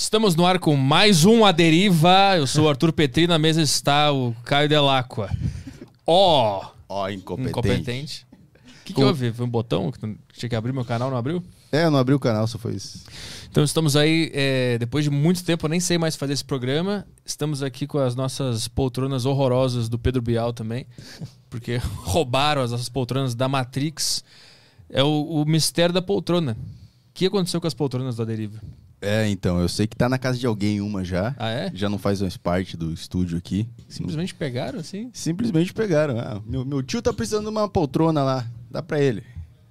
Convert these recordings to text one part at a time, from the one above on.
Estamos no ar com mais um A Deriva. Eu sou o Arthur Petri, na mesa está o Caio Delacqua. Ó, Ó, incompetente. incompetente. O que, que Com- houve? Foi um botão que tinha que abrir meu canal, não abriu? É, eu não abri o canal, só foi isso. Então estamos aí, é, depois de muito tempo, eu nem sei mais fazer esse programa. Estamos aqui com as nossas poltronas horrorosas do Pedro Bial também, porque roubaram as nossas poltronas da Matrix. É o, o mistério da poltrona. O que aconteceu com as poltronas da Deriva? É, então, eu sei que tá na casa de alguém uma já. Ah, é? Já não faz mais parte do estúdio aqui. Sim- Simplesmente pegaram assim? Simplesmente pegaram. Ah, meu, meu tio tá precisando de uma poltrona lá. Dá pra ele.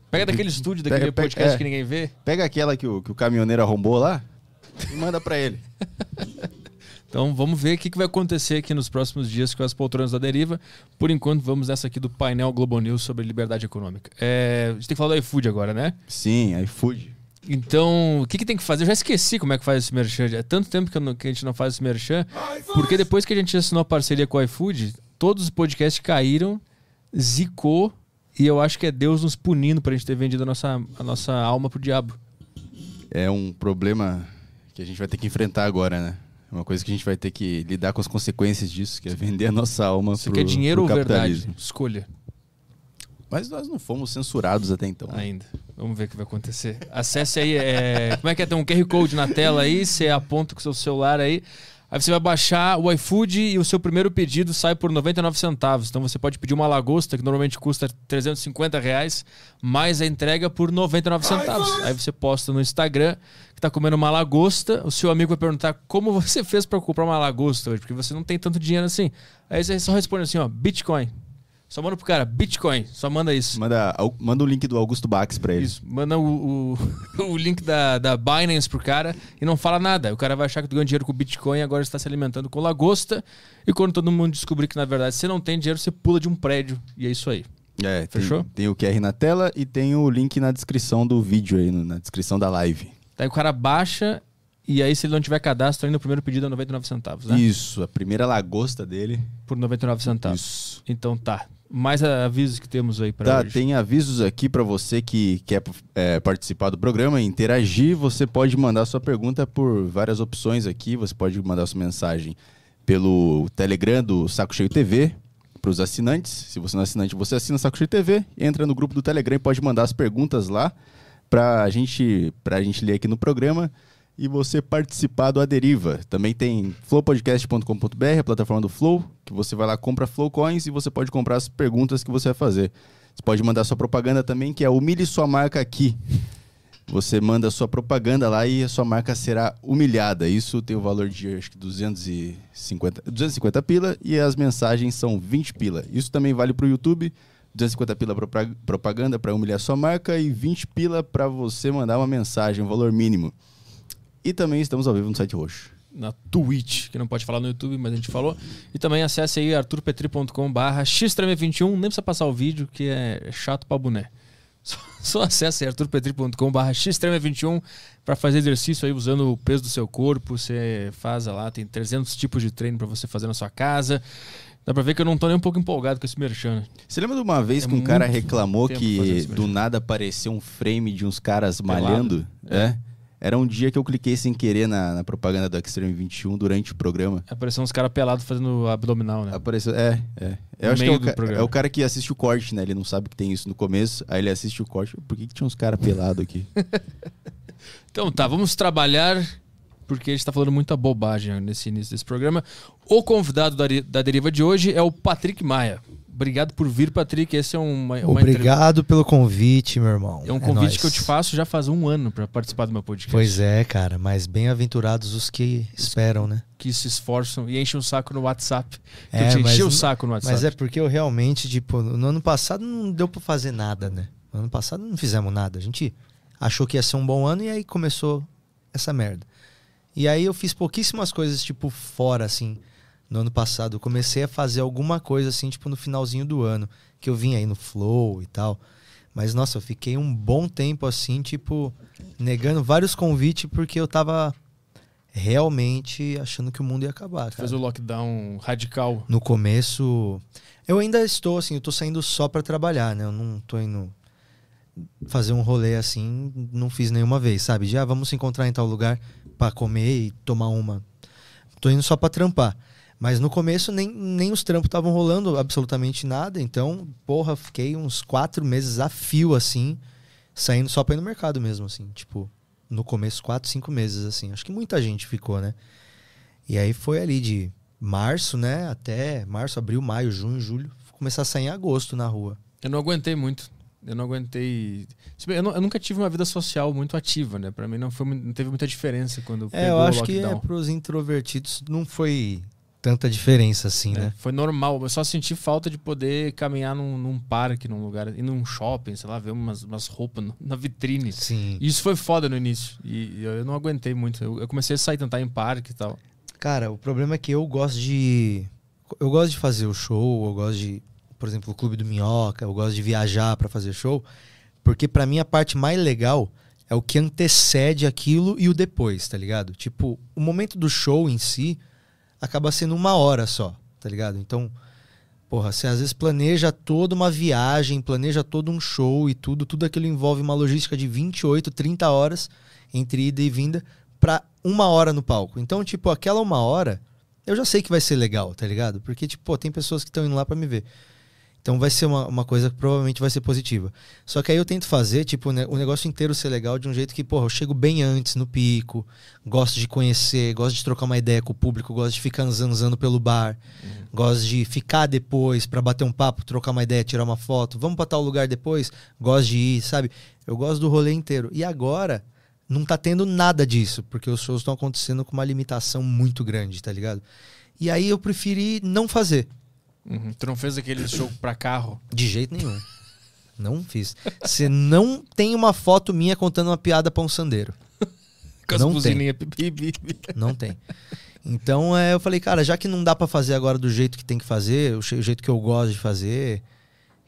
Pega daquele estúdio, daquele pega- podcast é. que ninguém vê. Pega aquela que o, que o caminhoneiro arrombou lá e manda pra ele. Então vamos ver o que, que vai acontecer aqui nos próximos dias com as poltronas da deriva. Por enquanto, vamos nessa aqui do painel Globo News sobre liberdade econômica. É, a gente tem que falar do iFood agora, né? Sim, iFood. Então, o que, que tem que fazer? Eu já esqueci como é que faz esse merchan. É tanto tempo que, não- que a gente não faz esse merchan. Porque depois que a gente assinou a parceria com o iFood, todos os podcasts caíram, zicou. E eu acho que é Deus nos punindo pra gente ter vendido a nossa, a nossa alma pro diabo. É um problema que a gente vai ter que enfrentar agora, né? É Uma coisa que a gente vai ter que lidar com as consequências disso, que é vender a nossa alma Você pro, quer dinheiro pro ou verdade? Escolha. Mas nós não fomos censurados até então. Ainda. Vamos ver o que vai acontecer. Acesse aí. é, Como é que é? Tem um QR Code na tela aí, você aponta com o seu celular aí. Aí você vai baixar o iFood e o seu primeiro pedido sai por 99 centavos. Então você pode pedir uma lagosta, que normalmente custa 350 reais, mais a entrega por 99 centavos. Aí você posta no Instagram que tá comendo uma lagosta, o seu amigo vai perguntar como você fez para comprar uma lagosta hoje, porque você não tem tanto dinheiro assim. Aí você só responde assim, ó, Bitcoin. Só manda pro cara, Bitcoin. Só manda isso. Manda, manda o link do Augusto Bax pra ele. Isso, manda o, o, o link da, da Binance pro cara e não fala nada. O cara vai achar que tu ganhou dinheiro com Bitcoin e agora está se alimentando com lagosta. E quando todo mundo descobrir que na verdade você não tem dinheiro, você pula de um prédio. E é isso aí. É, tem, Fechou? tem o QR na tela e tem o link na descrição do vídeo aí, na descrição da live. Daí o cara baixa e aí, se ele não tiver cadastro, ainda o primeiro pedido é 99 centavos, né? Isso, a primeira lagosta dele. Por 99 centavos. Isso. Então tá. Mais avisos que temos aí pra Tá, hoje. tem avisos aqui pra você que quer é, participar do programa interagir. Você pode mandar sua pergunta por várias opções aqui. Você pode mandar sua mensagem pelo Telegram do Saco Cheio TV para os assinantes. Se você não é assinante, você assina Saco Cheio TV, entra no grupo do Telegram e pode mandar as perguntas lá pra gente, pra gente ler aqui no programa e você participar do A Deriva. Também tem flowpodcast.com.br, a plataforma do Flow, que você vai lá, compra Flow Coins e você pode comprar as perguntas que você vai fazer. Você pode mandar sua propaganda também, que é humilhe sua marca aqui. Você manda sua propaganda lá e a sua marca será humilhada. Isso tem o valor de acho que 250, 250 pila e as mensagens são 20 pila. Isso também vale para o YouTube. 250 pila propaganda para humilhar sua marca e 20 pila para você mandar uma mensagem, um valor mínimo. E também estamos ao vivo no site roxo. na Twitch, que não pode falar no YouTube, mas a gente falou. E também acesse aí arturpetri.com barra xtreme21, nem precisa passar o vídeo, que é chato pra boné. Só, só acesse aí arturpetri.com barra xtreme21 para fazer exercício aí usando o peso do seu corpo, você faz lá, tem 300 tipos de treino para você fazer na sua casa. Dá pra ver que eu não tô nem um pouco empolgado com esse merchan. né? Você lembra de uma vez É que um cara reclamou que do nada apareceu um frame de uns caras Pelado. malhando? É. Era um dia que eu cliquei sem querer na, na propaganda do Extreme 21 durante o programa. Apareceu uns caras pelados fazendo abdominal, né? Apareceu. É, é. Eu No acho que é o, ca- é o cara que assiste o corte, né? Ele não sabe que tem isso no começo. Aí ele assiste o corte. Por que, que tinha uns caras pelados aqui? Então tá, vamos trabalhar, porque a gente tá falando muita bobagem nesse início desse programa. O convidado da, da deriva de hoje é o Patrick Maia. Obrigado por vir, Patrick. Esse é uma Obrigado pelo convite, meu irmão. É um convite nóis. que eu te faço já faz um ano para participar do meu podcast. Pois é, cara, mas bem-aventurados os que esperam, né? Que se esforçam e enchem o saco no WhatsApp. É, eu te enchi o saco no WhatsApp. Mas é porque eu realmente, tipo, no ano passado não deu pra fazer nada, né? No ano passado não fizemos nada. A gente achou que ia ser um bom ano e aí começou essa merda. E aí eu fiz pouquíssimas coisas, tipo, fora, assim, no ano passado. Eu comecei a fazer alguma coisa, assim, tipo, no finalzinho do ano. Que eu vim aí no Flow e tal. Mas, nossa, eu fiquei um bom tempo, assim, tipo, negando vários convites porque eu tava realmente achando que o mundo ia acabar. Fez o lockdown radical. No começo, eu ainda estou assim, eu tô saindo só para trabalhar, né? Eu não tô indo fazer um rolê assim, não fiz nenhuma vez, sabe? Já ah, vamos se encontrar em tal lugar para comer e tomar uma. Tô indo só para trampar. Mas no começo nem, nem os trampos estavam rolando absolutamente nada. Então, porra, fiquei uns quatro meses a fio, assim, saindo só pra ir no mercado mesmo, assim. Tipo, no começo, quatro, cinco meses, assim. Acho que muita gente ficou, né? E aí foi ali de março, né? Até março, abril, maio, junho, julho. Começar a sair em agosto na rua. Eu não aguentei muito. Eu não aguentei. Eu, não, eu, nunca tive uma vida social muito ativa, né? Pra mim não, foi, não teve muita diferença quando É, eu acho que é, pros introvertidos não foi tanta diferença assim, é, né? Foi normal. Eu só senti falta de poder caminhar num, num parque, num lugar, ir num shopping, sei lá, ver umas, umas roupas na vitrine. Sim. E isso foi foda no início. E eu não aguentei muito. Eu, eu comecei a sair, tentar em parque e tal. Cara, o problema é que eu gosto de. Eu gosto de fazer o show, eu gosto de. Por exemplo, o Clube do Minhoca, eu gosto de viajar para fazer show. Porque para mim a parte mais legal é o que antecede aquilo e o depois, tá ligado? Tipo, o momento do show em si acaba sendo uma hora só, tá ligado? Então, porra, você às vezes planeja toda uma viagem, planeja todo um show e tudo, tudo aquilo envolve uma logística de 28, 30 horas entre ida e vinda para uma hora no palco. Então, tipo, aquela uma hora, eu já sei que vai ser legal, tá ligado? Porque, tipo, pô, tem pessoas que estão indo lá para me ver. Então vai ser uma, uma coisa que provavelmente vai ser positiva. Só que aí eu tento fazer, tipo, né, o negócio inteiro ser legal de um jeito que, porra, eu chego bem antes no pico, gosto de conhecer, gosto de trocar uma ideia com o público, gosto de ficar zanzando pelo bar, uhum. gosto de ficar depois para bater um papo, trocar uma ideia, tirar uma foto, vamos para tal lugar depois, gosto de ir, sabe? Eu gosto do rolê inteiro. E agora não tá tendo nada disso, porque os shows estão acontecendo com uma limitação muito grande, tá ligado? E aí eu preferi não fazer. Uhum. Tu não fez aquele show pra carro? De jeito nenhum. Não fiz. Você não tem uma foto minha contando uma piada pra um sandeiro. Com as não tem. Não tem. Então é, eu falei, cara, já que não dá para fazer agora do jeito que tem que fazer, o jeito que eu gosto de fazer,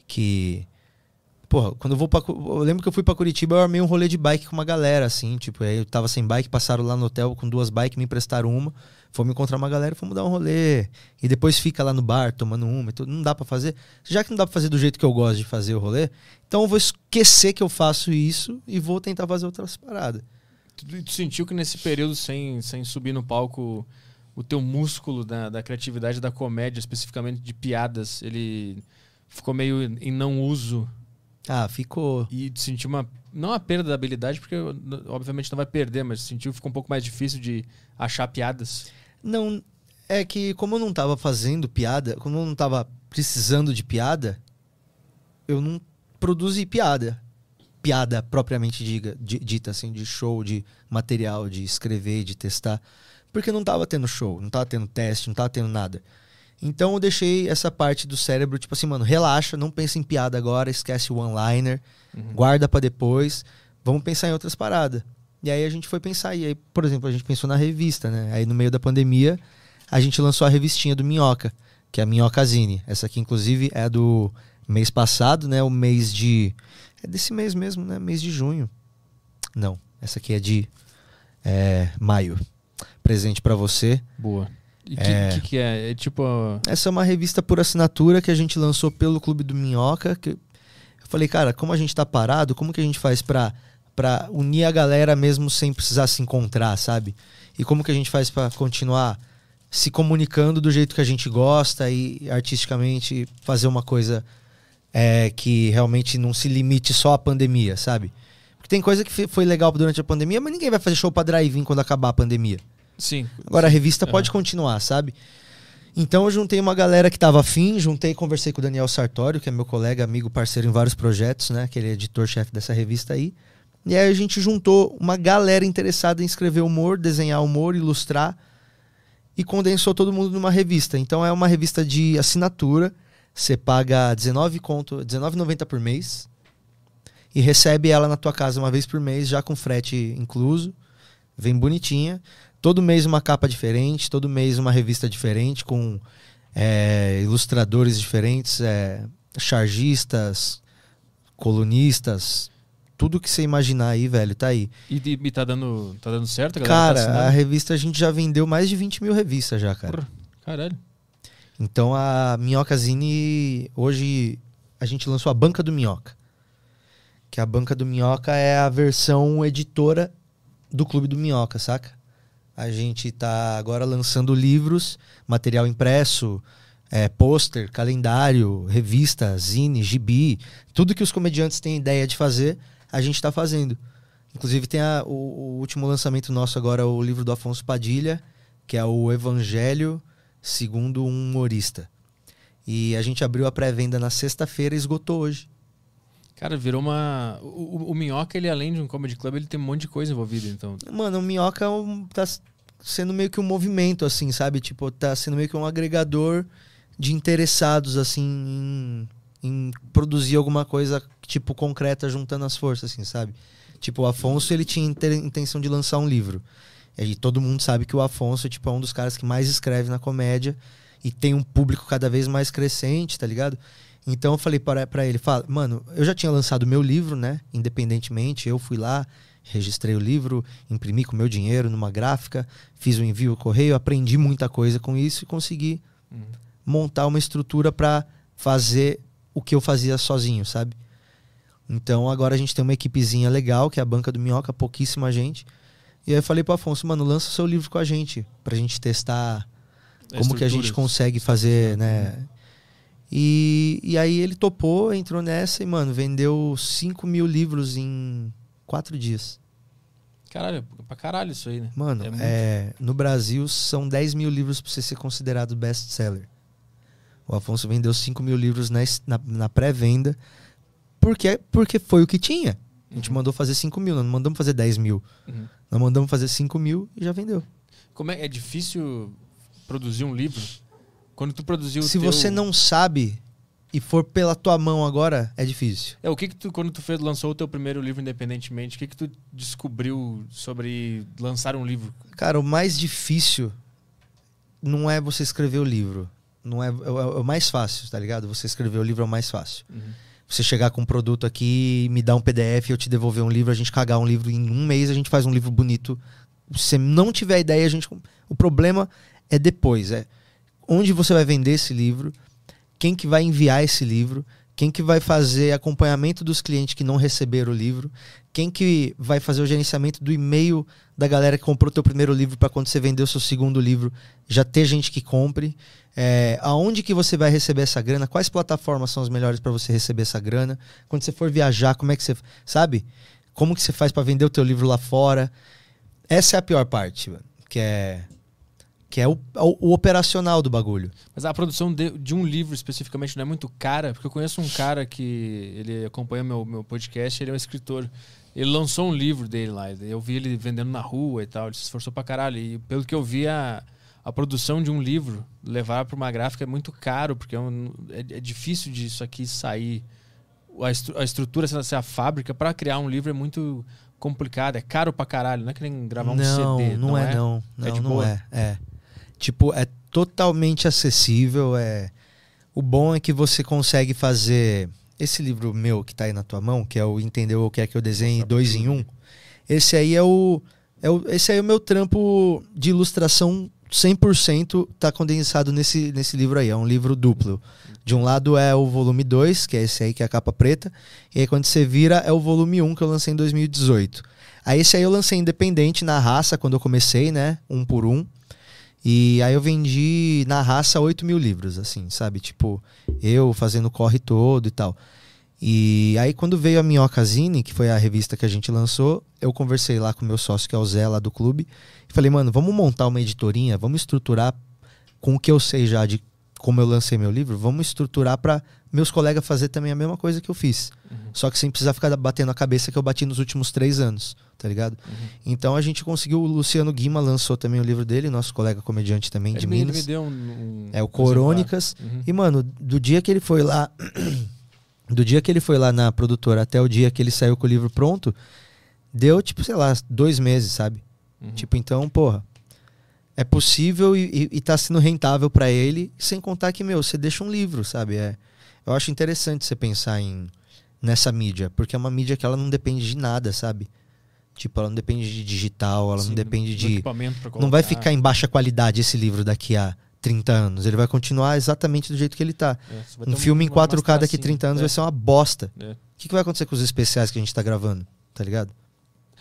que Porra, quando eu vou pra. Eu lembro que eu fui pra Curitiba, eu armei um rolê de bike com uma galera, assim, tipo, aí eu tava sem bike, passaram lá no hotel com duas bikes, me emprestaram uma. Fomos encontrar uma galera, fomos dar um rolê. E depois fica lá no bar tomando uma e tudo. Não dá para fazer. Já que não dá pra fazer do jeito que eu gosto de fazer o rolê, então eu vou esquecer que eu faço isso e vou tentar fazer outras paradas. Tu, tu sentiu que nesse período, sem, sem subir no palco, o teu músculo da, da criatividade da comédia, especificamente de piadas, ele ficou meio em não uso ah, ficou. E sentiu uma. Não a perda da habilidade, porque obviamente não vai perder, mas sentiu que ficou um pouco mais difícil de achar piadas. Não. É que como eu não tava fazendo piada, como eu não tava precisando de piada, eu não produzi piada. Piada propriamente diga, dita, assim, de show, de material, de escrever, de testar. Porque não tava tendo show, não tava tendo teste, não tava tendo nada. Então eu deixei essa parte do cérebro, tipo assim, mano, relaxa, não pensa em piada agora, esquece o one-liner, uhum. guarda para depois, vamos pensar em outras paradas. E aí a gente foi pensar, e aí, por exemplo, a gente pensou na revista, né? Aí no meio da pandemia, a gente lançou a revistinha do Minhoca, que é a Minhocazine. Essa aqui, inclusive, é do mês passado, né? O mês de. É desse mês mesmo, né? Mês de junho. Não, essa aqui é de é, maio. Presente para você. Boa. E que, é... que, que é? É tipo. Essa é uma revista por assinatura que a gente lançou pelo Clube do Minhoca. Que eu falei, cara, como a gente tá parado, como que a gente faz pra, pra unir a galera mesmo sem precisar se encontrar, sabe? E como que a gente faz para continuar se comunicando do jeito que a gente gosta e artisticamente fazer uma coisa é, que realmente não se limite só à pandemia, sabe? Porque tem coisa que foi legal durante a pandemia, mas ninguém vai fazer show pra drive-in quando acabar a pandemia. Sim. Agora a revista é. pode continuar, sabe? Então eu juntei uma galera que estava afim, juntei conversei com o Daniel Sartório, que é meu colega, amigo, parceiro em vários projetos, né? Que ele é editor-chefe dessa revista aí. E aí a gente juntou uma galera interessada em escrever humor, desenhar humor, ilustrar e condensou todo mundo numa revista. Então é uma revista de assinatura. Você paga R$19,90 por mês e recebe ela na tua casa uma vez por mês, já com frete incluso. Vem bonitinha. Todo mês uma capa diferente, todo mês uma revista diferente, com é, ilustradores diferentes, é, chargistas, colunistas, tudo que você imaginar aí, velho, tá aí. E, e tá, dando, tá dando certo? A tá cara, tá a revista a gente já vendeu mais de 20 mil revistas já, cara. Porra, caralho. Então a Minhocazine, hoje a gente lançou a Banca do Minhoca. Que a Banca do Minhoca é a versão editora do Clube do Minhoca, saca? A gente tá agora lançando livros, material impresso, é, pôster, calendário, revista, zine, gibi, tudo que os comediantes têm ideia de fazer, a gente está fazendo. Inclusive tem a- o, o último lançamento nosso agora, o livro do Afonso Padilha, que é o Evangelho segundo um humorista. E a gente abriu a pré-venda na sexta-feira e esgotou hoje. Cara, virou uma. O, o- Minhoca, ele além de um comedy club, ele tem um monte de coisa envolvida, então. Mano, o Minhoca é tá sendo meio que um movimento, assim, sabe? Tipo, tá sendo meio que um agregador de interessados, assim, em, em produzir alguma coisa, tipo, concreta, juntando as forças, assim, sabe? Tipo, o Afonso, ele tinha intenção de lançar um livro. E todo mundo sabe que o Afonso, tipo, é um dos caras que mais escreve na comédia e tem um público cada vez mais crescente, tá ligado? Então eu falei para pra ele, fala, mano, eu já tinha lançado meu livro, né? Independentemente, eu fui lá, registrei o livro, imprimi com meu dinheiro numa gráfica, fiz o envio ao correio, aprendi muita coisa com isso e consegui Uhum. montar uma estrutura para fazer o que eu fazia sozinho, sabe? Então agora a gente tem uma equipezinha legal, que é a Banca do Minhoca, pouquíssima gente. E aí eu falei pro Afonso, mano, lança seu livro com a gente, pra gente testar como que a gente consegue fazer, né? E, e aí ele topou, entrou nessa e, mano, vendeu 5 mil livros em quatro dias. Caralho, pra caralho isso aí, né? Mano, É é, no Brasil são 10 mil livros pra você ser considerado best-seller. O Afonso vendeu 5 mil livros na, na, na pré-venda porque, porque foi o que tinha. A gente Uhum. mandou fazer 5 mil, nós não mandamos fazer 10 mil. Uhum. Nós mandamos fazer 5 mil e já vendeu. Como é, é difícil produzir um livro? Quando tu produziu Se teu... você não sabe e for pela tua mão agora, é difícil. É, o que que tu, quando tu fez, lançou o teu primeiro livro independentemente, o que que tu descobriu sobre lançar um livro? Cara, o mais difícil não é você escrever o livro. Não é, é, é o mais fácil, tá ligado? Você escrever o livro é o mais fácil. Uhum. Você chegar com um produto aqui, me dar um PDF, eu te devolver um livro, a gente cagar um livro em um mês, a gente faz um livro bonito. Se você não tiver ideia, a gente. O problema é depois, é onde você vai vender esse livro, quem que vai enviar esse livro, quem que vai fazer acompanhamento dos clientes que não receberam o livro, quem que vai fazer o gerenciamento do e-mail da galera que comprou teu primeiro livro para quando você vender o seu segundo livro já ter gente que compre. É, aonde que você vai receber essa grana? Quais plataformas são as melhores para você receber essa grana? Quando você for viajar, como é que você, sabe? Como que você faz para vender o teu livro lá fora? Essa é a pior parte, que é que é o, o- o operacional do bagulho. Mas a produção de, de um livro especificamente não é muito cara, porque eu conheço um cara que ele acompanha meu, meu podcast, ele é um escritor. Ele lançou um livro dele lá, eu vi ele vendendo na rua e tal, ele se esforçou pra caralho. E pelo que eu vi, a, a produção de um livro, levar pra uma gráfica é muito caro, porque é, um- é- é difícil disso aqui sair. A, estru- a estrutura, se ser a fábrica, pra criar um livro é muito complicado, é caro pra caralho, não é que nem gravar um não, CD. não, é, não. Não, É de não boa? é. É. Tipo, é totalmente acessível. É... O bom é que você consegue fazer. Esse livro meu que tá aí na tua mão, que é o Entendeu o que é que eu desenhe dois em um. Esse aí é o. É o esse aí é o meu trampo de ilustração 100% tá condensado nesse, nesse livro aí. É um livro duplo. De um lado é o volume 2, que é esse aí que é a capa preta. E aí quando você vira é o volume 1 que eu lancei em 2018. Aí esse aí eu lancei independente na raça quando eu comecei, né? Um por um. E aí eu vendi na raça 8 mil livros, assim, sabe? Tipo, eu fazendo corre todo e tal. E aí quando veio a Minhocazine, que foi a revista que a gente lançou, eu conversei lá com o meu sócio, que é o Zé lá do clube, e falei, mano, vamos montar uma editorinha, vamos estruturar com o que eu sei já de como eu lancei meu livro, vamos estruturar para meus colegas fazer também a mesma coisa que eu fiz. Só que sem precisar ficar batendo a cabeça que eu bati nos últimos três anos, tá ligado? Então a gente conseguiu, o Luciano Guima lançou também o livro dele, nosso colega comediante também de Ele me, ele Minas. me deu um, um É o Corônicas. Uhum. E, mano, do dia que ele foi lá. do dia que ele foi lá na produtora até o dia que ele saiu com o livro pronto, deu, tipo, sei lá, dois meses, sabe? Uhum. Tipo, então, porra. É possível e, e, e tá sendo rentável pra ele, sem contar que, meu, você deixa um livro, sabe? É, eu acho interessante você pensar em nessa mídia, porque é uma mídia que ela não depende de nada, sabe? Tipo, ela não depende de digital, ela Sim, não depende de. Não vai ficar em baixa qualidade esse livro daqui a 30 anos. Ele vai continuar exatamente do jeito que ele tá. É, Um filme em uma- umas 4K daqui tracinhas. 30 anos É, vai ser uma bosta. é. que, que vai acontecer com os especiais que a gente tá gravando? Tá ligado?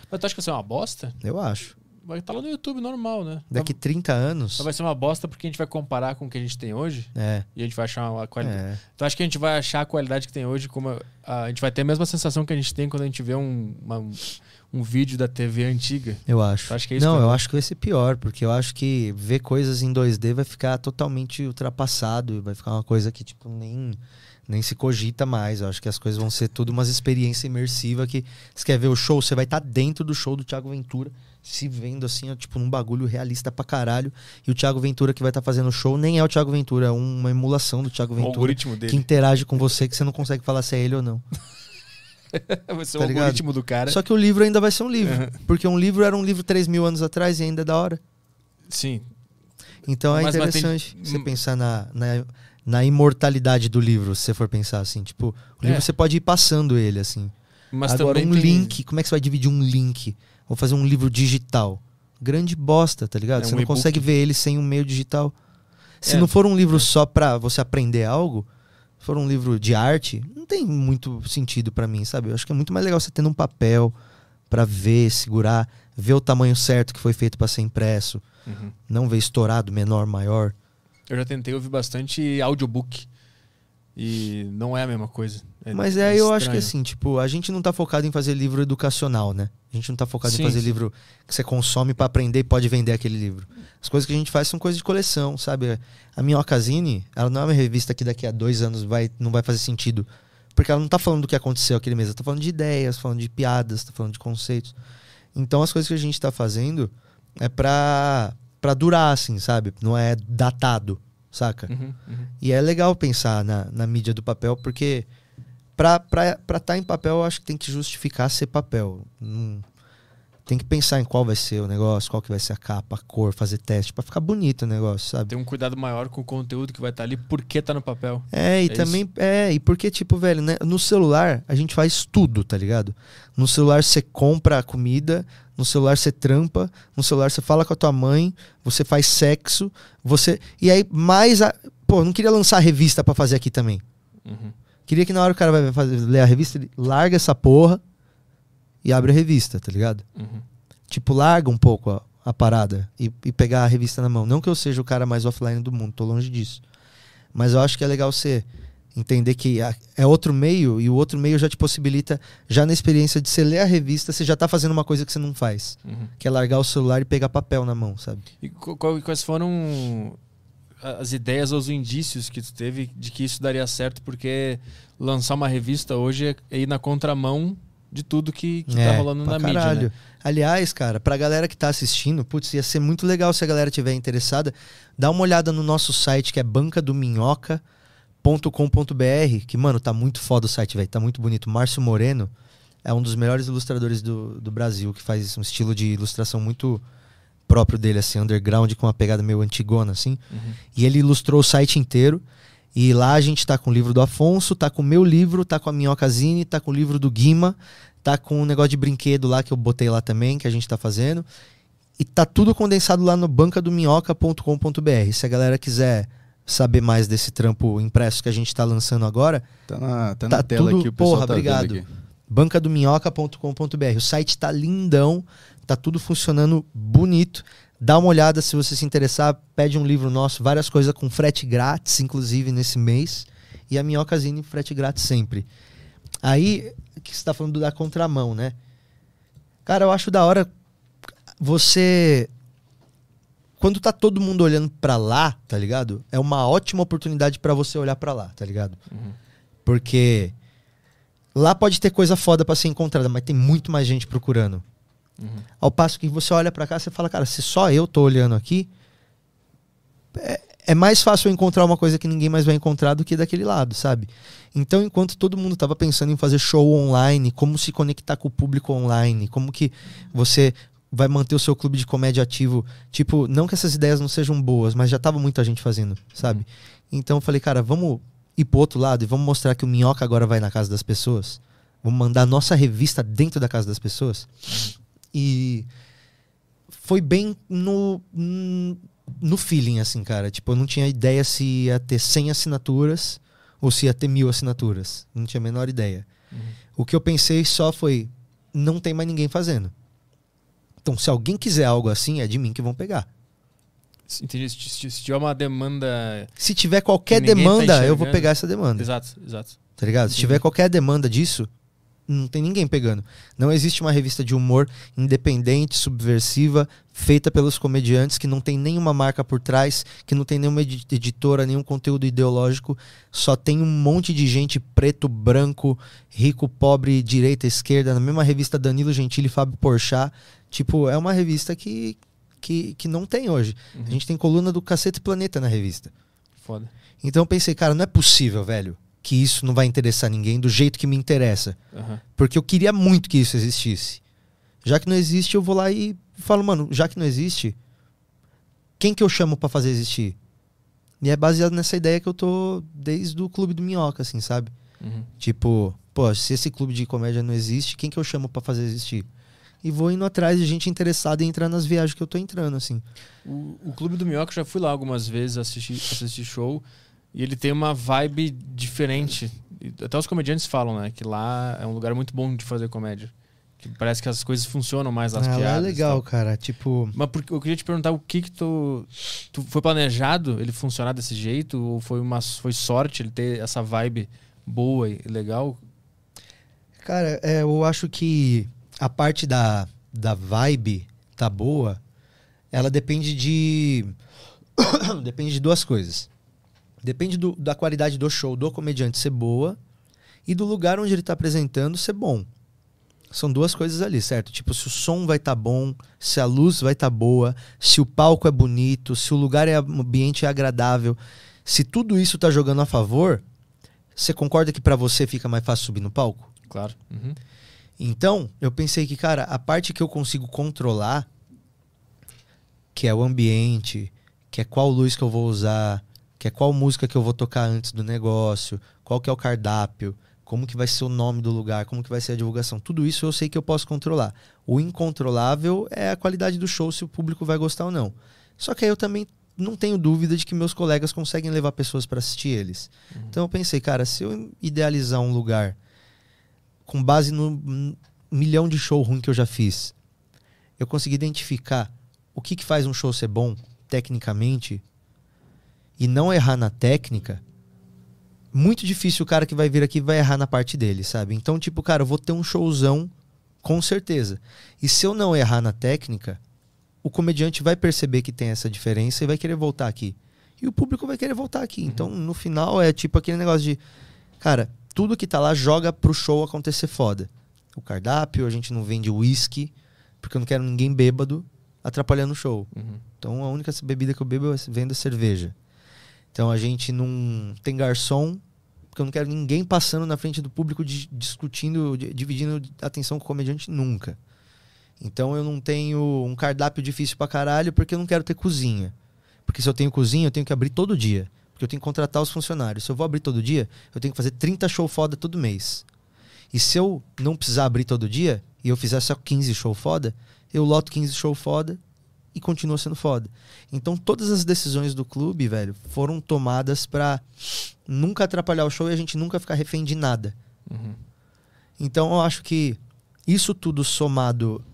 Mas tu acha que vai ser uma bosta? Eu acho. Vai estar lá no YouTube normal, né? Daqui 30 anos. Só vai ser uma bosta porque a gente vai comparar com o que a gente tem hoje É. e a gente vai achar uma qualidade. É. Tu acha que a gente vai achar a qualidade que tem hoje como a, a gente vai ter a mesma sensação que a gente tem quando a gente vê um, uma- um vídeo da TV antiga? Eu acho. Tu acha que é isso Não, eu acho que vai ser pior, porque eu acho que ver coisas em 2D vai ficar totalmente ultrapassado e vai ficar uma coisa que, tipo, nem, nem se cogita mais. Eu acho que as coisas vão ser tudo umas experiência imersiva que você quer ver o show, você vai estar dentro do show do Thiago Ventura, se vendo assim, ó, tipo, num bagulho realista pra caralho. E o Thiago Ventura que vai estar fazendo o show nem é o Thiago Ventura, é uma emulação do Thiago O Ventura algoritmo que dele. interage com você que você não consegue falar se é ele ou não. vai ser tá o ligado? algoritmo do cara. Só que o livro ainda vai ser um livro. Uhum. Porque um livro era um livro 3 mil anos atrás e ainda é da hora. Sim. Então é Mas- mas tem- interessante você pensar na, na, na imortalidade do livro, se você for pensar assim. Tipo, o livro É. você pode ir passando ele, assim. Mas Agora, um tem- link, como é que você vai dividir um link? Vou fazer um livro digital. Grande bosta, tá ligado? É você um não consegue ver ele sem um meio digital. Se É. não for um livro só pra você aprender algo, se for um livro de arte, não tem muito sentido pra mim, sabe? Eu acho que é muito mais legal você tendo um papel pra ver, segurar, ver o tamanho certo que foi feito pra ser impresso, Uhum. não ver estourado, menor, maior. Eu já tentei ouvir bastante audiobook. E não é a mesma coisa. É- Mas é é, eu acho que assim, tipo, a gente não tá focado em fazer livro educacional, né? A gente não tá focado Sim, em fazer sim. livro que você consome pra aprender e pode vender aquele livro. As coisas que a gente faz são coisas de coleção, sabe? A minha Ocasine, ela não é uma revista que daqui a dois anos vai, não vai fazer sentido. Porque ela não tá falando do que aconteceu aquele mês, ela tá falando de ideias, falando de piadas, tá falando de conceitos. Então as coisas que a gente tá fazendo é pra, pra durar, assim, sabe? Não é datado, saca? Uhum, uhum. E é legal pensar na, na mídia do papel, porque pra estar tá em papel, eu acho que tem que justificar ser papel. Não- tem que pensar em qual vai ser o negócio, qual que vai ser a capa, a cor, fazer teste, pra ficar bonito o negócio, sabe? Tem um cuidado maior com o conteúdo que vai estar ali, porque tá no papel. É, e É também. É, e porque, tipo, velho, né? No celular a gente faz tudo, tá ligado? No celular você compra a comida, no celular você trampa, no celular você fala com a tua mãe, você faz sexo, você. E aí, mais. A... Pô, não queria lançar revista pra fazer aqui também. Uhum. Queria que na hora o cara vai fazer, ler a revista, ele larga essa porra e abre a revista, tá ligado? Uhum. Tipo, larga um pouco a, a parada e, e pegar a revista na mão. Não que eu seja o cara mais offline do mundo, tô longe disso. Mas eu acho que é legal você entender que a- é outro meio e o outro meio já te possibilita, já na experiência de você ler a revista, você já tá fazendo uma coisa que você não faz. Uhum. Que é largar o celular e pegar papel na mão, sabe? E qu- qual- quais foram as ideias ou os indícios que tu teve de que isso daria certo? Porque lançar uma revista hoje é ir na contramão de tudo que, que tá É, rolando pra na mídia, caralho. né? Aliás, cara, pra galera que tá assistindo, putz, ia ser muito legal se a galera tiver interessada. Dá uma olhada no nosso site que é bancadominhoca.com.br, que, mano, tá muito foda o site, velho. Tá muito bonito. Márcio Moreno é um dos melhores ilustradores do, do Brasil, que faz um estilo de ilustração muito próprio dele, assim, underground, com uma pegada meio antigona, assim. Uhum. E ele ilustrou o site inteiro. E lá a gente tá com o livro do Afonso, tá com o meu livro, tá com a Minhocazine, tá com o livro do Guima, tá com o negócio de brinquedo lá que eu botei lá também, que a gente tá fazendo. E tá tudo condensado lá no bancadominhoca.com.br. Se a galera quiser saber mais desse trampo impresso que a gente tá lançando agora, Tá na, tá Tá na tela tudo- aqui, o pessoal porra, tá obrigado. bancadominhoca.com.br. O site tá lindão, tá tudo funcionando bonito. Dá uma olhada se você se interessar, pede um livro nosso, várias coisas com frete grátis, inclusive nesse mês. E a Minhocazine, frete grátis sempre. Aí, que você tá falando da contramão, né? Cara, eu acho da hora você. Quando tá todo mundo olhando pra lá, tá ligado? É uma ótima oportunidade pra você olhar pra lá, tá ligado? Uhum. Porque lá pode ter coisa foda pra ser encontrada, mas tem muito mais gente procurando. Uhum. Ao passo que você olha pra cá, você fala, cara, se só eu tô olhando aqui, é, é mais fácil eu encontrar uma coisa que ninguém mais vai encontrar do que daquele lado, sabe? Então, enquanto todo mundo tava pensando em fazer show online, como se conectar com o público online, como que você vai manter o seu clube de comédia ativo, tipo, não que essas ideias não sejam boas, mas já tava muita gente fazendo, sabe? Então eu falei, cara, vamos ir pro outro lado e vamos mostrar que o Minhoca agora vai na casa das pessoas. Vamos mandar nossa revista dentro da casa das pessoas. E foi bem no, no feeling, assim, cara. Tipo, eu não tinha ideia se ia ter 100 assinaturas ou se ia ter mil assinaturas. Não tinha a menor ideia. O que eu pensei só foi: não tem mais ninguém fazendo. Então, se alguém quiser algo assim, é de mim que vão pegar. Entendi. Se, se- se tiver uma demanda. Se tiver qualquer tá demanda, eu vou pegar essa demanda. Exato, exato. Tá ligado? Se Entendi. tiver qualquer demanda disso, não tem ninguém pegando. Não existe uma revista de humor independente, subversiva, feita pelos comediantes, que não tem nenhuma marca por trás, que não tem nenhuma edi- editora, nenhum conteúdo ideológico. Só tem um monte de gente preto, branco, rico, pobre, direita, esquerda, na mesma revista Danilo Gentili e Fábio Porchat. Tipo, é uma revista que, que, que não tem hoje. Uhum. A gente tem coluna do Cacete Planeta na revista. Foda. Então eu pensei, cara, não é possível, velho, que isso não vai interessar ninguém do jeito que me interessa. Aham. Porque eu queria muito que isso existisse. Já que não existe, eu vou lá e falo, mano, já que não existe, quem que eu chamo pra fazer existir? E é baseado nessa ideia que eu tô desde o clube do Minhoca, assim, sabe? Uhum. Tipo, pô, se esse clube de comédia não existe, quem que eu chamo pra fazer existir? E vou indo atrás de gente interessada em entrar nas viagens que eu tô entrando, assim. O, o Clube do Minhoca eu já fui lá algumas vezes assistir, assistir show e ele tem uma vibe diferente. Até os comediantes falam, né? Que lá é um lugar muito bom de fazer comédia. Que parece que as coisas funcionam mais nas ah, lá é piadas. e legal, cara. Tipo, Mas porque, eu queria te perguntar o que que tu, tu foi planejado ele funcionar desse jeito ou foi uma foi sorte ele ter essa vibe boa e legal? Cara, é, eu acho que a parte da, da vibe tá boa, ela depende de. depende de duas coisas. Depende do- da qualidade do show do comediante ser boa e do lugar onde ele tá apresentando ser bom. São duas coisas ali, certo? Tipo, se o som vai estar bom, se a luz vai estar boa, se o palco é bonito, se o lugar é o ambiente é agradável, se tudo isso tá jogando a favor, você concorda que pra você fica mais fácil subir no palco? Claro. Uhum. Então, eu pensei que, cara, a parte que eu consigo controlar, que é o ambiente, que é qual luz que eu vou usar, que é qual música que eu vou tocar antes do negócio, qual que é o cardápio, como que vai ser o nome do lugar, como que vai ser a divulgação. Tudo isso eu sei que eu posso controlar. O incontrolável é a qualidade do show, se o público vai gostar ou não. Só que aí eu também não tenho dúvida de que meus colegas conseguem levar pessoas para assistir eles. Então eu pensei, cara, se eu idealizar um lugar com base no milhão de show ruim que eu já fiz, eu consegui identificar o que, que faz um show ser bom tecnicamente e não errar na técnica, muito difícil o cara que vai vir aqui vai errar na parte dele, sabe? Então, tipo, cara, eu vou ter um showzão com certeza. E se eu não errar na técnica, o comediante vai perceber que tem essa diferença e vai querer voltar aqui. E o público vai querer voltar aqui. Então, no final, é tipo aquele negócio de. Cara, tudo que tá lá joga pro show acontecer foda. O cardápio, a gente não vende uísque, porque eu não quero ninguém bêbado atrapalhando o show. Uhum. Então a única bebida que eu bebo é vendo é cerveja. Então a gente não tem garçom, porque eu não quero ninguém passando na frente do público di- discutindo, di- dividindo atenção com o comediante nunca. Então eu não tenho um cardápio difícil pra caralho, porque eu não quero ter cozinha. Porque se eu tenho cozinha, eu tenho que abrir todo dia. Porque eu tenho que contratar os funcionários. Se eu vou abrir todo dia, eu tenho que fazer 30 show foda todo mês. E se eu não precisar abrir todo dia, e eu fizer só 15 show foda, eu loto 15 show foda e continua sendo foda. Então todas as decisões do clube, velho, foram tomadas pra nunca atrapalhar o show e a gente nunca ficar refém de nada. Uhum. Então eu acho que isso tudo somado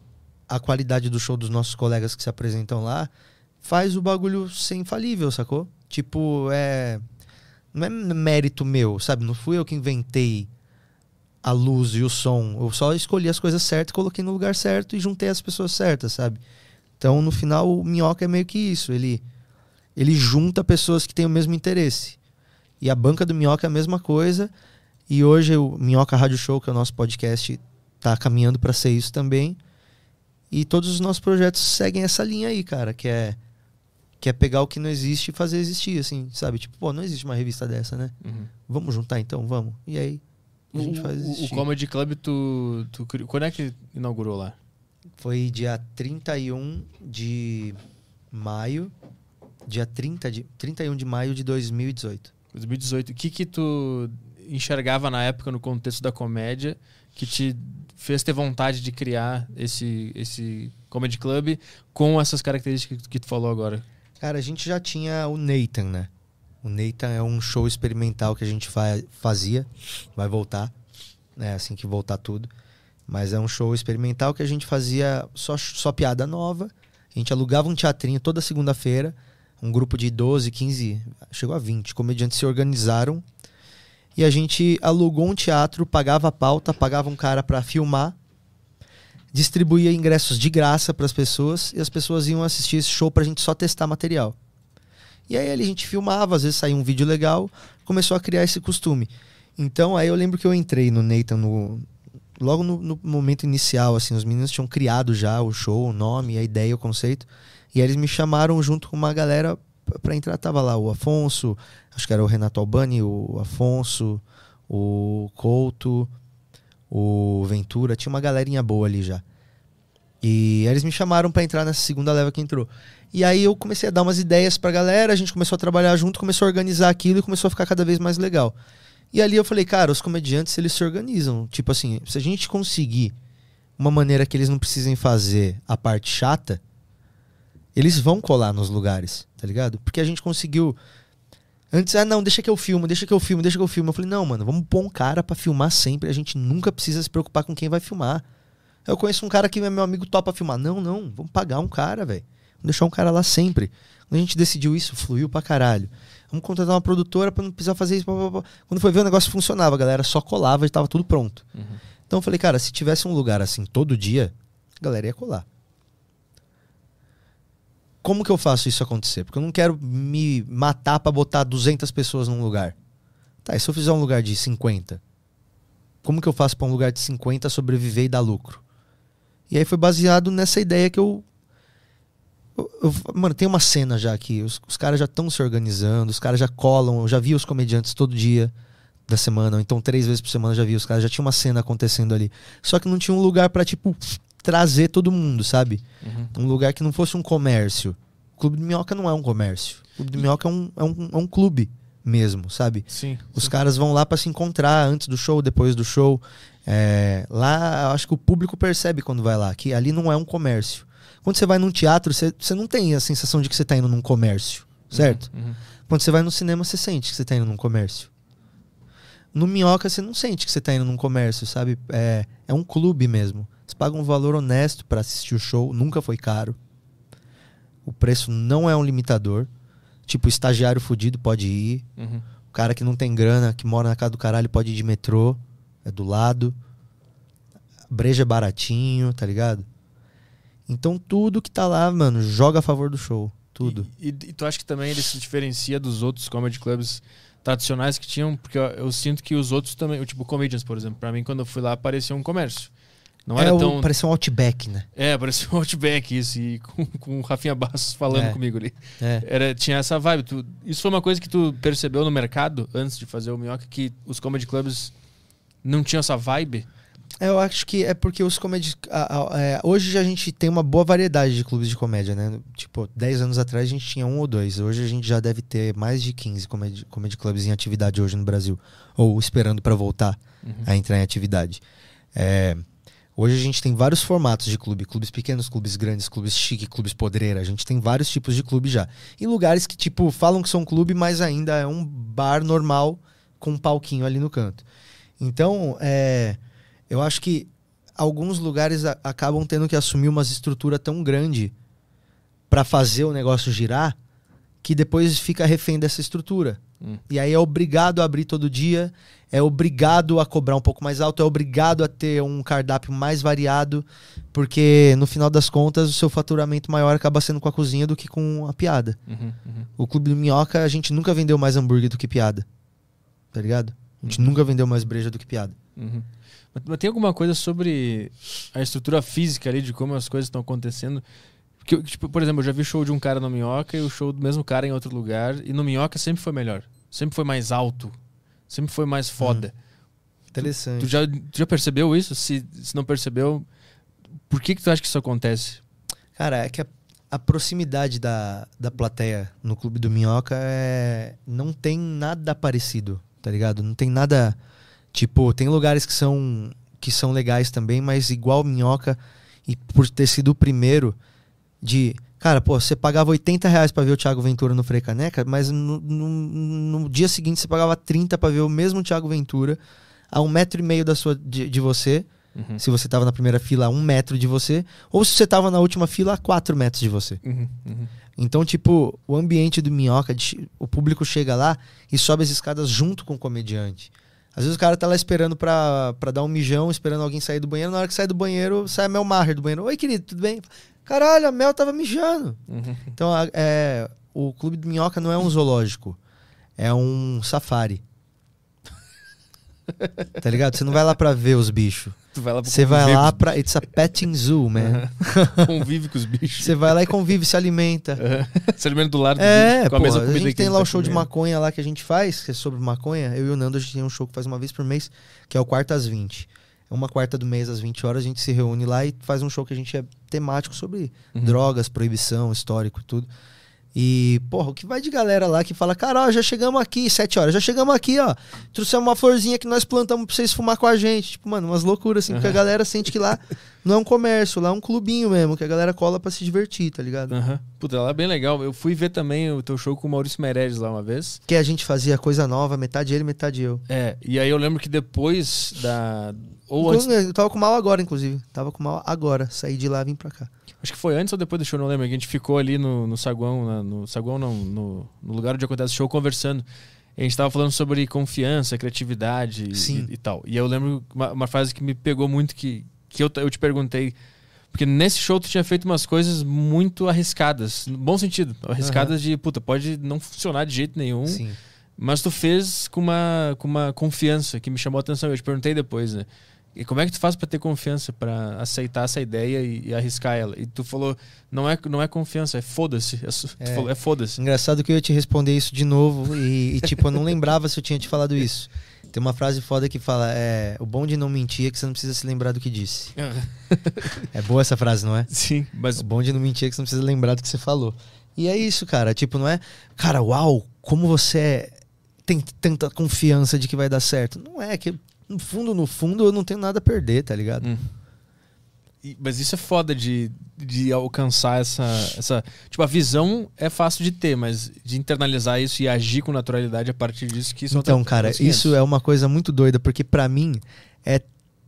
à qualidade do show dos nossos colegas que se apresentam lá, faz o bagulho ser infalível, sacou? Tipo, é. Não é mérito meu, sabe? Não fui eu que inventei a luz e o som. Eu só escolhi as coisas certas, coloquei no lugar certo e juntei as pessoas certas, sabe? Então, no final, o Minhoca é meio que isso. Ele, ele junta pessoas que têm o mesmo interesse. E a banca do Minhoca é a mesma coisa. E hoje o Minhoca Rádio Show, que é o nosso podcast, tá caminhando para ser isso também. E todos os nossos projetos seguem essa linha aí, cara, que é que é pegar o que não existe e fazer existir, assim, sabe? Tipo, pô, não existe uma revista dessa, né? Uhum. Vamos juntar então, vamos. E aí a gente O- faz o, o existir. Comedy Club, tu, tu quando é que inaugurou lá? Foi dia 31 de maio, dia 30 de 31 de maio de 2018. 2018. O que que tu enxergava na época no contexto da comédia que te fez ter vontade de criar esse esse comedy club com essas características que tu falou agora? Cara, a gente já tinha o Nathan, né? O Nathan é um show experimental que a gente fa- fazia, vai voltar. né? Assim que voltar tudo. Mas é um show experimental que a gente fazia só, só piada nova. A gente alugava um teatrinho toda segunda-feira. Um grupo de 12, 15, chegou a 20 comediantes se organizaram. E a gente alugou um teatro, pagava a pauta, pagava um cara para filmar, distribuía ingressos de graça para as pessoas e as pessoas iam assistir esse show pra gente só testar material. E aí a gente filmava, às vezes saía um vídeo legal, começou a criar esse costume. Então aí eu lembro que eu entrei no Nathan no, logo no, no, momento inicial, assim, os meninos tinham criado já o show, o nome, a ideia, o conceito. E aí eles me chamaram junto com uma galera para entrar. Tava lá o Afonso, acho que era o Renato Albani, o Afonso, o Couto, o Ventura. Tinha uma galerinha boa ali já. E eles me chamaram para entrar nessa segunda leva que entrou. E aí eu comecei a dar umas ideias pra galera, a gente começou a trabalhar junto, começou a organizar aquilo e começou a ficar cada vez mais legal. E ali eu falei, cara, os comediantes eles se organizam. Tipo assim, se a gente conseguir uma maneira que eles não precisem fazer a parte chata, eles vão colar nos lugares, tá ligado? Porque a gente conseguiu. Antes, ah, não, deixa que eu filmo, deixa que eu filmo, deixa que eu filmo. Eu falei, não, mano, vamos pôr um cara para filmar sempre. A gente nunca precisa se preocupar com quem vai filmar. Eu conheço um cara que é meu amigo topa filmar. Não, não, vamos pagar um cara, velho. Vamos deixar um cara lá sempre. Quando a gente decidiu isso, fluiu pra caralho. Vamos contratar uma produtora para não precisar fazer isso. Blá, blá, blá. Quando foi ver, o negócio funcionava, a galera só colava e tava tudo pronto. Uhum. Então eu falei, cara, se tivesse um lugar assim todo dia, a galera ia colar. Como que eu faço isso acontecer? Porque eu não quero me matar para botar 200 pessoas num lugar. Tá, e se eu fizer um lugar de 50? Como que eu faço para um lugar de 50 sobreviver e dar lucro? E aí foi baseado nessa ideia que eu eu, eu, mano, tem uma cena já aqui. Os, os caras já estão se organizando, os caras já colam. Eu já vi os comediantes todo dia da semana, ou então três vezes por semana eu já vi os caras. Já tinha uma cena acontecendo ali. Só que não tinha um lugar para tipo, trazer todo mundo, sabe? Uhum. Um lugar que não fosse um comércio. O Clube de Minhoca não é um comércio. O Clube de Minhoca é um, é um, é um clube mesmo, sabe? Sim. Os sim. caras vão lá para se encontrar antes do show, depois do show. É, lá, eu acho que o público percebe quando vai lá, que ali não é um comércio. Quando você vai num teatro, você, você não tem a sensação de que você está indo num comércio, certo? Uhum, uhum. Quando você vai no cinema, você sente que você está indo num comércio. No Minhoca, você não sente que você está indo num comércio, sabe? É, é um clube mesmo. Você paga um valor honesto para assistir o show, nunca foi caro. O preço não é um limitador. Tipo, o estagiário fudido pode ir. Uhum. O cara que não tem grana, que mora na casa do caralho, pode ir de metrô. É do lado. Breja é baratinho, tá ligado? Então tudo que tá lá, mano, joga a favor do show. Tudo. E, e, e tu acha que também ele se diferencia dos outros comedy clubs tradicionais que tinham? Porque eu, eu sinto que os outros também, tipo Comedians, por exemplo, para mim quando eu fui lá parecia um comércio. Não é era tão... Parecia um Outback, né? É, parecia um Outback, isso. E com, com o Rafinha Bastos falando É. comigo ali. É. Era, tinha essa vibe. Tu, isso foi uma coisa que tu percebeu no mercado antes de fazer o Minhoca, que os comedy clubs não tinham essa vibe? Eu acho que é porque os comédias. é, hoje a gente tem uma boa variedade de clubes de comédia, né? Tipo, 10 anos atrás a gente tinha um ou dois. Hoje a gente já deve ter mais de 15 comedy, comedy clubs em atividade hoje no Brasil. Ou esperando para voltar a entrar em atividade. É, hoje a gente tem vários formatos de clube: clubes pequenos, clubes grandes, clubes chique, clubes podreira. A gente tem vários tipos de clube já. E lugares que, tipo, falam que são clube, mas ainda é um bar normal com um palquinho ali no canto. Então, é, eu acho que alguns lugares a- acabam tendo que assumir uma estrutura tão grande para fazer o negócio girar que depois fica refém dessa estrutura. Hum. E aí é obrigado a abrir todo dia, é obrigado a cobrar um pouco mais alto, é obrigado a ter um cardápio mais variado, porque no final das contas o seu faturamento maior acaba sendo com a cozinha do que com a piada. Uhum, uhum. O Clube do Minhoca, a gente nunca vendeu mais hambúrguer do que piada. Tá ligado? A gente nunca vendeu mais breja do que piada. Uhum. Mas, tem alguma coisa sobre a estrutura física ali, de como as coisas estão acontecendo? Porque, tipo, por exemplo, eu já vi show de um cara no Minhoca e o show do mesmo cara em outro lugar. E no Minhoca sempre foi melhor. Sempre foi mais alto. Sempre foi mais foda. Interessante. Tu, já, tu já percebeu isso? Se, se não percebeu, por que, que tu acha que isso acontece? Cara, é que a, a proximidade da, da plateia no Clube do Minhoca é, não tem nada parecido, tá ligado? Não tem nada. Tipo, tem lugares que são, que são legais também, mas igual Minhoca, e por ter sido o primeiro de. Cara, pô, você pagava 80 reais pra ver o Thiago Ventura no Frei Caneca, mas no, no- no dia seguinte você pagava 30 pra ver o mesmo Thiago Ventura a um metro e meio da sua, de, de você, Uhum. se você tava na primeira fila a um metro de você, ou se você tava na última fila a quatro metros de você. Uhum. Uhum. Então, tipo, o ambiente do Minhoca, o público chega lá e sobe as escadas junto com o comediante. Às vezes o cara tá lá esperando pra, pra dar um mijão, esperando alguém sair do banheiro. Na hora que sai do banheiro, sai a Mel Maher do banheiro. Oi, querido, tudo bem? Caralho, a Mel tava mijando. Uhum. Então, é, o Clube do Minhoca não é um zoológico. É um safari. Tá ligado? Você não vai lá pra ver os bichos. Tu vai lá pra Você vai lá pra. It's a petting zoo, man. os- Convive com os bichos. Você vai lá e convive, se alimenta. Se alimenta do lado do É, bicho, com pô, a mesma a comida gente que tem lá tá o show de comendo. maconha lá que a gente faz, que é sobre maconha. Eu e o Nando, a gente tem um show que faz uma vez por mês, que é o quarta às 20. É uma quarta do mês às 20 horas, a gente se reúne lá e faz um show que a gente é temático sobre Uhum. drogas, proibição, histórico, tudo. E, porra, o que vai de galera lá que fala, cara, ó, já chegamos aqui, sete horas, já chegamos aqui, ó. Trouxemos uma florzinha que nós plantamos pra vocês fumar com a gente. Tipo, mano, umas loucuras, assim, porque a galera sente que lá não é um comércio, lá é um clubinho mesmo, que a galera cola pra se divertir, tá ligado? Aham. Puta, lá é bem legal. Eu fui ver também o teu show com o Maurício Meirelles lá uma vez. Que a gente fazia coisa nova, metade ele, metade eu. É, e aí eu lembro que depois da. Ou antes. Eu tava com mal agora, inclusive. Tava com mal agora. Saí de lá e vim pra cá. Acho que foi antes ou depois do show, não lembro. A gente ficou ali no, no saguão, na- no saguão não, no, no lugar onde acontece o show, conversando. A gente tava falando sobre confiança, criatividade e-. E, e tal. E eu lembro uma, uma frase que me pegou muito, que, que eu, eu te perguntei. Porque nesse show tu tinha feito umas coisas muito arriscadas, no bom sentido. Arriscadas de, puta, pode não funcionar de jeito nenhum. Sim. Mas tu fez com uma, com uma confiança que me chamou a atenção. Eu te perguntei depois, né? E como é que tu faz pra ter confiança, pra aceitar essa ideia e, e arriscar ela? E tu falou, não é, não é confiança, é foda-se. É, É. é foda-se. Engraçado que eu ia te responder isso de novo e, e, tipo, eu não lembrava se eu tinha te falado isso. Tem uma frase foda que fala: é, o bom de não mentir é que você não precisa se lembrar do que disse. É boa essa frase, não é? Sim, mas O bom de não mentir é que você não precisa lembrar do que você falou. E é isso, cara. Tipo, não é. Cara, uau, como você é- tem tanta confiança de que vai dar certo. Não é, que no fundo, no fundo, eu não tenho nada a perder, tá ligado? Hum. E- Mas isso é foda de, de alcançar essa, essa. Tipo, a visão é fácil de ter, mas de internalizar isso e agir com naturalidade a partir disso que isso Então, cara, outros isso 500. é uma coisa muito doida, porque pra mim é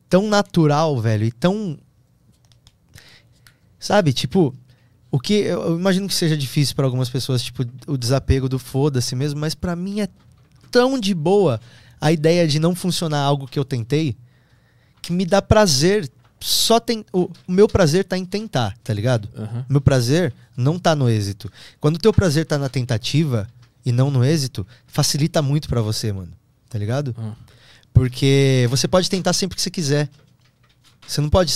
tão natural, velho, e tão. Sabe, tipo, o que. Eu imagino que seja difícil pra algumas pessoas, tipo, o desapego do foda-se mesmo, mas pra mim é tão de boa a ideia de não funcionar algo que eu tentei que me dá prazer. Só tem. O, meu prazer tá em tentar, tá ligado? Aham. Meu prazer não tá no êxito. Quando o teu prazer tá na tentativa e não no êxito, facilita muito pra você, mano. Tá ligado? Ah. Porque você pode tentar sempre que você quiser. Você não pode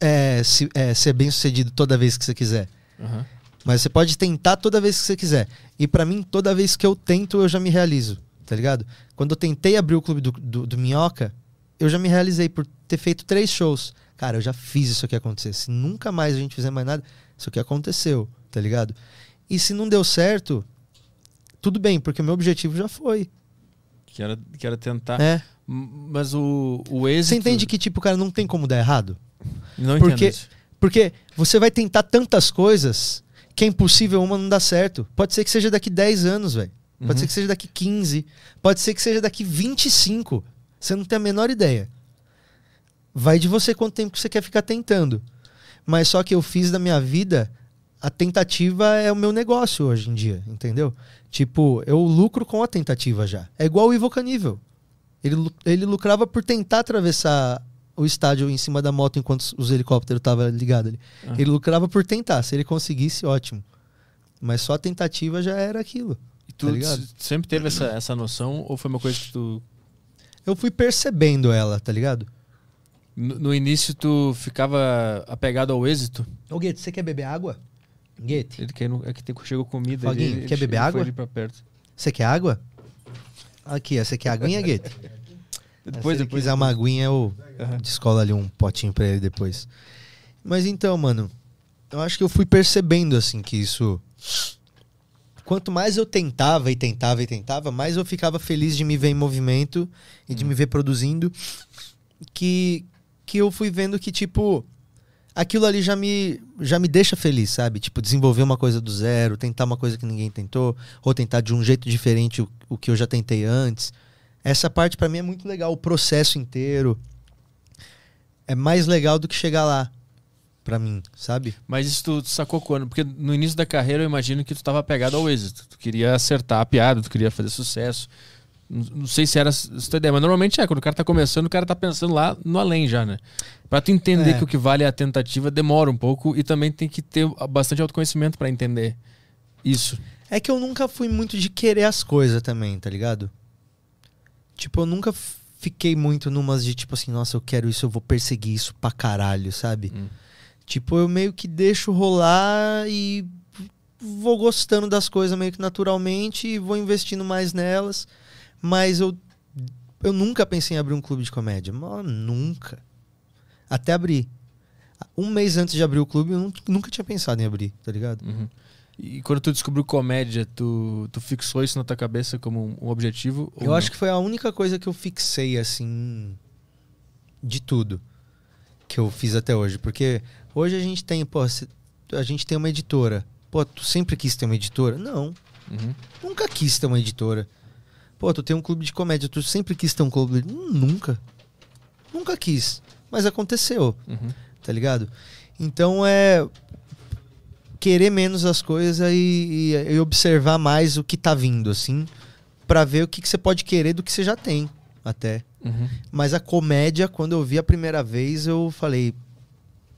é, se- é, ser bem sucedido toda vez que você quiser. Aham. Mas você pode tentar toda vez que você quiser. E pra mim, toda vez que eu tento, eu já me realizo. Tá ligado? Quando eu tentei abrir o clube do, do, do Minhoca, eu já me realizei por ter feito três shows. Cara, eu já fiz isso aqui acontecer. Se nunca mais a gente fizer mais nada, isso aqui aconteceu, tá ligado? E se não deu certo, tudo bem, porque o meu objetivo já foi. Que, era, que era tentar. É. Mas o, o êxito. Você entende que, tipo, cara, não tem como dar errado? Não Porque- entendo isso. Porque você vai tentar tantas coisas que é impossível uma não dar certo. Pode ser que seja daqui 10 anos, velho. Pode Uhum. ser que seja daqui 15. Pode ser que seja daqui 25. Você não tem a menor ideia. Vai de você quanto tempo que você quer ficar tentando. Mas só que eu fiz da minha vida, a tentativa é o meu negócio hoje em dia, entendeu? Tipo, eu lucro com a tentativa já. É igual o Ivo Canível. Ele, ele lucrava por tentar atravessar o estádio em cima da moto enquanto os- os helicópteros estavam ligados ali. Ah. Ele lucrava por tentar. Se ele conseguisse, ótimo. Mas só a tentativa já era aquilo. E tu tá ligado? s- sempre teve essa, essa noção ou foi uma coisa que tu. Eu fui percebendo ela, tá ligado? No, no início tu ficava apegado ao êxito? Ô, Guete, você quer beber água? Guete, Ele quer, é que tem- chegou comida. Ele, ele, quer beber ele água? Foi ali pra perto. você quer água? Aqui, você quer aguinha, Guete? Depois, Se ele depois. quiser uma aguinha, eu Aham. descola ali um potinho pra ele depois. Mas então, mano, eu acho que eu fui percebendo, assim, que isso... Quanto mais eu tentava e tentava e tentava, mais eu ficava feliz de me ver em movimento e de me ver produzindo. Que, que eu fui vendo que, tipo, aquilo ali já me, já me deixa feliz, sabe? Tipo, desenvolver uma coisa do zero, tentar uma coisa que ninguém tentou, ou tentar de um jeito diferente o, o que eu já tentei antes. Essa parte pra mim é muito legal, o processo inteiro. É mais legal do que chegar lá, pra mim, sabe? Mas isso tu sacou quando? Porque no início da carreira eu imagino que tu tava pegado ao êxito. Tu queria acertar a piada, tu queria fazer sucesso. Não, sei se era essa ideia, mas normalmente é. Quando o cara tá começando, o cara tá pensando lá no além já, né? Pra tu entender É. que o que vale é a tentativa, demora um pouco e também tem que ter bastante autoconhecimento pra entender isso. É que eu nunca fui muito de querer as coisas também, tá ligado? Tipo, eu nunca fiquei muito numas de tipo assim, nossa, eu quero isso, eu vou perseguir isso pra caralho, sabe? Hum. Tipo, eu meio que deixo rolar e vou gostando das coisas meio que naturalmente e vou investindo mais nelas. Mas eu, eu nunca pensei em abrir um clube de comédia. Mano, nunca. Até abrir. Um mês antes de abrir o clube, eu nu- nunca tinha pensado em abrir, tá ligado? Uhum. E quando tu descobriu comédia, tu, tu fixou isso na tua cabeça como um, objetivo? Eu não? acho que foi a única coisa que eu fixei, assim, de tudo que eu fiz até hoje. Porque hoje a gente tem, pô, a gente tem uma editora. Pô, tu sempre quis ter uma editora? Não, Uhum. nunca quis ter uma editora. Pô, tu tem um clube de comédia, tu sempre quis ter um clube. Hum, Nunca. Nunca quis. Mas aconteceu, Uhum. tá ligado? Então é querer menos as coisas e, e- e observar mais o que tá vindo, assim, pra ver o que, que você pode querer do que você já tem, até. Uhum. Mas a comédia, quando eu vi a primeira vez, eu falei,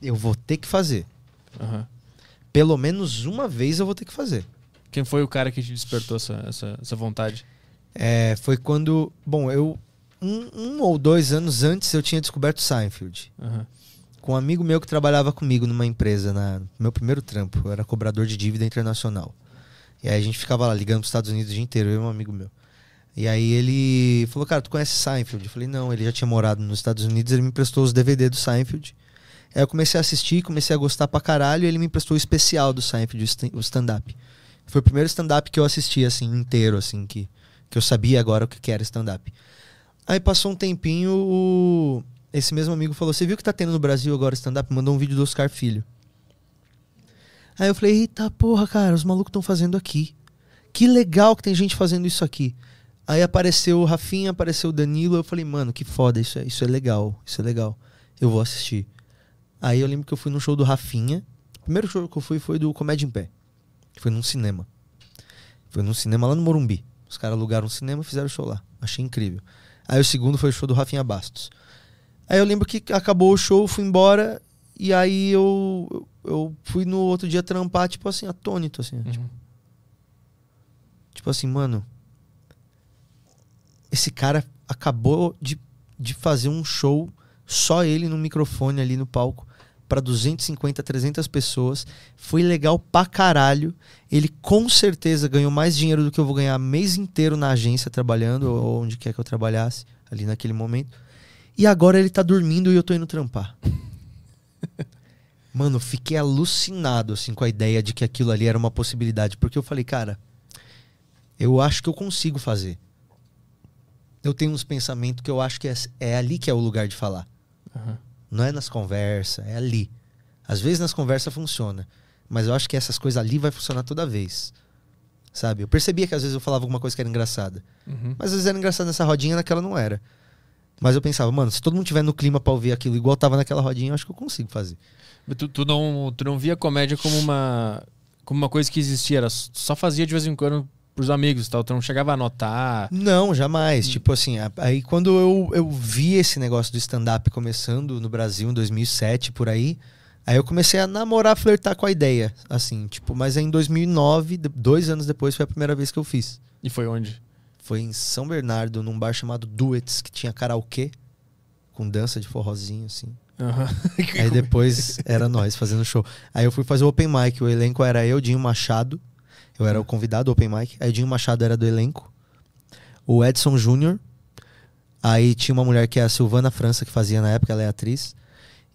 eu vou ter que fazer. Uhum. Pelo menos uma vez eu vou ter que fazer. Quem foi o cara que te despertou essa, essa, essa vontade? É, foi quando, bom, eu um, um ou dois anos antes eu tinha descoberto Seinfeld. Uhum. Com um amigo meu que trabalhava comigo numa empresa, na no meu primeiro trampo. Eu era cobrador de dívida internacional. E aí a gente ficava lá ligando pros Estados Unidos o dia inteiro, eu e um amigo meu. E aí ele falou, cara, tu conhece Seinfeld? Eu falei, não, ele já tinha morado nos Estados Unidos, ele me emprestou os DVD do Seinfeld. Aí eu comecei a assistir, comecei a gostar pra caralho, e ele me emprestou o especial do Seinfeld, o stand-up. Foi o primeiro stand-up que eu assisti, assim, inteiro, assim, que, que eu sabia agora o que era stand-up. Aí passou um tempinho, o- esse mesmo amigo falou: Você viu que tá tendo no Brasil agora stand-up? Mandou um vídeo do Oscar Filho. Aí eu falei: Eita porra, cara, os malucos estão fazendo aqui. Que legal que tem gente fazendo isso aqui. Aí apareceu o Rafinha, apareceu o Danilo. Eu falei: Mano, que foda, isso é, isso é legal, isso é legal. Eu vou assistir. Aí eu lembro que eu fui no show do Rafinha. O primeiro show que eu fui foi do Comédia em Pé. Foi num cinema. Foi num cinema lá no Morumbi. Os caras alugaram um cinema e fizeram show lá. Achei incrível. Aí o segundo foi o show do Rafinha Bastos. Aí eu lembro que acabou o show, fui embora. E aí eu, eu fui no outro dia trampar, tipo assim, atônito, assim. Tipo, Uhum. tipo assim, mano. Esse cara acabou de, de fazer um show, só ele no microfone ali no palco, pra 250, 300 pessoas. Foi legal pra caralho. Ele com certeza ganhou mais dinheiro do que eu vou ganhar mês inteiro na agência trabalhando, ou onde quer que eu trabalhasse, ali naquele momento. E agora ele tá dormindo e eu tô indo trampar. Mano, fiquei alucinado assim com a ideia de que aquilo ali era uma possibilidade, porque eu falei, cara, eu acho que eu consigo fazer. Eu tenho uns pensamentos que eu acho que é, é ali que é o lugar de falar. Uhum. Não é nas conversas, é ali. Às vezes nas conversas funciona, mas eu acho que essas coisas ali vai funcionar toda vez. Sabe? Eu percebia que às vezes eu falava alguma coisa que era engraçada. Uhum. Mas às vezes era engraçado nessa rodinha, naquela não era. Mas eu pensava, mano, se todo mundo tiver no clima pra ouvir aquilo igual tava naquela rodinha, eu acho que eu consigo fazer. Tu, tu não, tu não via comédia como uma, como uma coisa que existia, era, só fazia de vez em quando pros amigos e tal, tu não chegava a anotar. Não, jamais. Tipo assim, aí quando eu, eu vi esse negócio do stand-up começando no Brasil em 2007, por aí, aí eu comecei a namorar, flertar com a ideia, assim, tipo, mas em 2009, de- dois anos depois, foi a primeira vez que eu fiz. E foi onde? Foi em São Bernardo, num bar chamado Duets, que tinha karaokê, com dança de forrozinho, assim. Aham. Aí depois era nós fazendo show. Aí eu fui fazer o open mic. O elenco era eu, Dinho Machado. Eu era o convidado do open mic. Aí o Dinho Machado era do elenco. O Edson Júnior. Aí tinha uma mulher que é a Silvana França, que fazia na época, ela é atriz.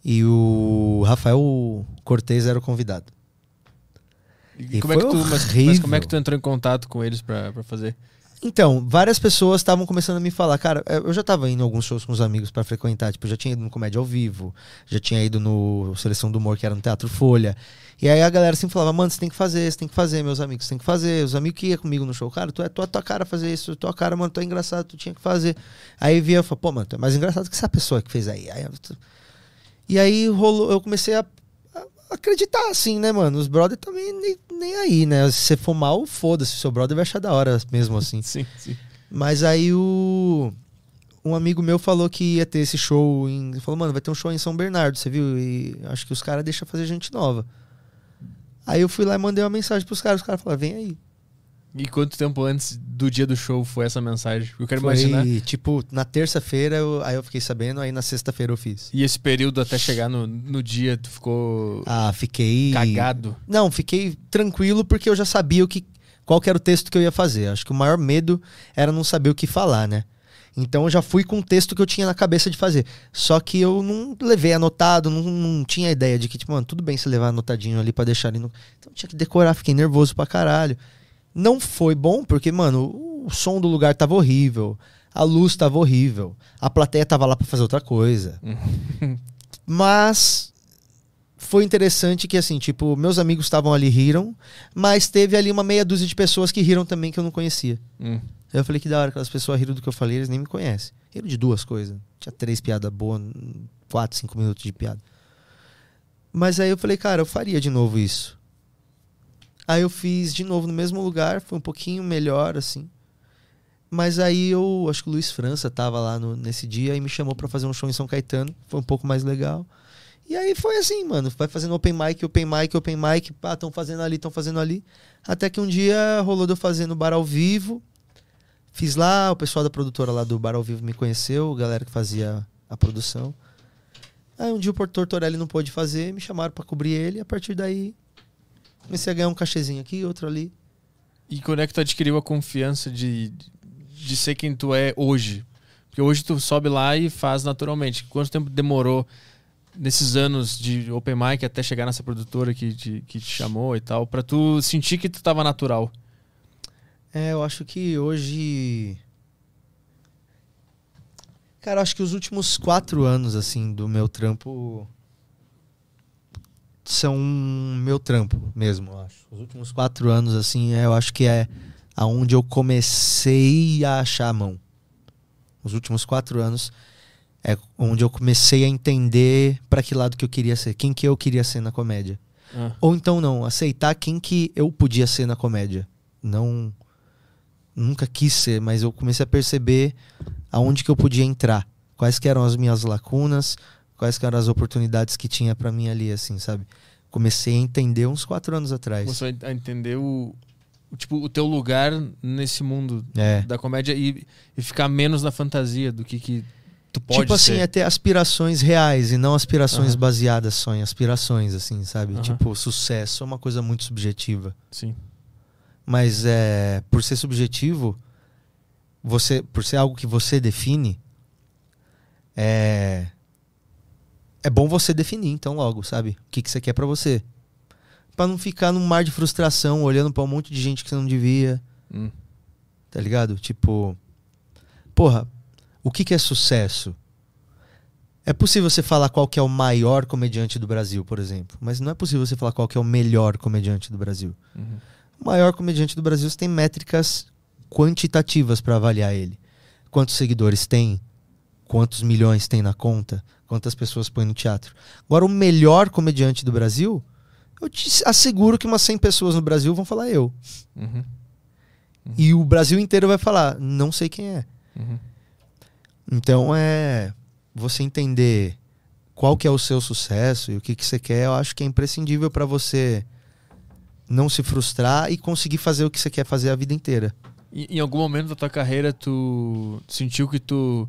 E o Rafael Cortez era o convidado. E E como é que tu, mas, mas como é que tu entrou em contato com eles pra fazer? Então, várias pessoas estavam começando a me falar, cara, é, eu já tava indo em alguns shows com os amigos pra frequentar, tipo, eu já tinha ido no Comédia ao Vivo, já tinha ido no Seleção do Humor, que era no Teatro Folha. E aí a galera sempre falava, mano, você tem que fazer, você tem que fazer, meus amigos, você tem que fazer. Os amigos que iam comigo no show, cara, tu é tua, tua cara fazer isso, tua cara, mano, tu é engraçado, tu tinha que fazer. Aí via eu falava, pô, mano, tu é mais engraçado que essa pessoa que fez aí. aí e aí rolou, eu comecei a acreditar, assim, né, mano? Os brother também nem, aí, né? Se você for mal, foda-se, seu brother vai achar da hora mesmo assim. Sim, sim. Mas aí o. Um amigo meu falou que ia ter esse show em. Falou, mano, vai ter um show em São Bernardo, você viu? E acho que os caras deixam fazer gente nova. Aí eu fui lá e mandei uma mensagem pros caras, os caras falaram, vem aí. E quanto tempo antes do dia do show foi essa mensagem? Eu quero Foi, imaginar. tipo, na terça-feira, eu- aí eu fiquei sabendo, aí na sexta-feira eu fiz. E esse período até chegar no, no dia, tu ficou Ah, fiquei. cagado. Não, fiquei tranquilo porque eu já sabia o que, qual que era o texto que eu ia fazer. Acho que o maior medo era não saber o que falar, né? Então eu já fui com o texto que eu tinha na cabeça de fazer. Só que eu não levei anotado, não, não tinha ideia de que, tipo, mano, tudo bem se levar anotadinho ali pra deixar ali no. Então eu tinha que decorar, fiquei nervoso pra caralho. Não foi bom, porque, mano, o som do lugar tava horrível, a luz tava horrível, a plateia tava lá pra fazer outra coisa. Mas foi interessante que, assim, tipo, meus amigos estavam ali riram, mas teve ali uma meia dúzia de pessoas que riram também que eu não conhecia. Hum. Aí eu falei que da hora, aquelas pessoas riram do que eu falei, eles nem me conhecem. Riram de duas coisas. Tinha três piadas boas, quatro, cinco minutos de piada. Mas aí eu falei, cara, eu faria de novo isso. Aí eu fiz de novo no mesmo lugar, foi um pouquinho melhor, assim. Mas aí eu, acho que o Luiz França tava lá no- nesse dia e me chamou pra fazer um show em São Caetano, foi um pouco mais legal. E aí foi assim, mano, vai fazendo open mic, open mic, open mic, pá, estão fazendo ali, estão fazendo ali. Até que um dia rolou de eu fazer no bar ao vivo. Fiz lá, o pessoal da produtora lá do bar ao vivo me conheceu, a galera que fazia a produção. Aí um dia o Porto Tortorelli não pôde fazer, me chamaram pra cobrir ele, a partir daí comecei a ganhar um cachezinho aqui, outro ali. E quando é que tu adquiriu a confiança de, de ser quem tu é hoje? Porque hoje tu sobe lá e faz naturalmente. Quanto tempo demorou nesses anos de open mic até chegar nessa produtora que te, que te chamou e tal, pra tu sentir que tu tava natural? É, eu acho que hoje. Cara, eu acho que os últimos quatro anos, assim, do meu trampo. São meu trampo mesmo, acho. Os últimos quatro anos, assim, é, eu acho que é aonde eu comecei a achar a mão. Os últimos quatro anos é onde eu comecei a entender para que lado que eu queria ser, quem que eu queria ser na comédia. Ah, Ou então não, aceitar quem que eu podia ser na comédia. Não nunca quis ser, mas eu comecei a perceber aonde que eu podia entrar, quais que eram as minhas lacunas, quais que eram as oportunidades que tinha pra mim ali, assim, sabe? Comecei a entender uns quatro anos atrás. Começou a entender o, tipo, o teu lugar nesse mundo É. da comédia e, e ficar menos na fantasia do que, que tu pode tipo assim, ser. é ter aspirações reais e não aspirações Aham. baseadas só em aspirações, assim, sabe? Aham. Tipo, sucesso é uma coisa muito subjetiva. Sim. Mas é, por ser subjetivo, você, por ser algo que você define, é é bom você definir então logo, sabe? O que que você quer pra você? Pra não ficar num mar de frustração, olhando pra um monte de gente que você não devia, Hum. tá ligado? Tipo, porra, o que que é sucesso? É possível você falar qual que é o maior comediante do Brasil, por exemplo, mas não é possível você falar qual que é o melhor comediante do Brasil Uhum. o maior comediante do Brasil, você tem métricas quantitativas para avaliar ele. Quantos seguidores tem? Quantos milhões tem na conta? Quantas pessoas põe no teatro? Agora, o melhor comediante do Brasil, eu te asseguro que umas 100 pessoas no Brasil vão falar eu. Uhum. E o Brasil inteiro vai falar, não sei quem é. Uhum. Então é você entender qual que é o seu sucesso e o que, que você quer, eu acho que é imprescindível para você não se frustrar e conseguir fazer o que você quer fazer a vida inteira. E, em algum momento da tua carreira, tu sentiu que tu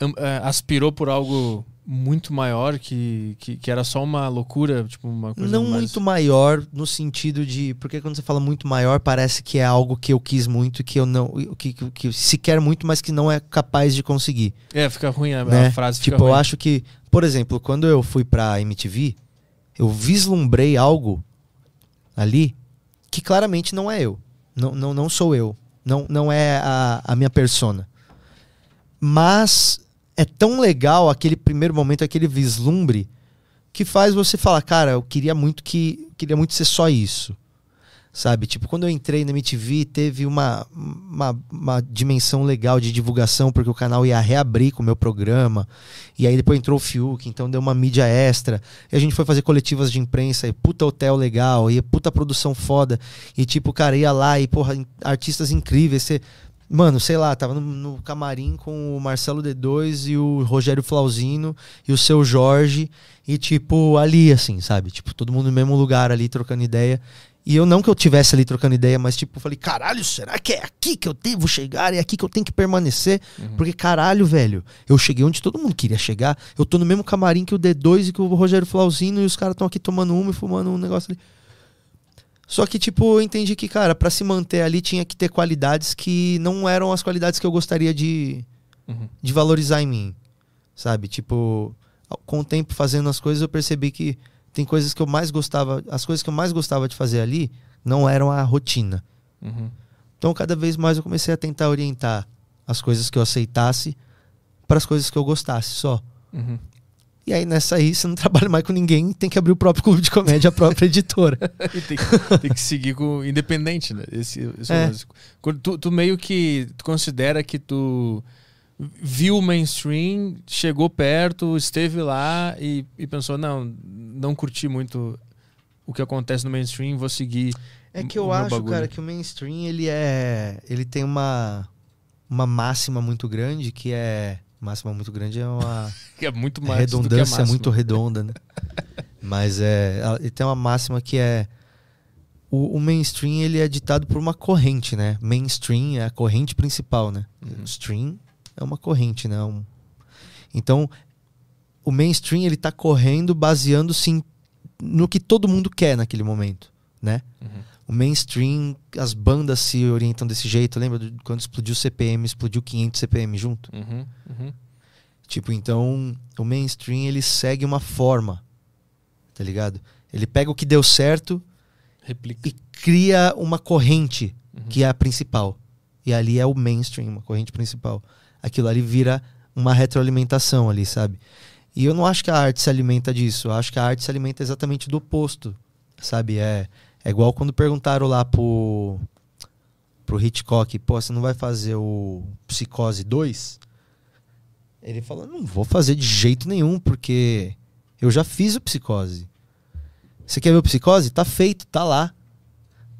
eh, aspirou por algo muito maior, que, que, que era só uma loucura, tipo uma coisa não mais... muito maior no sentido de. Porque quando você fala muito maior, parece que é algo que eu quis muito, que eu não. Que, que, que se quer muito, mas que não é capaz de conseguir. É, fica ruim a, a né? frase. Fica Tipo, eu ruim. acho que. Por exemplo, quando eu fui pra MTV, eu vislumbrei algo ali que claramente não é eu. Não, não, não sou eu. Não, não é a, a minha persona. Mas é tão legal aquele primeiro momento, aquele vislumbre, que faz você falar, cara, eu queria muito que. Queria muito ser só isso. Sabe? Tipo, quando eu entrei na MTV, teve uma, uma, uma dimensão legal de divulgação, porque o canal ia reabrir com o meu programa. E aí depois entrou o Fiuk, então deu uma mídia extra. E a gente foi fazer coletivas de imprensa, e puta hotel legal, e puta produção foda. E tipo, cara, ia lá e, porra, artistas incríveis. Você, mano, sei lá, tava no, no camarim com o Marcelo D2 e o Rogério Flauzino e o seu Jorge. E, tipo, ali, assim, sabe? Tipo, todo mundo no mesmo lugar ali, trocando ideia. E eu não que eu tivesse ali trocando ideia, mas tipo, falei, caralho, será que é aqui que eu devo chegar? É aqui que eu tenho que permanecer? Uhum. Porque caralho, velho, eu cheguei onde todo mundo queria chegar. Eu tô no mesmo camarim que o D2 e que o Rogério Flauzino e os caras estão aqui tomando uma e fumando um negócio ali. Só que, tipo, eu entendi que, cara, para se manter ali tinha que ter qualidades que não eram as qualidades que eu gostaria de, uhum. de valorizar em mim. Sabe? Tipo, com o tempo fazendo as coisas, eu percebi que tem coisas que eu mais gostava, as coisas que eu mais gostava de fazer ali não eram a rotina. Uhum. Então, cada vez mais eu comecei a tentar orientar as coisas que eu aceitasse para as coisas que eu gostasse só. Uhum. E aí, nessa aí, você não trabalha mais com ninguém, tem que abrir o próprio clube de comédia, a própria editora. e tem, que, tem, que seguir com independente, né? Esse, esse é. tu, tu meio que tu considera que tu viu o mainstream, chegou perto, esteve lá e, e pensou, não, não curti muito o que acontece no mainstream, vou seguir. É que eu acho, bagulho. cara, que o mainstream ele é, ele tem uma uma máxima muito grande que é máxima muito grande é uma é muito mais redundância muito redonda, né? Mas é, ele tem uma máxima que é o, o, mainstream ele é ditado por uma corrente, né? Mainstream é a corrente principal, né? Uhum. Stream é uma corrente, né? Um... Então, o mainstream ele tá correndo baseando-se no que todo mundo quer naquele momento, né? Uhum. O mainstream, as bandas se orientam desse jeito. Lembra de quando explodiu o CPM, explodiu 500 CPM junto? Uhum. Uhum. Tipo, então, o mainstream ele segue uma forma, tá ligado? Ele pega o que deu certo Replica. e cria uma corrente uhum. que é a principal. E ali é o mainstream, uma corrente principal aquilo ali vira uma retroalimentação ali, sabe? E eu não acho que a arte se alimenta disso. Eu acho que a arte se alimenta exatamente do oposto, sabe? É, é igual quando perguntaram lá pro, pro Hitchcock, pô, você não vai fazer o Psicose 2? Ele falou, não vou fazer de jeito nenhum, porque eu já fiz o Psicose. Você quer ver o Psicose? Tá feito, tá lá.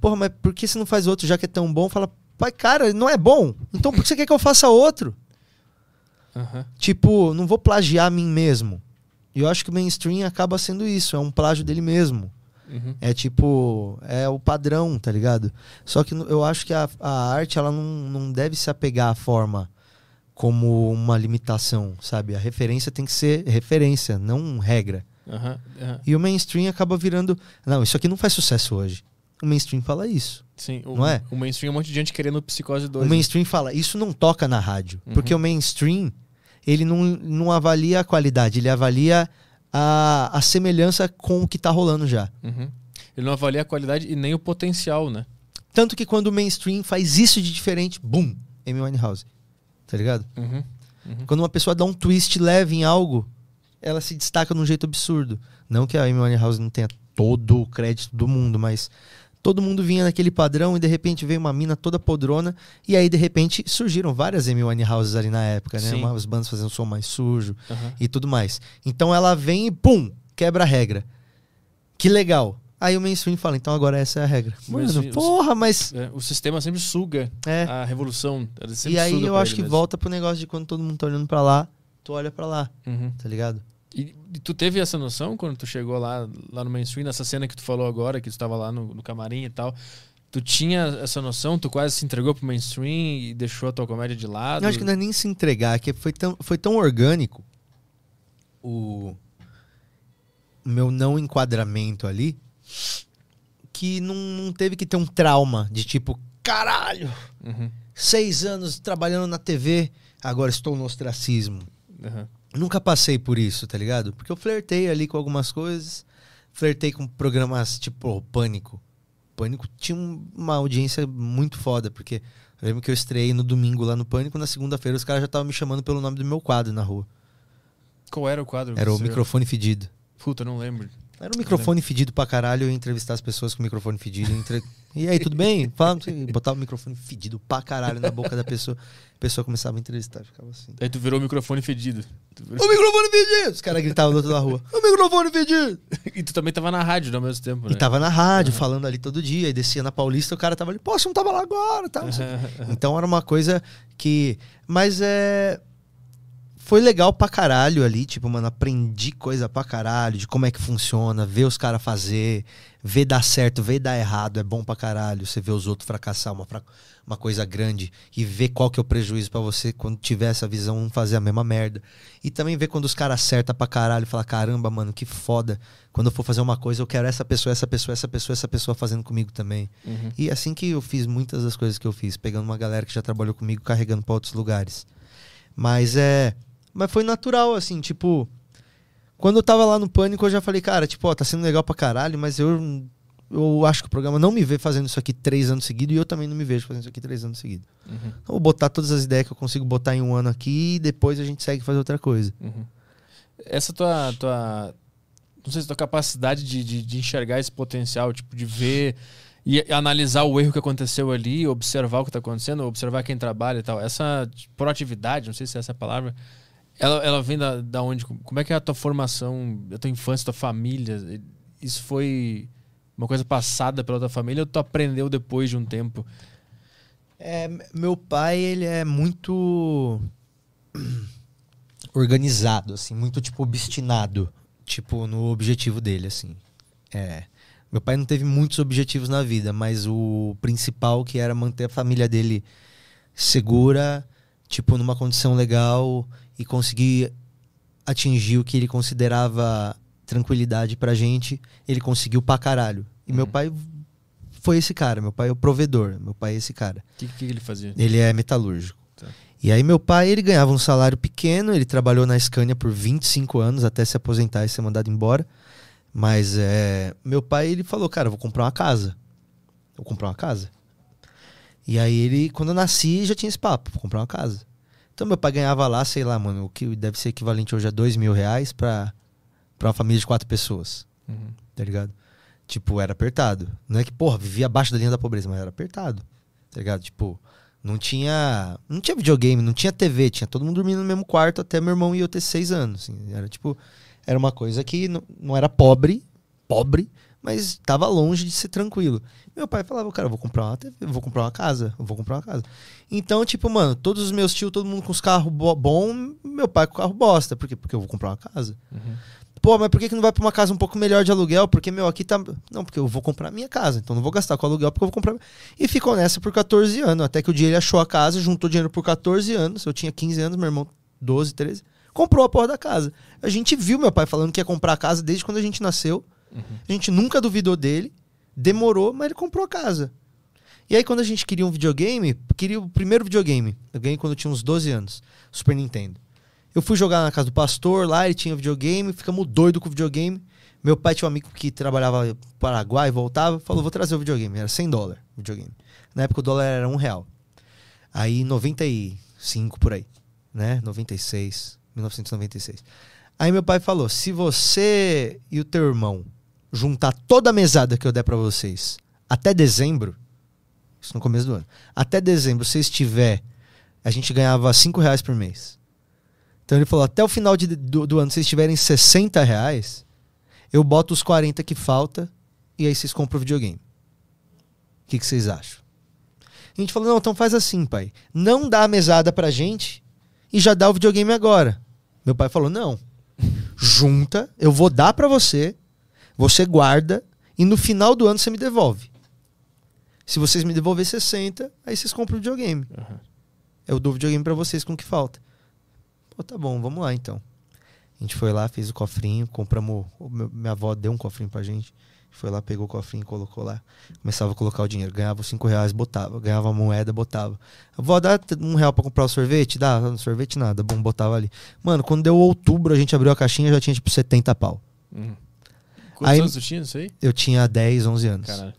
Porra, mas por que você não faz outro já que é tão bom? Fala, pai, cara, não é bom. Então por que você quer que eu faça outro? Uhum. Tipo, não vou plagiar a mim mesmo. E eu acho que o mainstream acaba sendo isso, é um plágio dele mesmo. Uhum. É tipo, é o padrão, tá ligado? Só que eu acho que a, a arte, ela não, não deve se apegar à forma como uma limitação, sabe? A referência tem que ser referência, não regra. Uhum. Uhum. E o mainstream acaba virando. Não, isso aqui não faz sucesso hoje. O mainstream fala isso. Sim, o, não é? O mainstream é um monte de gente querendo Psicose 2. O né? mainstream fala, isso não toca na rádio. Uhum. Porque o mainstream, ele não, não avalia a qualidade, ele avalia a, a semelhança com o que tá rolando já. Uhum. Ele não avalia a qualidade e nem o potencial, né? Tanto que quando o mainstream faz isso de diferente, boom, Amy Winehouse. Tá ligado? Uhum. Uhum. Quando uma pessoa dá um twist leve em algo, ela se destaca de um jeito absurdo. Não que a Amy Winehouse não tenha todo o crédito do mundo, mas todo mundo vinha naquele padrão e de repente veio uma mina toda podrona e aí de repente surgiram várias Amy Houses ali na época, né? Sim. Umas bandas fazendo som mais sujo uhum. e tudo mais. Então ela vem e pum, quebra a regra. Que legal. Aí o mainstream fala, então agora essa é a regra. Mano, porra, mas. É, o sistema sempre suga é. a revolução. e aí eu acho que mesmo. volta pro negócio de quando todo mundo tá olhando pra lá, tu olha pra lá. Uhum. Tá ligado? E, e, tu teve essa noção quando tu chegou lá, lá no mainstream, nessa cena que tu falou agora, que tu estava lá no, no, camarim e tal. Tu tinha essa noção? Tu quase se entregou pro mainstream e deixou a tua comédia de lado? Eu acho que não é nem se entregar, que foi tão, foi tão orgânico o meu não enquadramento ali que não, não teve que ter um trauma de tipo, caralho, uhum. seis anos trabalhando na TV, agora estou no ostracismo. Uhum. Nunca passei por isso, tá ligado? Porque eu flertei ali com algumas coisas. Flertei com programas tipo Pânico. Pânico tinha um- uma audiência muito foda, porque eu lembro que eu estreiei no domingo lá no Pânico, na segunda-feira os caras já estavam me chamando pelo nome do meu quadro na rua. Qual era o quadro? Era o microfone fedido. Puta, não lembro. Era um microfone fedido pra caralho, eu ia entrevistar as pessoas com o microfone fedido. entre- E aí, tudo bem? Fala, botava o microfone fedido pra caralho na boca da pessoa. A pessoa começava a entrevistar, ficava assim. Aí tu virou o microfone fedido. Virou- O microfone fedido! Os caras gritavam do outro da rua. O microfone fedido! E tu também tava na rádio ao mesmo tempo, né? E tava na rádio, falando ali todo dia. E descia na Paulista, o cara tava ali, você não tava lá agora, tá? quê. Então era uma coisa que. Mas é. Foi legal pra caralho ali, tipo, mano, aprendi coisa pra caralho de como é que funciona, ver os caras fazer, ver dar certo, ver dar errado, é bom pra caralho. Você vê os outros fracassar, uma, uma coisa grande, e ver qual que é o prejuízo pra você quando tiver essa visão, fazer a mesma merda. E também ver quando os caras acertam pra caralho e falar, caramba, mano, que foda. Quando eu for fazer uma coisa, eu quero essa pessoa, essa pessoa, essa pessoa, essa pessoa fazendo comigo também. Uhum. E assim que eu fiz muitas das coisas que eu fiz, pegando uma galera que já trabalhou comigo, carregando pra outros lugares. Mas é. Mas foi natural, assim, tipo. Quando eu tava lá no pânico, eu já falei, cara, tipo, ó, tá sendo legal pra caralho, mas eu. Eu acho que o programa não me vê fazendo isso aqui três anos seguidos e eu também não me vejo fazendo isso aqui três anos seguidos. Uhum. Então, vou botar todas as ideias que eu consigo botar em um ano aqui e depois a gente segue fazer outra coisa. Uhum. Essa tua, tua. Não sei se tua capacidade de, de, de enxergar esse potencial, tipo, de ver e analisar o erro que aconteceu ali, observar o que tá acontecendo, observar quem trabalha e tal. Essa proatividade, não sei se é essa a palavra, ela, ela vem da, da onde? Como é que é a tua formação, a tua infância, tua família? Isso foi uma coisa passada pela tua família ou tu aprendeu depois de um tempo? É, meu pai, ele é muito organizado, assim, muito, tipo, obstinado, tipo, no objetivo dele, assim. É. Meu pai não teve muitos objetivos na vida, mas o principal que era manter a família dele segura, tipo, numa condição legal e conseguir atingir o que ele considerava tranquilidade pra gente, ele conseguiu pra caralho. E meu Uhum. pai foi esse cara, meu pai é o provedor, meu pai é esse cara. O que, que ele fazia? Ele é metalúrgico. Tá. E aí meu pai, ele ganhava um salário pequeno, ele trabalhou na Scania por 25 anos até se aposentar e ser mandado embora. Mas é, meu pai, ele falou, cara, vou comprar uma casa. Vou comprar uma casa. E aí ele, quando eu nasci, já tinha esse papo, vou comprar uma casa. Então meu pai ganhava lá, sei lá, mano, o que deve ser equivalente hoje a dois mil reais pra, pra uma família de quatro pessoas Uhum. tá ligado? Tipo, era apertado. Não é que, porra, vivia abaixo da linha da pobreza, mas era apertado. Tá ligado? Tipo, não tinha. Não tinha videogame, não tinha TV, tinha todo mundo dormindo no mesmo quarto até meu irmão e eu ter seis anos. Assim. Era tipo. Era uma coisa que não, não era pobre, pobre, mas tava longe de ser tranquilo. Meu pai falava, cara, eu vou comprar uma TV, vou comprar uma casa, eu vou comprar uma casa. Então, tipo, mano, todos os meus tios, todo mundo com os carros bo bom, meu pai com o carro bosta. Por quê? Porque eu vou comprar uma casa. Uhum. Pô, mas por que, que não vai pra uma casa um pouco melhor de aluguel? Porque, meu, aqui tá. Não, porque eu vou comprar a minha casa. Então não vou gastar com aluguel porque eu vou comprar. E ficou nessa por 14 anos. Até que o dia ele achou a casa, juntou dinheiro por 14 anos. Eu tinha 15 anos, meu irmão 12, 13. Comprou a porra da casa. A gente viu meu pai falando que ia comprar a casa desde quando a gente nasceu. A gente nunca duvidou dele. Demorou, mas ele comprou a casa. E aí, quando a gente queria um videogame, queria o primeiro videogame. Eu ganhei quando eu tinha uns 12 anos. Super Nintendo. Eu fui jogar na casa do pastor, lá ele tinha videogame, ficamos doido com o videogame. Meu pai tinha um amigo que trabalhava no Paraguai, voltava, falou, vou trazer o videogame. Era 100 dólares o videogame. Na época o dólar era um real. Aí 95 por aí, né? 96, 1996. Aí meu pai falou, se você e o teu irmão juntar toda a mesada que eu der pra vocês até dezembro, isso no começo do ano, até dezembro, se estiver, a gente ganhava 5 reais por mês. Então ele falou, até o final de- do, do ano, se vocês tiverem 60 reais, eu boto os 40 que falta e aí vocês compram o videogame. O que, que vocês acham? A gente falou, não, então faz assim, pai. Não dá a mesada pra gente e já dá o videogame agora. Meu pai falou, não. Junta, eu vou dar pra você, você guarda e no final do ano você me devolve. Se vocês me devolver 60, aí vocês compram o videogame. Uhum. Eu dou o videogame pra vocês com o que falta. Pô, tá bom, vamos lá então. A gente foi lá, fez o cofrinho, compramos. Minha avó deu um cofrinho pra gente. Foi lá, pegou o cofrinho, colocou lá. Começava a colocar o dinheiro. Ganhava 5 reais, botava. Ganhava moeda, botava. A avó dá um real pra comprar o sorvete? Dá, no sorvete nada. Bom, botava ali. Mano, quando deu outubro, a gente abriu a caixinha já tinha tipo 70 pau. Uhum. Quantos Aí- anos tu tinha isso aí? Eu tinha 10, 11 anos. Caralho.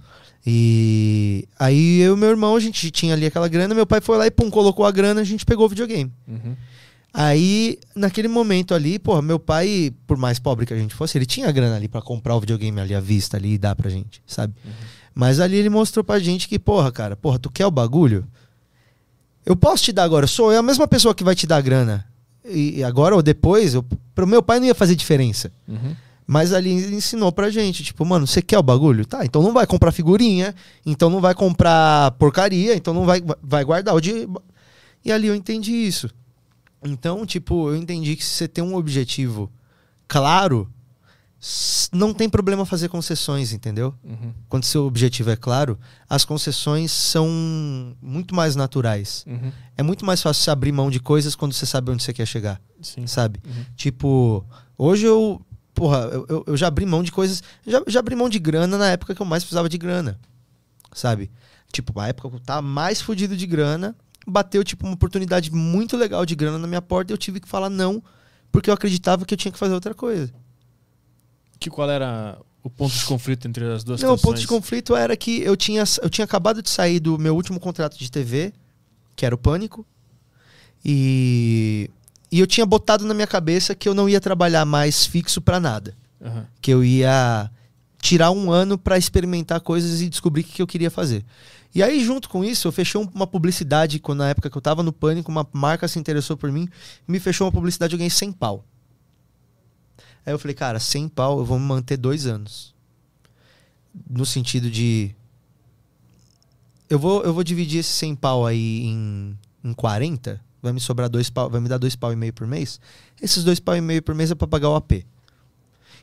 E aí eu e meu irmão, a gente tinha ali aquela grana, meu pai foi lá e pum, colocou a grana, a gente pegou o videogame. Uhum. Aí, naquele momento ali, porra, meu pai, por mais pobre que a gente fosse, ele tinha grana ali pra comprar o videogame ali à vista ali e dar pra gente, sabe? Mas ali ele mostrou pra gente que, porra, cara, porra, tu quer o bagulho? Eu posso te dar agora, sou eu a mesma pessoa que vai te dar a grana. E e agora ou depois, eu, pro meu pai não ia fazer diferença. Uhum. Mas ali ensinou pra gente, tipo, mano, você quer o bagulho? Tá, então não vai comprar figurinha, então não vai comprar porcaria, então não vai, vai guardar o de... E ali eu entendi isso. Então, tipo, eu entendi que se você tem um objetivo claro, não tem problema fazer concessões, entendeu? Uhum. Quando seu objetivo é claro, as concessões são muito mais naturais. Uhum. É muito mais fácil você abrir mão de coisas quando você sabe onde você quer chegar Sim. sabe? Uhum. Tipo, hoje eu, porra, eu, eu- já abri mão de coisas, já, já abri mão de grana na época que eu mais precisava de grana, sabe? Tipo, a época que eu tava mais fudido de grana, bateu, tipo, uma oportunidade muito legal de grana na minha porta e eu tive que falar não, porque eu acreditava que eu tinha que fazer outra coisa. Que qual era o ponto de conflito entre as duas Não, o ponto de conflito era que eu tinha, eu tinha acabado de sair do meu último contrato de TV, que era o Pânico, e, e eu tinha botado na minha cabeça que eu não ia trabalhar mais fixo pra nada. Aham. que eu ia tirar um ano pra experimentar coisas e descobrir o que eu queria fazer. E aí, junto com isso, eu fechei um- uma publicidade, quando na época que eu tava no pânico, uma marca se interessou por mim, me fechou uma publicidade, eu ganhei 100 pau. Aí eu falei, cara, 100 pau, eu vou me manter dois anos. No sentido de. Eu vou, eu vou dividir esse 100 pau aí em, em 40, vai me sobrar dois pau, vai me dar dois pau e meio por mês. Esses dois pau e meio por mês é pra pagar o AP.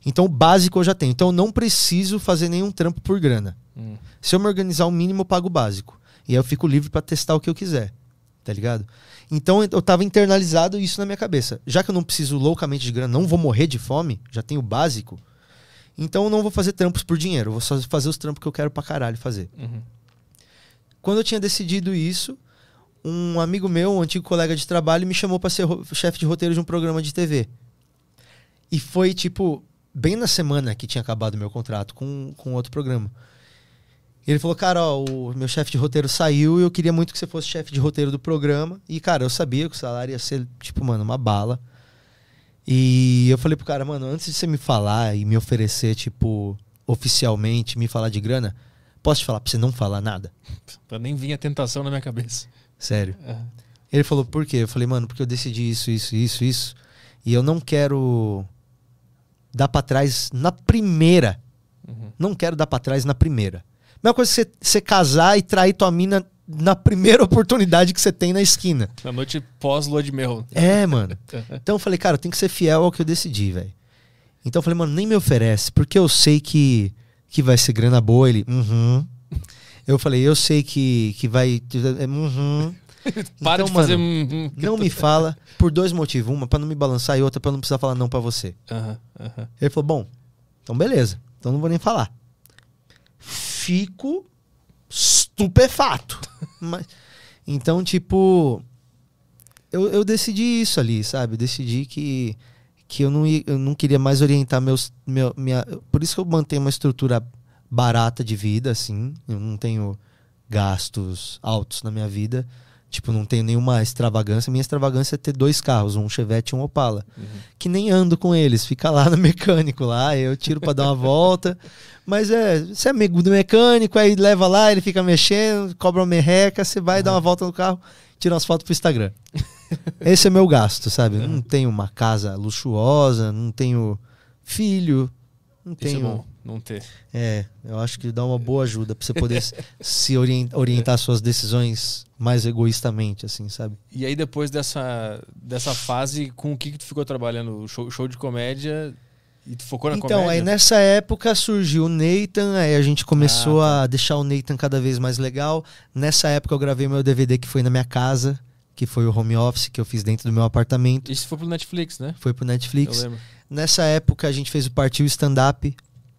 Então o básico eu já tenho. Então eu não preciso fazer nenhum trampo por grana. Hum. Se eu me organizar o mínimo, eu pago o básico. E aí eu fico livre pra testar o que eu quiser. Tá ligado? Então eu tava internalizado isso na minha cabeça. Já que eu não preciso loucamente de grana, não vou morrer de fome, já tenho o básico. Então eu não vou fazer trampos por dinheiro. Eu vou só fazer os trampos que eu quero pra caralho fazer. Uhum. Quando eu tinha decidido isso, um amigo meu, um antigo colega de trabalho, me chamou pra ser chefe de roteiro de um programa de TV. E foi, tipo, bem na semana que tinha acabado meu contrato com, com outro programa. Ele falou, cara, ó, o meu chefe de roteiro saiu e eu queria muito que você fosse chefe de roteiro do programa. E, cara, eu sabia que o salário ia ser, tipo, mano, uma bala. E eu falei pro cara, mano, antes de você me falar e me oferecer, tipo, oficialmente, me falar de grana, posso te falar pra você não falar nada? Nem vir a tentação na minha cabeça. Sério. Aham. Ele falou, por quê? Eu falei, mano, porque eu decidi isso, isso, isso, isso. E eu não quero dar pra trás na primeira. Uhum. Não quero dar pra trás na primeira. Mesma coisa que você, casar e trair tua mina na primeira oportunidade que você tem na esquina. Na noite pós-lua de mel. É, mano. Então eu falei, cara, eu tenho que ser fiel ao que eu decidi, velho. Então eu falei, mano, nem me oferece, porque eu sei que, que vai ser grana boa. Ele, uhum. Eu falei, eu sei que, que vai. Uhum. Para Então, de fazer. mano, Não me fala por dois motivos. Uma, pra não me balançar e outra, pra eu não precisar falar não pra você. Aham, aham. Ele falou, bom, então beleza. Então não vou nem falar. Fico estupefato. Mas, então, tipo, eu, eu decidi isso ali, sabe? Eu decidi que, que eu, não ia, eu não queria mais orientar meus. Meu, minha, por isso que eu mantenho uma estrutura barata de vida, assim. Eu não tenho gastos altos na minha vida. Tipo, não tenho nenhuma extravagância. Minha extravagância é ter dois carros, um Chevette e um Opala. Que nem ando com eles, fica lá no mecânico lá, eu tiro pra dar uma volta. Mas é, você é amigo do mecânico, aí leva lá, ele fica mexendo, cobra uma merreca, você vai dar uma volta no carro, tira umas fotos pro Instagram. Esse é meu gasto, sabe? Eu não tenho uma casa luxuosa, não tenho filho, não Isso é tenho. bom, não ter. É, eu acho que dá uma boa ajuda pra você poder se orien- orientar suas decisões mais egoístamente, assim, sabe? E aí, depois dessa, dessa fase, com o que, que tu ficou trabalhando? Show, show de comédia e tu focou na Então, comédia? aí nessa época surgiu o Nathan, aí a gente começou Ah, tá. a deixar o Nathan cada vez mais legal. Nessa época eu gravei meu DVD que foi na minha casa, que foi o home office que eu fiz dentro do meu apartamento. Isso foi pro Netflix, né? Foi pro Eu Netflix. lembro. Nessa época a gente fez o Partiu Stand Up,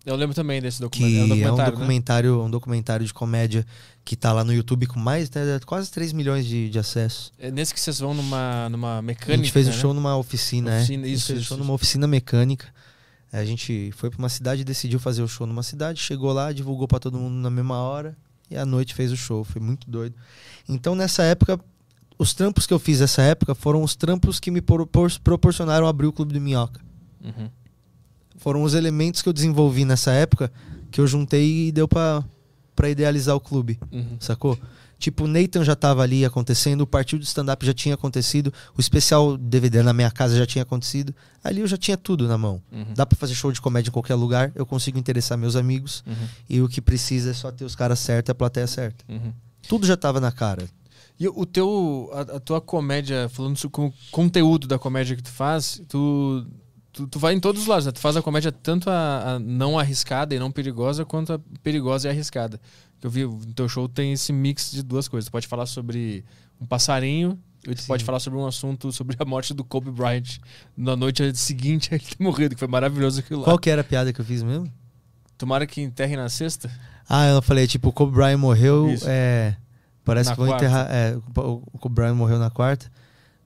Eu lembro também desse que documentário. é um né? documentário, um documentário de comédia que tá lá no YouTube com mais né, quase 3 milhões de, de acessos. É nesse que vocês vão numa, numa A mecânica. gente fez o né? show numa oficina, Oficina, é. a gente isso, fez o isso, show isso. numa oficina mecânica. A gente foi pra uma cidade, decidiu fazer o show numa cidade, chegou lá, divulgou pra todo mundo na mesma hora e à noite fez o show. Foi muito doido. Então nessa época, os trampos que eu fiz nessa época foram os trampos que me propor- proporcionaram abrir o Clube do Minhoca. Uhum. Foram os elementos que eu desenvolvi nessa época que eu juntei e deu pra, pra idealizar o clube. Uhum. Sacou? Tipo, o Nathan já tava ali acontecendo, o partido de stand-up já tinha acontecido, o especial DVD na minha casa já tinha acontecido. Ali eu já tinha tudo na mão. Uhum. Dá pra fazer show de comédia em qualquer lugar, eu consigo interessar meus amigos. Uhum. E o que precisa é só ter os caras certos e a plateia certa. Uhum. Tudo já tava na cara. E o teu, a, a tua comédia, falando sobre o conteúdo da comédia que tu faz, tu, tu, tu vai em todos os lados, né? Tu faz a comédia tanto a, a não arriscada e não perigosa, quanto a perigosa e arriscada. Que Eu vi, no teu show tem esse mix de duas coisas. Tu pode falar sobre um passarinho, e tu Sim. pode falar sobre um assunto, sobre a morte do Kobe Bryant na noite seguinte a ele ter morrido, que foi maravilhoso aquilo lá. Qual que era a piada que eu fiz mesmo? Tomara que enterre na sexta. Ah, eu falei, tipo, o Kobe Bryant morreu. É, parece Na que vou quarta. enterrar. É, o o Kobe Bryant morreu na quarta.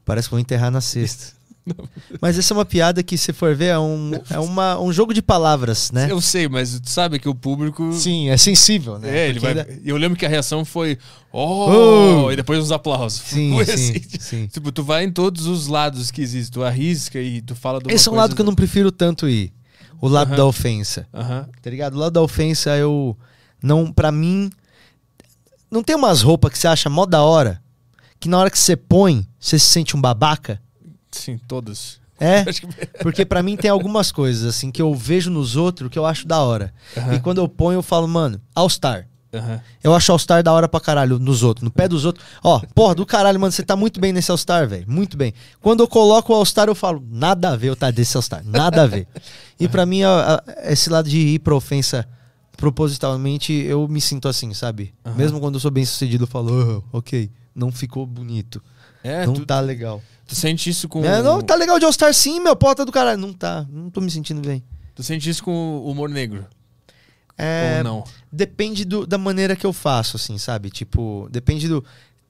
Parece que vou enterrar na sexta. Mas essa é uma piada que, se for ver, é um, é uma, um jogo de palavras, né? Eu sei, mas tu sabe que o público. Sim, é sensível, né? É, ele Porque vai. ainda- Eu lembro que a reação foi. Oh! Oh! E depois uns aplausos. Sim, sim, assim. sim. Tipo, tu vai em todos os lados que existem. Tu arrisca e tu fala uma Esse é um lado que eu não prefiro tanto ir. O lado Aham. da ofensa. Aham. Tá ligado? O lado da ofensa, eu. Não, pra mim. Não tem umas roupas que você acha mó da hora. Que na hora que você põe, você se sente um babaca? Sim, todos. É? Porque pra mim tem algumas coisas, assim, que eu vejo nos outros que eu acho da hora. Aham. E quando eu ponho, eu falo, mano, All-Star. Aham. Eu acho All-Star da hora pra caralho nos outros, no pé dos outros. Ó, porra, do caralho, mano, você tá muito bem nesse All-Star, velho. Muito bem. Quando eu coloco o All-Star, eu falo, nada a ver eu tá desse All-Star. Nada a ver. E pra mim, a- a- esse lado de ir pra ofensa propositalmente, eu me sinto assim, sabe? Aham. Mesmo quando eu sou bem sucedido, eu falo, "Oh, ok, não ficou bonito. É, não tu, tá legal. Tu sente isso com. É, não, tá legal de All-Star sim, meu, porta do caralho. Não tá, não tô me sentindo bem. Tu sente isso com o humor negro. É, Ou não? Depende do- da maneira que eu faço, assim, sabe? Tipo, depende do.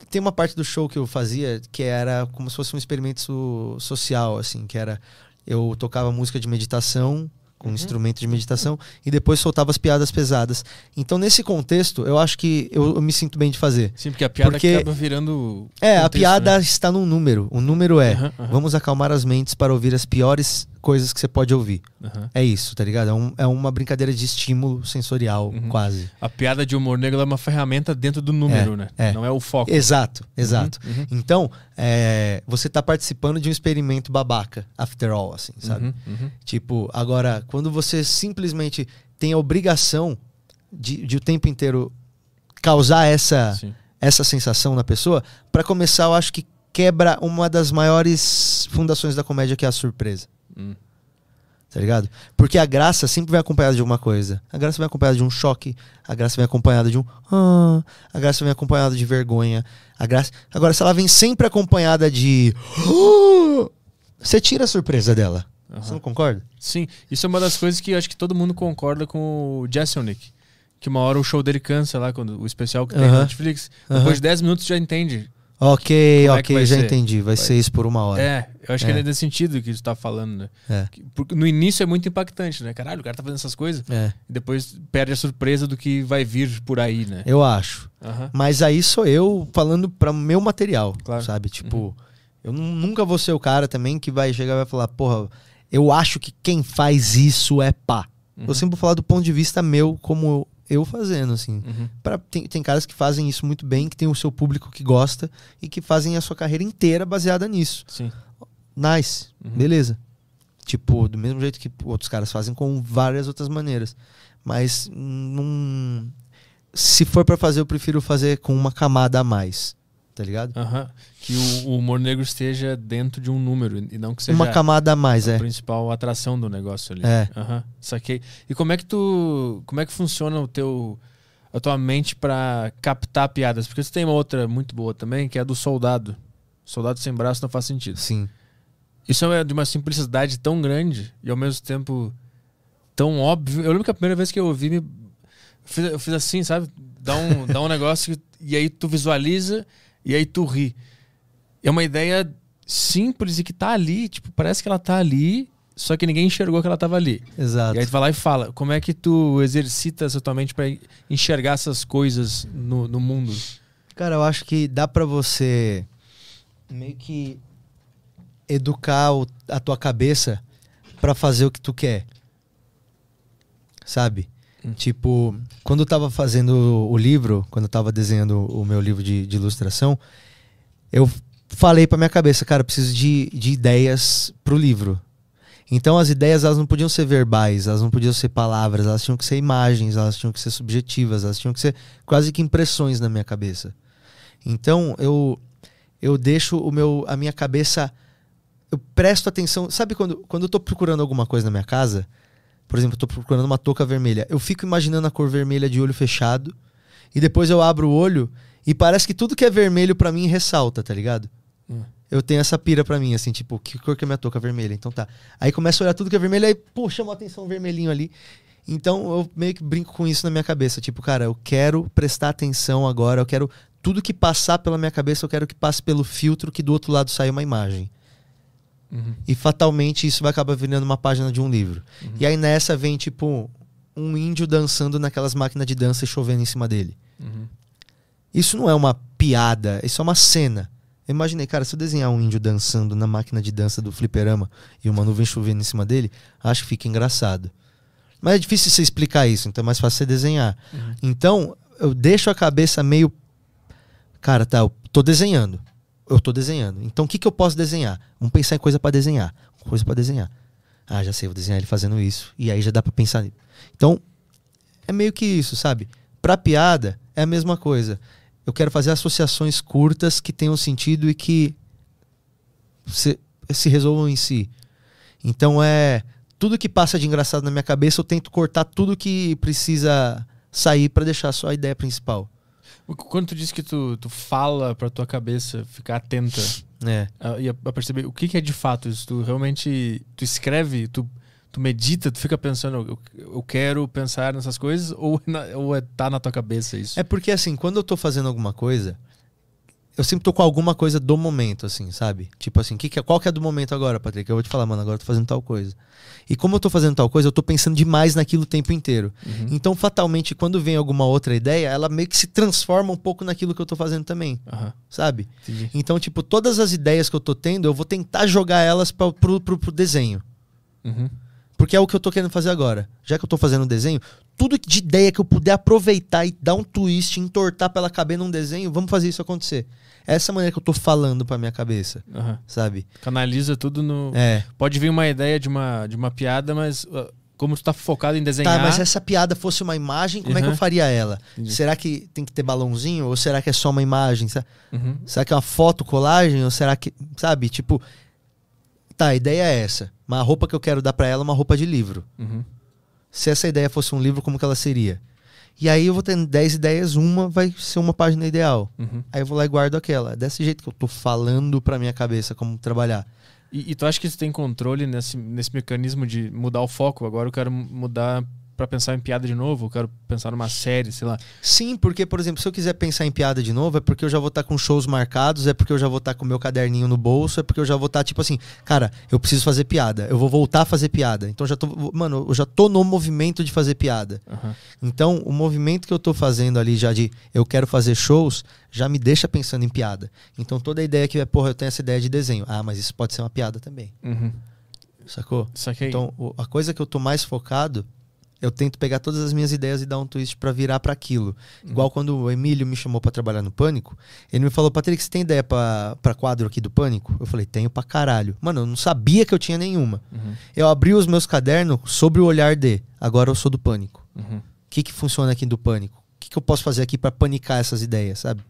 Tem uma parte do show que eu fazia que era como se fosse um experimento so- social, assim, que era. Eu tocava música de meditação, com Uhum. instrumento de meditação, e depois soltava as piadas pesadas. Então, nesse contexto, eu acho que eu, eu me sinto bem de fazer. Sim, porque a piada Porque- acaba virando. É, a contexto, piada né? está num número. O número é: aham. vamos acalmar as mentes para ouvir as piores coisas que você pode ouvir. Aham. É isso, tá ligado? É, um- é uma brincadeira de estímulo sensorial, Uhum. quase. A piada de humor negro é uma ferramenta dentro do número, É, né? é. Não é o foco. Exato, exato. uhum. Então, é, você tá participando de um experimento babaca, after all, assim, sabe? Uhum, uhum. Tipo, agora, quando você simplesmente tem a obrigação de, de o tempo inteiro causar essa, Sim. essa sensação na pessoa, pra começar, eu acho que quebra uma das maiores fundações da comédia, que é a surpresa. Hum. Tá ligado? Porque a graça sempre vem acompanhada de alguma coisa. A graça vem acompanhada de um choque, a graça vem acompanhada de um ah, a graça vem acompanhada de vergonha. A graça, agora se ela vem sempre acompanhada de "Ah", você tira a surpresa dela. Aham. Você não concorda? Sim, isso é uma das coisas que acho que todo mundo concorda com o Jessonic. Que uma hora o show dele cansa lá, quando o especial que tem Aham. na Netflix. Depois Aham. de 10 minutos já entende. Ok, Como é ok, vai já ser? entendi. Vai, ser isso por uma hora. É, eu acho que É. é nesse sentido que tu tá falando, né? É. Que- Porque no início é muito impactante, né? Caralho, o cara tá fazendo essas coisas. É, E depois perde a surpresa do que vai vir por aí, né? eu acho. Aham. Mas aí sou eu falando pra meu material, Claro. sabe? Tipo, eu nu- nunca vou ser o cara também que vai chegar e vai falar, porra, eu acho que quem faz isso é pá. Uhum. Eu sempre vou falar do ponto de vista meu, como eu fazendo, assim. Uhum. Pra, tem, tem caras que fazem isso muito bem, que tem o seu público que gosta e que fazem a sua carreira inteira baseada nisso. Sim. Nice, Uhum. beleza. Tipo, do mesmo jeito que outros caras fazem com várias outras maneiras. Mas não. Se for pra fazer, eu prefiro fazer com uma camada a mais. Tá ligado? Aham. Que o, o humor negro esteja dentro de um número e não que seja uma camada a mais, a é. principal atração do negócio ali. É. Aham. Saquei. E como é que tu. Como é que funciona o teu. A tua mente pra captar piadas? Porque você tem uma outra muito boa também, que é a do soldado. Soldado sem braço não faz sentido. Sim. Isso é de uma simplicidade tão grande e ao mesmo tempo tão óbvio. Eu lembro que a primeira vez que eu ouvi, me... eu, fiz, assim, sabe? Dá um, dá um negócio e aí tu visualiza e aí tu ri. É uma ideia simples e que tá ali, tipo, parece que ela tá ali só que ninguém enxergou que ela tava ali. Exato. E aí tu vai lá e fala, como é que tu exercita essa tua mente pra enxergar essas coisas no, no mundo? Cara, eu acho que dá pra você meio que educar o- a tua cabeça pra fazer o que tu quer. Sabe? Tipo, quando eu tava fazendo o livro, quando eu tava desenhando o meu livro de, de ilustração, eu falei pra minha cabeça, cara, preciso de, de ideias pro livro. Então as ideias elas não podiam ser verbais, elas não podiam ser palavras, elas tinham que ser imagens, elas tinham que ser subjetivas, elas tinham que ser quase que impressões na minha cabeça. Então eu eu deixo o meu a minha cabeça eu presto atenção, sabe quando quando eu tô procurando alguma coisa na minha casa, por exemplo, eu tô procurando uma touca vermelha, eu fico imaginando a cor vermelha de olho fechado e depois eu abro o olho e parece que tudo que é vermelho pra mim ressalta, tá ligado? Hum. Eu tenho essa pira pra mim, assim, tipo, que cor que é minha touca vermelha? Então tá. Aí começo a olhar tudo que é vermelho, aí, pô, chamou a atenção o vermelhinho ali. Então eu meio que brinco com isso na minha cabeça. Tipo, cara, eu quero prestar atenção agora, eu quero. Tudo que passar pela minha cabeça, eu quero que passe pelo filtro que do outro lado saia uma imagem. Uhum. E fatalmente isso vai acabar virando uma página de um livro. E aí nessa vem, tipo, um índio dançando naquelas máquinas de dança e chovendo em cima dele. Uhum. Isso não é uma piada, isso é uma cena. Eu imaginei, cara, se eu desenhar um índio dançando na máquina de dança do fliperama e uma nuvem chovendo em cima dele, acho que fica engraçado. Mas é difícil você explicar isso, então é mais fácil você desenhar. Uhum. Então, eu deixo a cabeça meio. Cara, tá, eu tô desenhando. Eu tô desenhando. Então, o que, que eu posso desenhar? Vamos pensar em coisa pra desenhar. Coisa pra desenhar. Ah, já sei, vou desenhar ele fazendo isso. E aí já dá pra pensar. Então, é meio que isso, sabe? Pra piada, é a mesma coisa. Eu quero fazer associações curtas que tenham sentido e que se, se resolvam em si. Então é tudo que passa de engraçado na minha cabeça, eu tento cortar tudo que precisa sair pra deixar só a ideia principal. Quando tu disse que tu, tu fala pra tua cabeça ficar atenta É. a, e a, a perceber o que, que é de fato isso, tu realmente tu escreve, tu, tu medita, tu fica pensando, eu, eu quero pensar nessas coisas ou, na, ou é, tá na tua cabeça isso? É porque assim, quando eu tô fazendo alguma coisa, eu sempre tô com alguma coisa do momento, assim, sabe? Tipo assim, que que é, qual que é do momento agora, Patrick? Eu vou te falar, mano, agora eu tô fazendo tal coisa. E como eu tô fazendo tal coisa, eu tô pensando demais naquilo o tempo inteiro. Uhum. Então, fatalmente, quando vem alguma outra ideia, ela meio que se transforma um pouco naquilo que eu tô fazendo também, Aham, sabe? entendi. Então, tipo, todas as ideias que eu tô tendo, eu vou tentar jogar elas pra, pro, pro, pro desenho. Uhum. Porque é o que eu tô querendo fazer agora. Já que eu tô fazendo um desenho, tudo de ideia que eu puder aproveitar e dar um twist, entortar pra ela caber num desenho, vamos fazer isso acontecer. Essa é maneira que eu tô falando pra minha cabeça, Aham. sabe? Canaliza tudo no. É. Pode vir uma ideia de uma, de uma piada, mas uh, como tu tá focado em desenhar. Tá, mas se essa piada fosse uma imagem, como é que Uhum. eu faria ela? Entendi. Será que tem que ter balãozinho? Ou será que é só uma imagem? Será, Uhum. será que é uma foto colagem? Ou será que. Sabe? Tipo. Tá, a ideia é essa. Mas a roupa que eu quero dar pra ela é uma roupa de livro. Uhum. se essa ideia fosse um livro, como que ela seria? E aí eu vou tendo 10 ideias, uma vai ser uma página ideal. Uhum. Aí eu vou lá e guardo aquela. É desse jeito que eu tô falando pra minha cabeça como trabalhar. E, e tu acha que tu tem controle nesse, nesse mecanismo de mudar o foco? Agora eu quero mudar pra pensar em piada de novo, eu quero pensar numa série, sei lá. Sim, porque, por exemplo, se eu quiser pensar em piada de novo, é porque eu já vou estar com shows marcados, é porque eu já vou estar com o meu caderninho no bolso, é porque eu já vou estar, tipo assim, cara, eu preciso fazer piada, eu vou voltar a fazer piada. Então já tô. Mano, eu já tô no movimento de fazer piada. Aham. Então, o movimento que eu tô fazendo ali já de eu quero fazer shows, já me deixa pensando em piada. Então, toda a ideia que é, porra, eu tenho essa ideia de desenho. Ah, mas isso pode ser uma piada também. Uhum. Sacou? Saquei. Então, a coisa que eu tô mais focado, eu tento pegar todas as minhas ideias e dar um twist pra virar pra aquilo. Igual quando o Emílio me chamou pra trabalhar no Pânico, ele me falou: "Patrick, você tem ideia pra pra quadro aqui do Pânico?" Eu falei: "Tenho pra caralho". Mano, eu não sabia que eu tinha nenhuma. Uhum. Eu abri os meus cadernos sobre o olhar de, agora eu sou do Pânico. Uhum. O que que funciona aqui do Pânico? O que que eu posso fazer aqui pra panicar essas ideias, sabe?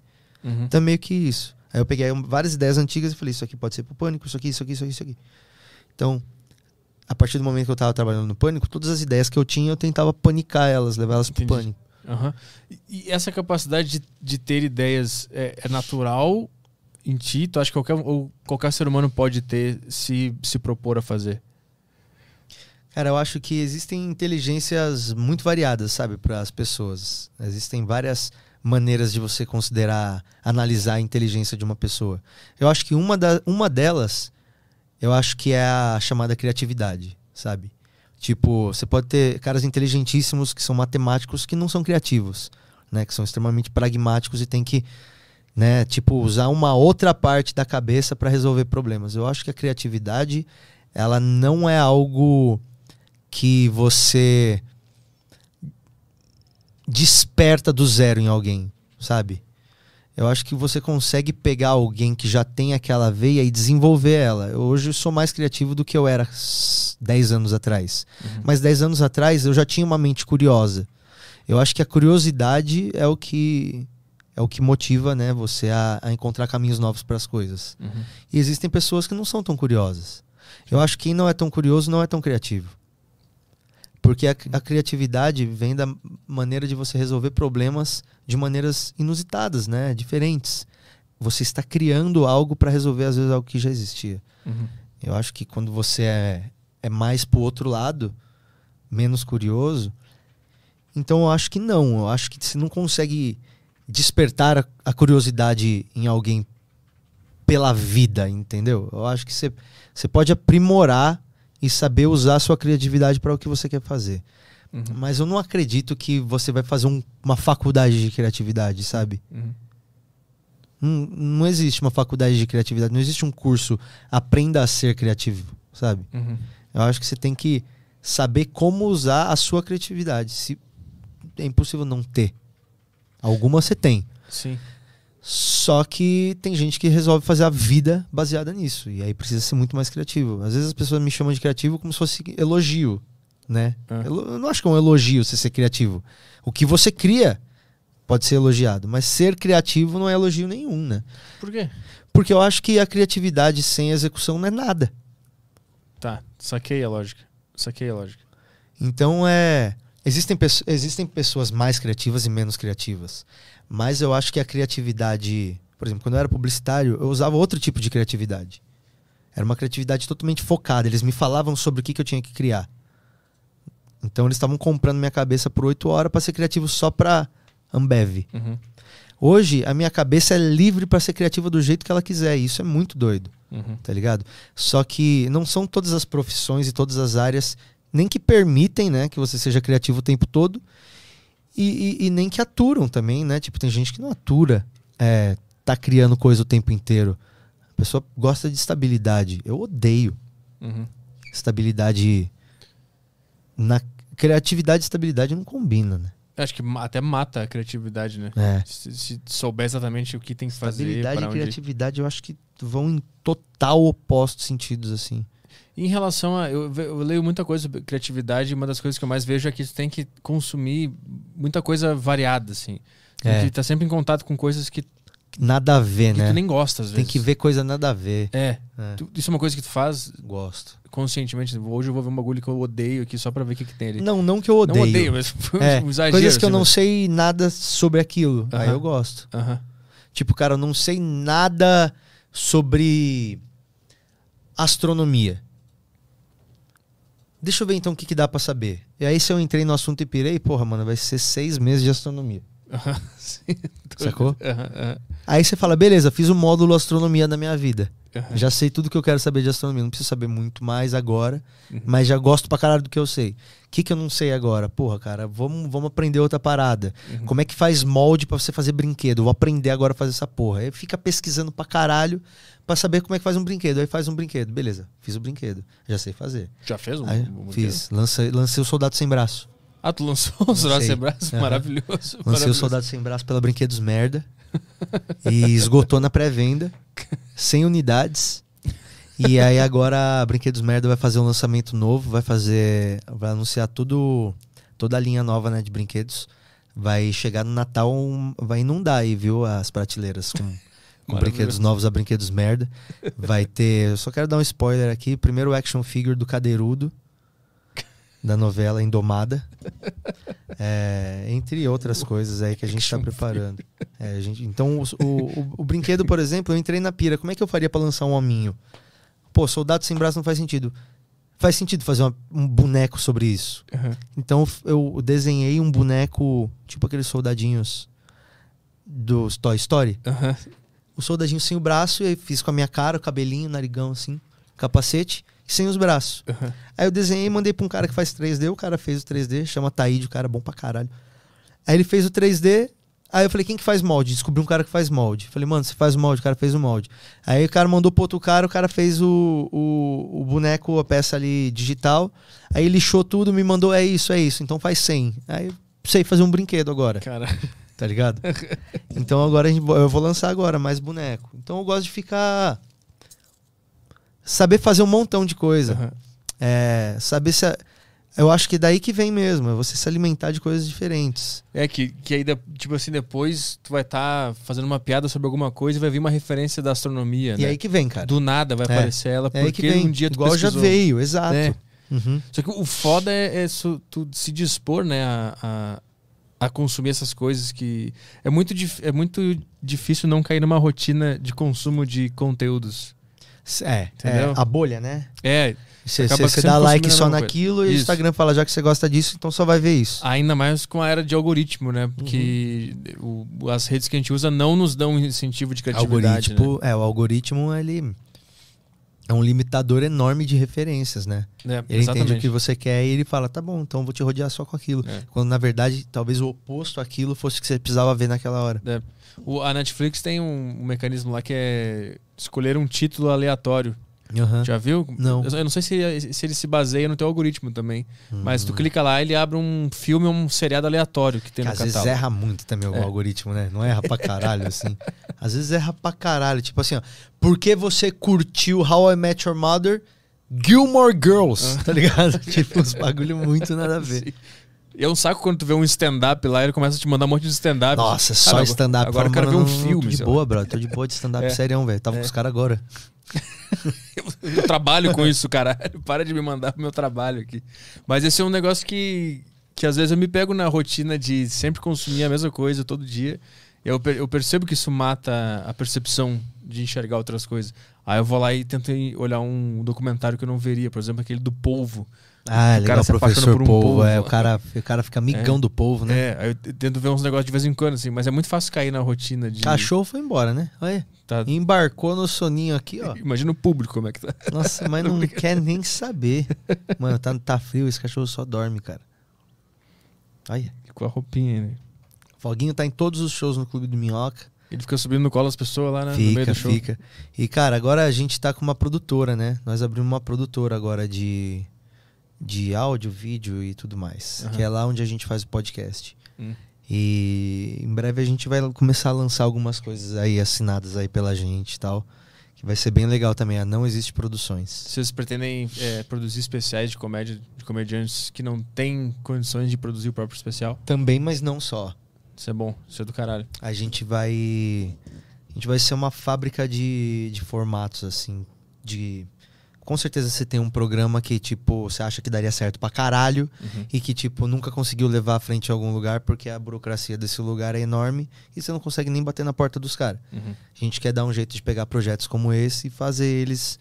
Uhum. Então, meio que isso. Aí eu peguei várias ideias antigas e falei, isso aqui pode ser pro pânico, isso aqui, isso aqui, isso aqui, isso aqui. Então, a partir do momento que eu tava trabalhando no pânico, todas as ideias que eu tinha, eu tentava panicar elas, levar elas pro Entendi. pânico. E, e essa capacidade de, de ter ideias é, é natural em ti? Tu acha que qualquer, ou qualquer ser humano pode ter se se propor a fazer? Cara, eu acho que existem inteligências muito variadas, sabe, para as pessoas. Existem várias maneiras de você considerar, analisar a inteligência de uma pessoa. Eu acho que uma, da, uma delas eu acho que é a chamada criatividade, sabe? Tipo, você pode ter caras inteligentíssimos que são matemáticos que não são criativos, né? Que são extremamente pragmáticos e tem que, né, tipo, usar uma outra parte da cabeça para resolver problemas. Eu acho que a criatividade, ela não é algo que você desperta do zero em alguém, sabe? Eu acho que você consegue pegar alguém que já tem aquela veia e desenvolver ela. Eu hoje sou mais criativo do que eu era 10 anos atrás. Uhum. Mas 10 anos atrás eu já tinha uma mente curiosa. Eu acho que a curiosidade é o que é o que motiva né, você a, a encontrar caminhos novos para as coisas. Uhum. E existem pessoas que não são tão curiosas. Eu acho que quem não é tão curioso não é tão criativo. Porque a, a, criatividade vem da maneira de você resolver problemas de maneiras inusitadas, né? Diferentes. Você está criando algo para resolver, às vezes, algo que já existia. Uhum. Eu acho que quando você é, é mais pro outro lado, menos curioso, então eu acho que não. Eu acho que você não consegue despertar a, a curiosidade em alguém pela vida, entendeu? Eu acho que você, você pode aprimorar e saber usar a sua criatividade para o que você quer fazer. Uhum. Mas eu não acredito que você vai fazer um, uma faculdade de criatividade, sabe? Uhum. Não, não existe uma faculdade de criatividade, não existe um curso aprenda a ser criativo, sabe? Uhum. Eu acho que você tem que saber como usar a sua criatividade. Se é impossível não ter. Alguma você tem. Sim. Só que tem gente que resolve fazer a vida baseada nisso. E aí precisa ser muito mais criativo. Às vezes as pessoas me chamam de criativo como se fosse elogio, né? É. Eu não acho que é um elogio você ser criativo. O que você cria pode ser elogiado, mas ser criativo não é elogio nenhum, né? Por quê? Porque eu acho que a criatividade sem execução não é nada. Tá, saquei a lógica. Saquei a lógica. Então é. Existem, existem pessoas mais criativas e menos criativas. Mas eu acho que a criatividade, por exemplo, quando eu era publicitário, eu usava outro tipo de criatividade. Era uma criatividade totalmente focada. Eles me falavam sobre o que, que eu tinha que criar. Então eles estavam comprando minha cabeça por oito horas para ser criativo só para Ambev. Uhum. Hoje a minha cabeça é livre para ser criativa do jeito que ela quiser. E isso é muito doido. Uhum. Tá ligado? Só que não são todas as profissões e todas as áreas nem que permitem, né, que você seja criativo o tempo todo e, e, e, nem que aturam também, né? Tipo, tem gente que não atura, é, tá criando coisa o tempo inteiro. A pessoa gosta de estabilidade. Eu odeio uhum. estabilidade. Na criatividade e estabilidade não combina, né? Acho que até mata a criatividade, né? É. Se, se souber exatamente o que tem que fazer. Estabilidade e onde... criatividade eu acho que vão em total opostos sentidos, assim. Em relação a. Eu, eu, leio muita coisa sobre criatividade, uma das coisas que eu mais vejo é que você tem que consumir muita coisa variada, assim. Tem é. que estar tá sempre em contato com coisas que. Nada a ver, que né? tu nem gosta, às vezes. Tem que ver coisa nada a ver. É. é. Tu, isso é uma coisa que tu faz. Gosto. Conscientemente. Hoje eu vou ver um bagulho que eu odeio aqui só pra ver o que, que tem ali. Não, não que eu odeio. Não odeio, mas é. um exagero. Coisas que assim, eu não mas... sei nada sobre aquilo. Uh -huh. Aí eu gosto. Uh -huh. Tipo, cara, eu não sei nada sobre astronomia. Deixa eu ver então o que, que dá para saber. E aí, se eu entrei no assunto e pirei, porra, mano, vai ser seis meses de astronomia. Sim, Sacou? Aí você fala, beleza, fiz o módulo astronomia na minha vida. Uhum. Já sei tudo que eu quero saber de astronomia. Não preciso saber muito mais agora, uhum. mas já gosto pra caralho do que eu sei. O que, que eu não sei agora? Porra, cara, vamos, vamos aprender outra parada. Uhum. Como é que faz molde para você fazer brinquedo? Eu vou aprender agora a fazer essa porra. Aí fica pesquisando pra caralho pra saber como é que faz um brinquedo. Aí faz um brinquedo. Beleza, fiz o brinquedo. Já sei fazer. Já fez um? Aí, um fiz. Lancei, lancei o Soldado Sem Braço. Ah, tu lançou o Soldado Sem Braço? Maravilhoso. Lancei maravilhoso. o Soldado Sem Braço pela Brinquedos Merda. e esgotou na pré-venda. 100 unidades. E aí agora a Brinquedos Merda vai fazer um lançamento novo, vai fazer, vai anunciar tudo, toda a linha nova, né, de brinquedos. Vai chegar no Natal, vai inundar aí, viu, as prateleiras com, com brinquedos novos a brinquedos merda. Vai ter, eu só quero dar um spoiler aqui, primeiro action figure do Cadeirudo da novela Indomada. É, entre outras coisas aí que a gente está preparando. É, gente, então, o, o, o, brinquedo, por exemplo, eu entrei na pira. Como é que eu faria para lançar um hominho? Pô, soldado sem braço não faz sentido. Faz sentido fazer uma, um boneco sobre isso. Uhum. Então eu desenhei um boneco, tipo aqueles soldadinhos do Toy Story. Uhum. O soldadinho sem o braço, e aí fiz com a minha cara, o cabelinho, o narigão assim. capacete sem os braços. Aí eu desenhei e mandei pra um cara que faz 3D, o cara fez o 3D, chama Taíde, o cara é bom pra caralho. Aí ele fez o 3D, aí eu falei, quem que faz molde? Descobri um cara que faz molde. Falei, mano, você faz o molde, o cara fez o molde. Aí o cara mandou pro outro cara, o cara fez o, o, o boneco, a peça ali digital. Aí ele lixou tudo, me mandou, é isso, é isso, então faz 100. Aí eu sei fazer um brinquedo agora, Cara, tá ligado? Então agora a gente- eu vou lançar agora mais boneco. Então eu gosto de ficar. Saber fazer um montão de coisa. Aham. É, saber se. a- Eu acho que daí que vem mesmo, é você se alimentar de coisas diferentes. é que, que aí, tipo assim, depois tu vai estar fazendo uma piada sobre alguma coisa e vai vir uma referência da astronomia, E né? aí que vem, cara. Do nada vai É. aparecer ela, É porque um dia tu Igual já pesquisou. veio, exato. É. Uhum. Só que o foda é, é su- tu se dispor, né, a, a, a consumir essas coisas que... É muito, é muito difícil não cair numa rotina de consumo de conteúdos. É, é, a bolha, né? É, Você, dá like só mesma coisa. naquilo e o. Instagram fala já que você gosta disso, então só vai ver isso. ainda mais com a era de algoritmo, né? Porque Uhum. o- as redes que a gente usa não nos dão incentivo de criatividade, algoritmo, né? é, o algoritmo ele é um limitador enorme de referências, né? É, Ele exatamente. entende o que você quer e ele fala, tá bom, então vou te rodear só com aquilo. É. Quando na verdade, talvez o oposto àquilo fosse o que você precisava ver naquela hora. É. O- a Netflix tem um, um mecanismo lá que é escolher um título aleatório. Aham. Já viu? Não. Eu, não sei se, se ele se baseia no teu algoritmo também. Mas Hum. tu clica lá, ele abre um filme ou um seriado aleatório que tem Que no às vezes catálogo. erra muito também o É. algoritmo, né? Não erra pra caralho, assim. Às vezes erra pra caralho. Tipo assim, ó. Por que você curtiu How I Met Your Mother? Gilmore Girls, tá ligado? tipo, uns bagulho muito nada a ver. Sim. E é um saco quando tu vê um stand-up lá, ele começa a te mandar um monte de stand-up. Nossa, só stand-up. Agora eu quero ver um filme. Tô de boa, brother. Tô de boa de stand-up É. serião, velho. Tava É. com os caras agora. Eu trabalho com isso, caralho. Para de me mandar pro meu trabalho aqui. Mas esse é um negócio que, que às vezes eu me pego na rotina de sempre consumir a mesma coisa todo dia. Eu, eu percebo que isso mata a percepção de enxergar outras coisas. Aí eu vou lá e tento olhar um documentário que eu não veria, por exemplo, aquele do polvo. Ah, O legal, cara se apaixona professor por um polvo. polvo. É, o cara, o cara fica amigão do polvo, né? É, eu tento ver uns negócios de vez em quando, assim, mas é muito fácil cair na rotina de. Cachorro foi embora, né? Olha, Tá- embarcou no soninho aqui, ó. Imagina o público como é que tá. Nossa, mas não quer nem saber. Mano, tá, tá frio, esse cachorro só dorme, cara. Olha, Com a roupinha, né? Foguinho tá em todos os shows no Clube do Minhoca. Ele fica subindo no colo das pessoas lá, né? no meio Fica, do show. fica. E, cara, agora a gente tá com uma produtora, né? Nós abrimos uma produtora agora de, de áudio, vídeo e tudo mais. Aham. Que é lá onde a gente faz o podcast. Hum. E em breve a gente vai começar a lançar algumas coisas aí assinadas aí pela gente e tal. Que vai ser bem legal também. A Não Existe Produções. Vocês pretendem é, produzir especiais de comédia de comediantes que não têm condições de produzir o próprio especial? Também, mas não só. Isso é bom, isso é do caralho. A gente vai. A gente vai ser uma fábrica de, de formatos, assim. De. Com certeza você tem um programa que, tipo, você acha que daria certo pra caralho Uhum. e que, tipo, nunca conseguiu levar à frente em algum lugar porque a burocracia desse lugar é enorme e você não consegue nem bater na porta dos caras. Uhum. A gente quer dar um jeito de pegar projetos como esse e fazer eles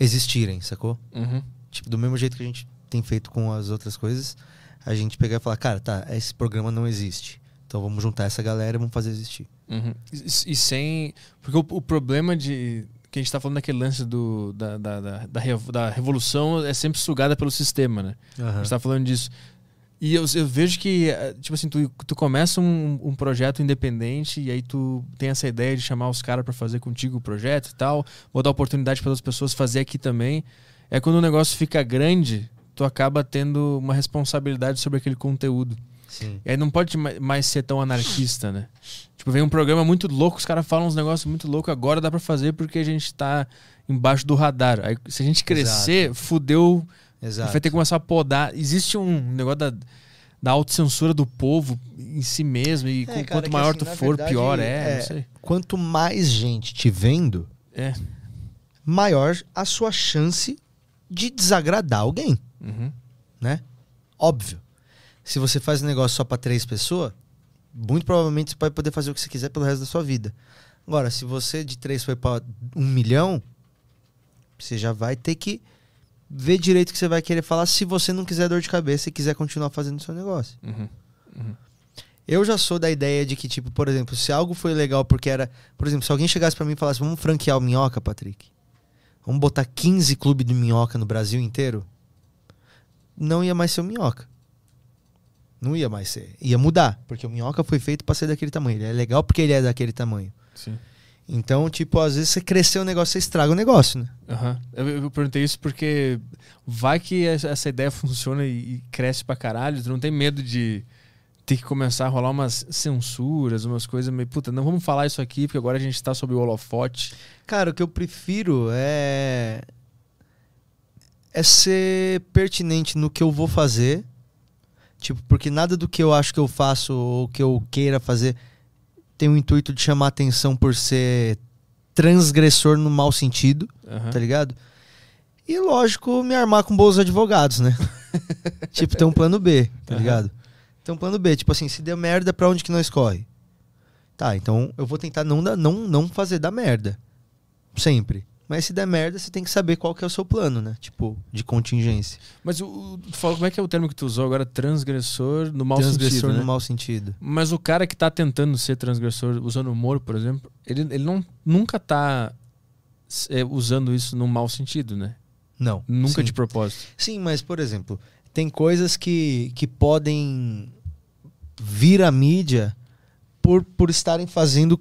existirem, sacou? Uhum. Tipo, do mesmo jeito que a gente tem feito com as outras coisas, a gente pegar e falar, cara, tá, esse programa não existe. Então vamos juntar essa galera e vamos fazer existir. Uhum. E, e sem. Porque o, o problema de. Que a gente tá falando daquele lance do, da, da, da, da rev- da revolução é sempre sugada pelo sistema, né? A gente tá falando disso. E eu, eu vejo que, eh, tipo assim, tu, tu começa um, um projeto independente e aí tu tem essa ideia de chamar os caras pra fazer contigo o projeto e tal, vou dar oportunidade para outras pessoas fazer aqui também. É quando o negócio fica grande, tu acaba tendo uma responsabilidade sobre aquele conteúdo. Sim. E aí não pode ma- mais ser tão anarquista, né? Tipo, vem um programa muito louco, os caras falam uns negócios muito loucos, agora dá pra fazer porque a gente tá embaixo do radar. Aí se a gente crescer, fudeu Exato. Vai ter que começar a podar. Existe um negócio da, da autocensura do povo em si mesmo. E É, com- cara, quanto maior assim, tu for, verdade, pior é. é- Não sei. Quanto mais gente te vendo, É. maior a sua chance de desagradar alguém, Uhum. né? Óbvio. Se você faz um negócio só pra três pessoas, muito provavelmente você pode poder fazer o que você quiser pelo resto da sua vida. Agora, se você de três foi pra um milhão, você já vai ter que ver direito o que você vai querer falar se você não quiser dor de cabeça e quiser continuar fazendo o seu negócio. Uhum. Eu já sou da ideia de que, tipo, por exemplo, se algo foi legal porque era. Por exemplo, se alguém chegasse pra mim e falasse, vamos franquear o minhoca, Patrick. vamos botar 15 clubes de minhoca no Brasil inteiro, não ia mais ser o minhoca. Não ia mais ser. Ia mudar, porque o minhoca foi feito para ser daquele tamanho. Ele é legal porque ele é daquele tamanho. Sim. Então, tipo, às vezes você cresceu o negócio, você estraga o negócio, né? Aham. Eu, eu perguntei isso porque vai que essa ideia funciona e, e cresce pra caralho, tu não tem medo de ter que começar a rolar umas censuras, umas coisas meio. Puta, não vamos falar isso aqui, porque agora a gente tá sob o holofote. Cara, o que eu prefiro é. É ser pertinente no que eu vou fazer. Tipo, porque nada do que eu acho que eu faço ou que eu queira fazer tem o intuito de chamar atenção por ser transgressor no mau sentido, Aham. tá ligado? E lógico, me armar com bons advogados, né? tipo, tem um plano B, tá Aham. ligado? Tem um plano B, tipo assim, se der merda, pra onde que nós corre? Tá, então eu vou tentar não, dar- não, não fazer dar merda. Sempre. Mas se der merda, você tem que saber qual que é o seu plano, né? Tipo, de contingência. Mas o, fala, como é que é o termo que tu usou agora? Transgressor no mau Transgressor sentido. no né? mau sentido. Mas o cara que tá tentando ser transgressor usando humor, por exemplo, ele, ele não, nunca tá é, usando isso num mau sentido, né? Não. Nunca sim. de propósito. Sim, mas, por exemplo, tem coisas que, que podem vir à mídia por, por estarem fazendo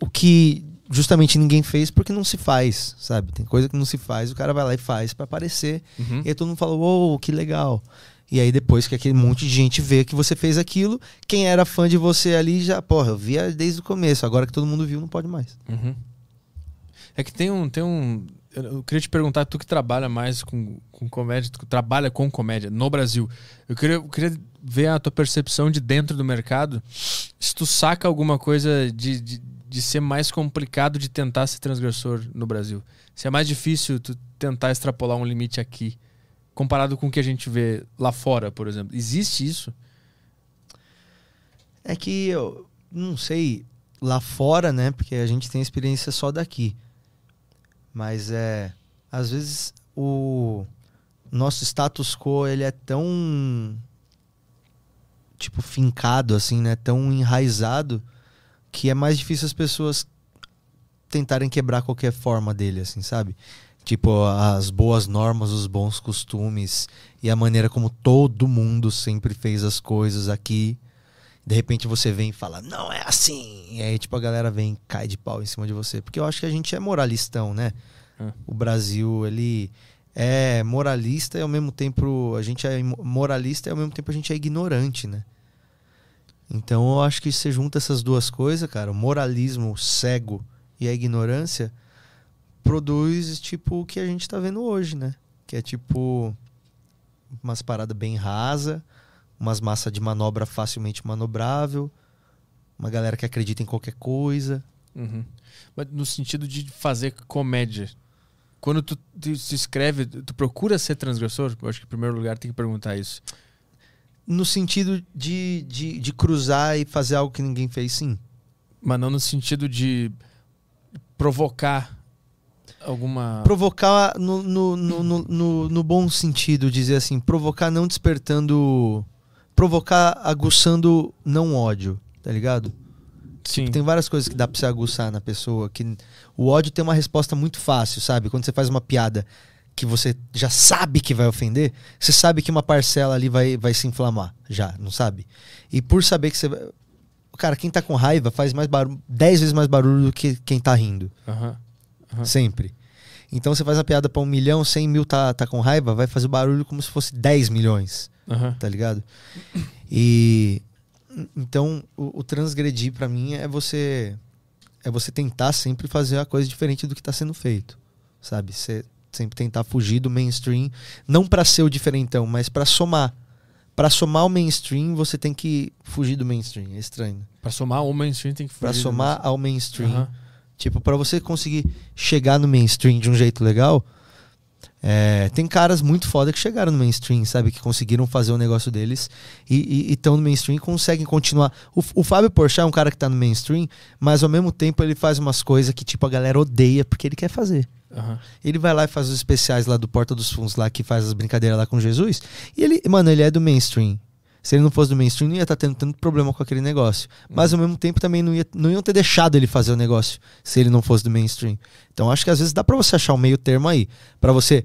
o que justamente ninguém fez porque não se faz, sabe? Tem coisa que não se faz, o cara vai lá e faz pra aparecer. Uhum. E aí todo mundo fala, uou, que legal. E aí depois que aquele monte de gente vê que você fez aquilo, quem era fã de você ali já, porra, eu via desde o começo, agora que todo mundo viu, não pode mais. Uhum. É que tem um, tem um. Eu eu queria te perguntar, tu que trabalha mais com, com comédia, tu que trabalha com comédia no Brasil. Eu queria, eu queria ver a tua percepção de dentro do mercado. Se tu saca alguma coisa de, de, de ser mais complicado de tentar ser transgressor no Brasil. Se é mais difícil tu tentar extrapolar um limite aqui, comparado com o que a gente vê lá fora, por exemplo. Existe isso? É que eu não sei lá fora, né? Porque a gente tem experiência só daqui. Mas é. Às vezes o nosso status quo ele é tão. Tipo, fincado, assim, né? Tão enraizado que é mais difícil as pessoas tentarem quebrar qualquer forma dele, assim, sabe? Tipo, as boas normas, os bons costumes e a maneira como todo mundo sempre fez as coisas aqui. De repente você vem e fala, não é assim. E aí, tipo, a galera vem e cai de pau em cima de você. Porque eu acho que a gente é moralistão, né? É. O Brasil, ele é moralista e ao mesmo tempo a gente é moralista e ao mesmo tempo a gente é ignorante, né? Então eu acho que você junta essas duas coisas, cara, o moralismo cego e a ignorância produz tipo o que a gente tá vendo hoje, né? Que é tipo umas paradas bem rasa, umas massas de manobra facilmente manobrável, uma galera que acredita em qualquer coisa. Uhum. Mas no sentido de fazer comédia. Quando tu, tu se escreve, tu procura ser transgressor? Eu acho que em primeiro lugar tem que perguntar isso. No sentido de, de, de cruzar e fazer algo que ninguém fez, sim. Mas não no sentido de provocar alguma. Provocar no, no, no, no, no- bom sentido, dizer assim, provocar não despertando. Provocar aguçando não ódio, tá ligado? Sim. Tem várias coisas que dá pra você aguçar na pessoa. que O ódio tem uma resposta muito fácil, sabe? Quando você faz uma piada que você já sabe que vai ofender, você sabe que uma parcela ali vai, vai se inflamar, já, não sabe? E por saber que você. vai- Cara, quem tá com raiva faz mais barulho, 10 vezes mais barulho do que quem tá rindo. Aham. Aham. Sempre. Então você faz uma piada pra um milhão, 100 mil tá, tá com raiva, vai fazer o barulho como se fosse 10 milhões Aham. tá ligado? E então o, o transgredir pra mim é você é você tentar sempre fazer a coisa diferente do que tá sendo feito, sabe? Você sempre tentar fugir do mainstream, não pra ser o diferentão, mas pra somar. Pra somar o mainstream, você tem que fugir do mainstream, é estranho. Pra somar o mainstream tem que fugir do somar ao mainstream. Aham. Tipo, pra você conseguir chegar no mainstream de um jeito legal, é, tem caras muito foda que chegaram no mainstream, sabe? Que conseguiram fazer o negócio deles e estão no mainstream e conseguem continuar. O, o Fábio Porchat é um cara que tá no mainstream, mas ao mesmo tempo ele faz umas coisas que, tipo, a galera odeia porque ele quer fazer. Aham. Ele vai lá e faz os especiais lá do Porta dos Fundos, lá que faz as brincadeiras lá com Jesus. E ele, mano, ele é do mainstream. Se ele não fosse do mainstream, não ia estar tendo tanto problema com aquele negócio. Mas ao mesmo tempo também não, ia, não iam ter deixado ele fazer o negócio se ele não fosse do mainstream. Então acho que às vezes dá pra você achar um meio termo aí. Pra você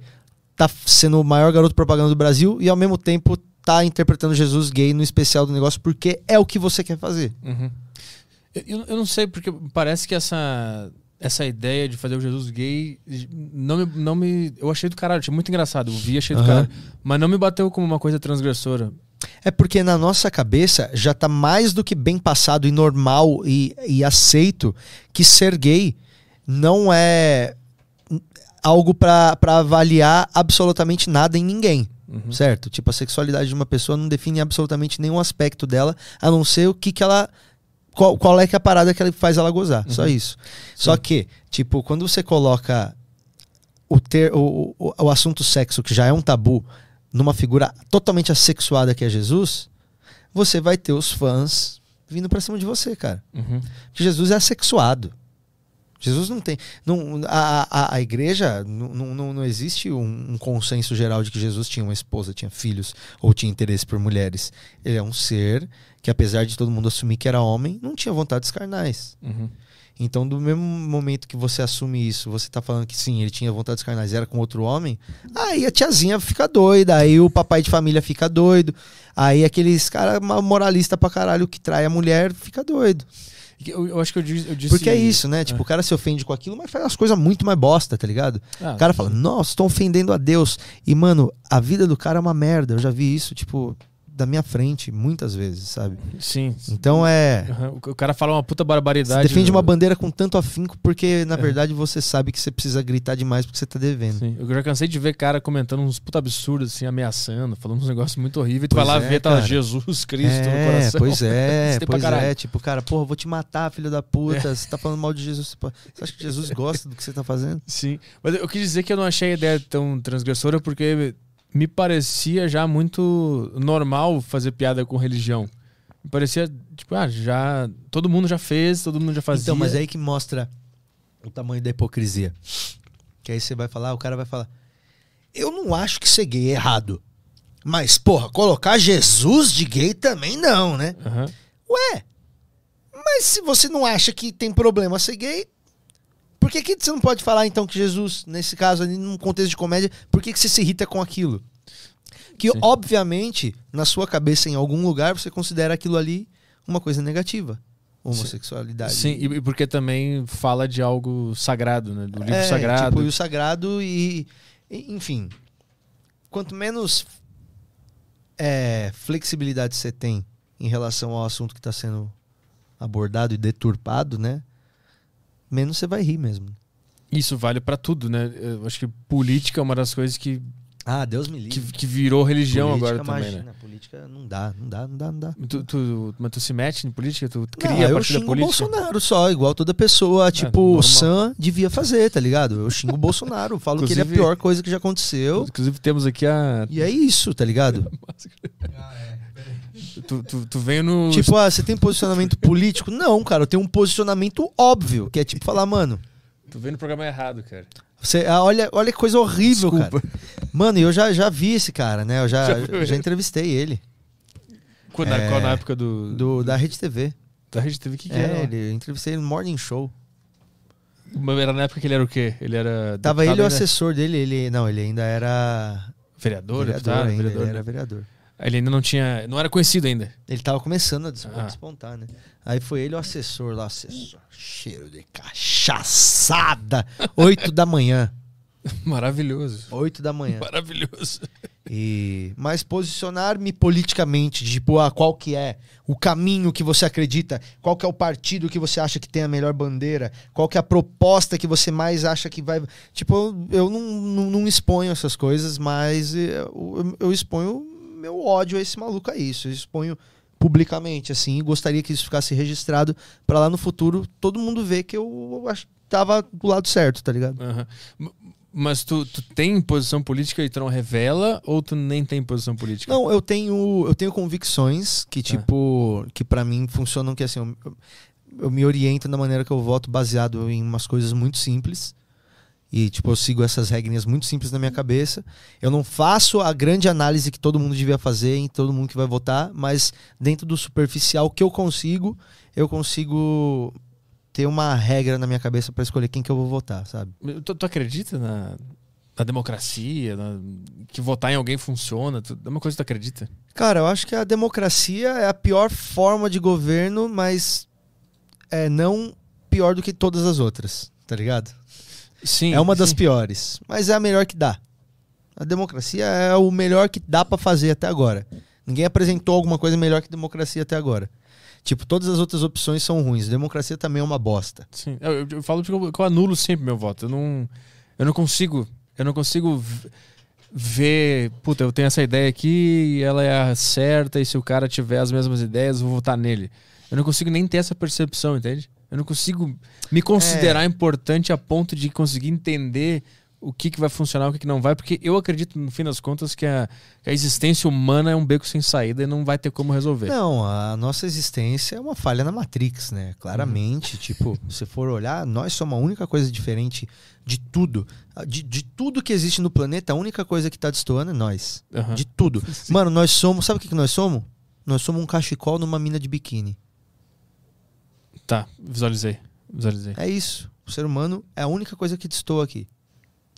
tá sendo o maior garoto propaganda do Brasil e ao mesmo tempo tá interpretando Jesus gay no especial do negócio porque é o que você quer fazer. Uhum. Eu, eu não sei, porque parece que essa, essa ideia de fazer o Jesus gay não me, não me. Eu achei do caralho, achei muito engraçado. Eu vi, achei do Aham. caralho. Mas não me bateu como uma coisa transgressora. É porque na nossa cabeça já tá mais do que bem passado e normal e, e aceito que ser gay não é algo pra pra avaliar absolutamente nada em ninguém. Uhum. Certo? Tipo, a sexualidade de uma pessoa não define absolutamente nenhum aspecto dela, a não ser o que, que ela. Qual, qual é que é a parada que ela faz ela gozar. Só Uhum. isso. Só que, tipo, quando você coloca o, ter, o, o, o assunto sexo, que já é um tabu, numa figura totalmente assexuada que é Jesus, você vai ter os fãs vindo pra cima de você, cara. Uhum. Porque Jesus é assexuado. Jesus não tem. Não, a, a, a igreja não, não, não- existe um, um consenso geral de que Jesus tinha uma esposa, tinha filhos ou tinha interesse por mulheres. Ele é um ser que, apesar de todo mundo assumir que era homem, não tinha vontades carnais. Uhum. Então, do mesmo momento que você assume isso, você tá falando que sim, ele tinha vontades carnais, era com outro homem, aí a tiazinha fica doida, aí o papai de família fica doido, aí aqueles cara moralista pra caralho que trai a mulher fica doido. Eu, eu acho que eu disse. Eu disse Porque é isso, né? Tipo, o cara se ofende com aquilo, mas faz as coisas muito mais bosta, tá ligado? Ah, O cara fala, nossa, estão ofendendo a Deus. E, mano, a vida do cara é uma merda. Eu já vi isso, tipo, da minha frente, muitas vezes, sabe? Sim. Então é. Uhum. O cara fala uma puta Você barbaridade. defende uma no- bandeira com tanto afinco porque, na verdade, você sabe que você precisa gritar demais porque você tá devendo. Sim, eu já cansei de ver cara comentando uns puta absurdos, assim, ameaçando, falando uns negócios muito horríveis. E tu vai lá é, ver, tá lá cara. Jesus Cristo no É, coração. pois é, pois é. Tipo, cara, porra, vou te matar, filho da puta. Você tá falando mal de Jesus. Você acha que Jesus gosta do que você tá fazendo? Sim, mas eu quis dizer que eu não achei a ideia tão transgressora porque me parecia já muito normal fazer piada com religião. Me parecia, tipo, ah, já. Todo mundo já fez, todo mundo já fazia. Então, mas é aí que mostra o tamanho da hipocrisia. Que aí você vai falar, o cara vai falar: Eu não acho que ser gay é errado. Mas, porra, colocar Jesus de gay também não, né? Aham. Ué, mas se você não acha que tem problema ser gay, por que, que você não pode falar então que Jesus, nesse caso ali, num contexto de comédia, por que, que você se irrita com aquilo? Que Sim. obviamente, na sua cabeça, em algum lugar, você considera aquilo ali uma coisa negativa. Homossexualidade. Sim, e porque também fala de algo sagrado, né? Do livro É, sagrado. Tipo, e o sagrado e, e- Enfim. Quanto menos é, flexibilidade você tem em relação ao assunto que está sendo abordado e deturpado, né? Menos você vai rir mesmo. Isso vale pra tudo, né? Eu acho que política é uma das coisas que, Ah, Deus me que, livre. que virou religião Política, agora também, imagina, né? Política não dá, não dá, não dá, não dá. Tu, tu, mas tu se mete em política? Tu Não, cria a eu partir da xingo o política? Bolsonaro só, igual toda pessoa, tipo, normal. o Sam devia fazer, tá ligado? Eu xingo o Bolsonaro, falo que ele é a pior coisa que já aconteceu. Inclusive temos aqui a... E é isso, tá ligado? Tu, tu, tu veio no... Tipo, ah, você tem posicionamento político? Não, cara, eu tenho um posicionamento óbvio, que é tipo falar, mano, Tu veio no programa errado, cara. você, ah, olha, olha que coisa horrível, Desculpa. cara. Mano, eu já, já vi esse cara, né? Eu já, Já já entrevistei ele, Quando, na- É. qual na época do... do, da Rede TV. Da Rede TV, o que, que É, era? ele, eu entrevistei ele no Morning Show. Mas Era na época que ele era o quê? Ele era... Tava ele e o assessor dele, ele. Não, ele ainda era. Vereador, vereador deputado, ainda, vereador. ele era né? vereador. Ele ainda não tinha... Não era conhecido ainda. Ele tava começando a Ah. despontar, né? Aí foi ele o assessor lá, assessor. Cheiro de cachaçada. 8 da manhã. Maravilhoso. 8 da manhã. Maravilhoso. E mas posicionar-me politicamente, tipo, ah, qual que é o caminho que você acredita, qual que é o partido que você acha que tem a melhor bandeira, qual que é a proposta que você mais acha que vai, tipo, eu, eu não, não, não exponho essas coisas, mas eu, eu exponho meu ódio a esse maluco a isso, eu exponho publicamente assim, e gostaria que isso ficasse registrado pra lá no futuro todo mundo ver que eu tava do lado certo, tá ligado? Aham. M- Mas tu, tu tem posição política e tu não revela ou tu nem tem posição política? Não, eu tenho, eu tenho convicções que, tipo, que para mim funcionam que assim, eu, eu me oriento na maneira que eu voto baseado em umas coisas muito simples. E, tipo, eu sigo essas regrinhas muito simples na minha cabeça. Eu não faço a grande análise que todo mundo devia fazer em todo mundo que vai votar, mas dentro do superficial que eu consigo, eu consigo ter uma regra na minha cabeça para escolher quem que eu vou votar, sabe? Tu, tu acredita na, na democracia? na- que votar em alguém funciona? Tu, é uma coisa que tu acredita? Cara, eu acho que a democracia é a pior forma de governo, mas é não pior do que todas as outras, tá ligado? Sim. é uma das sim. piores, mas é a melhor que dá. A democracia é o melhor que dá pra fazer até agora. Ninguém apresentou alguma coisa melhor que democracia até agora. Tipo, todas as outras opções são ruins. Democracia também é uma bosta. Sim. Eu, eu- eu falo porque eu, que eu anulo sempre meu voto. Eu não, eu não consigo. Eu não consigo ver. Puta, eu tenho essa ideia aqui e ela é a certa, e se o cara tiver as mesmas ideias, eu vou votar nele. Eu não consigo nem ter essa percepção, entende? Eu não consigo me considerar importante a ponto de conseguir entender o que, que vai funcionar, o que, que não vai, porque eu acredito, no fim das contas, que a, que a existência humana é um beco sem saída e não vai ter como resolver. Não, a nossa existência é uma falha na Matrix, né? Claramente, tipo, se for olhar, nós somos a única coisa diferente de tudo. De, de tudo que existe no planeta, a única coisa que tá destoando é nós. Aham. De tudo. Mano, nós somos. Sabe o que, que nós somos? Nós somos um cachecol numa mina de biquíni. Tá, visualizei. Visualizei. É isso. O ser humano é a única coisa que destoa aqui.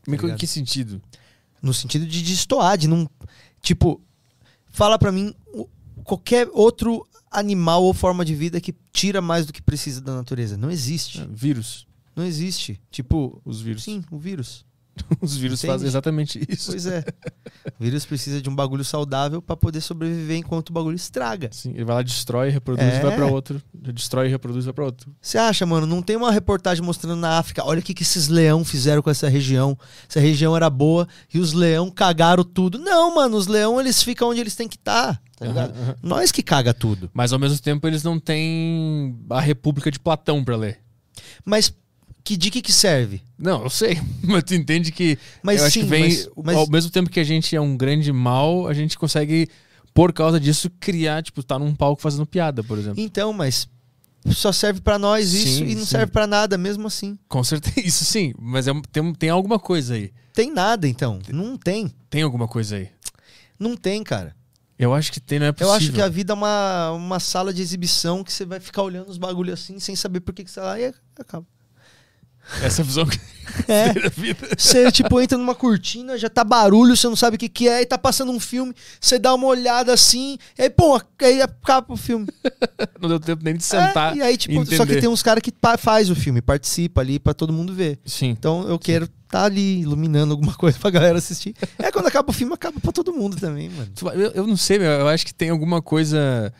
Em ligado? que sentido? No sentido de destoar, de não. Tipo, fala pra mim qualquer outro animal ou forma de vida que tira mais do que precisa da natureza. Não existe. É, Vírus. Não existe. Tipo, Os vírus. sim, o vírus. Os vírus Entende? fazem exatamente isso. Pois é. O vírus precisa de um bagulho saudável pra poder sobreviver enquanto o bagulho estraga. Sim, ele vai lá, destrói, reproduz É. e vai pra outro. Destrói, reproduz e vai pra outro. Você acha, mano? Não tem uma reportagem mostrando na África, olha o que, que esses leão fizeram com essa região. Essa região era boa e os leão cagaram tudo. Não, mano, os leão eles ficam onde eles têm que estar. Tá ligado? Aham, aham. Nós que caga tudo. Mas ao mesmo tempo eles não têm a República de Platão pra ler. Mas que de que que serve? Não, eu sei. Mas tu entende que. Mas eu acho sim, que vem. mas- mas- Ao mesmo tempo que a gente é um grande mal, a gente consegue, por causa disso, criar, tipo, tá num palco fazendo piada, por exemplo. Então, mas só serve pra nós isso Sim, e não sim. serve pra nada mesmo assim. Com certeza. Isso sim, mas é tem, tem alguma coisa aí. Tem nada então. Não tem. Tem alguma coisa aí. Não tem, cara. Eu acho que tem, não é possível. Eu acho que a vida é uma, uma sala de exibição que você vai ficar olhando os bagulhos assim, sem saber por que, que você tá lá e acaba. Essa visão que É. Você, tipo, entra numa cortina, já tá barulho, você não sabe o que, que é, e tá passando um filme, você dá uma olhada assim, e aí, pô, aí acaba o filme. Não deu tempo nem de sentar. É, e aí, tipo, só que entender. tem uns caras que faz o filme, participa ali pra todo mundo ver. Sim. Então eu quero tá ali iluminando alguma coisa pra galera assistir. É quando acaba o filme, acaba pra todo mundo também, mano. Eu, eu não sei, meu, eu acho que tem alguma coisa.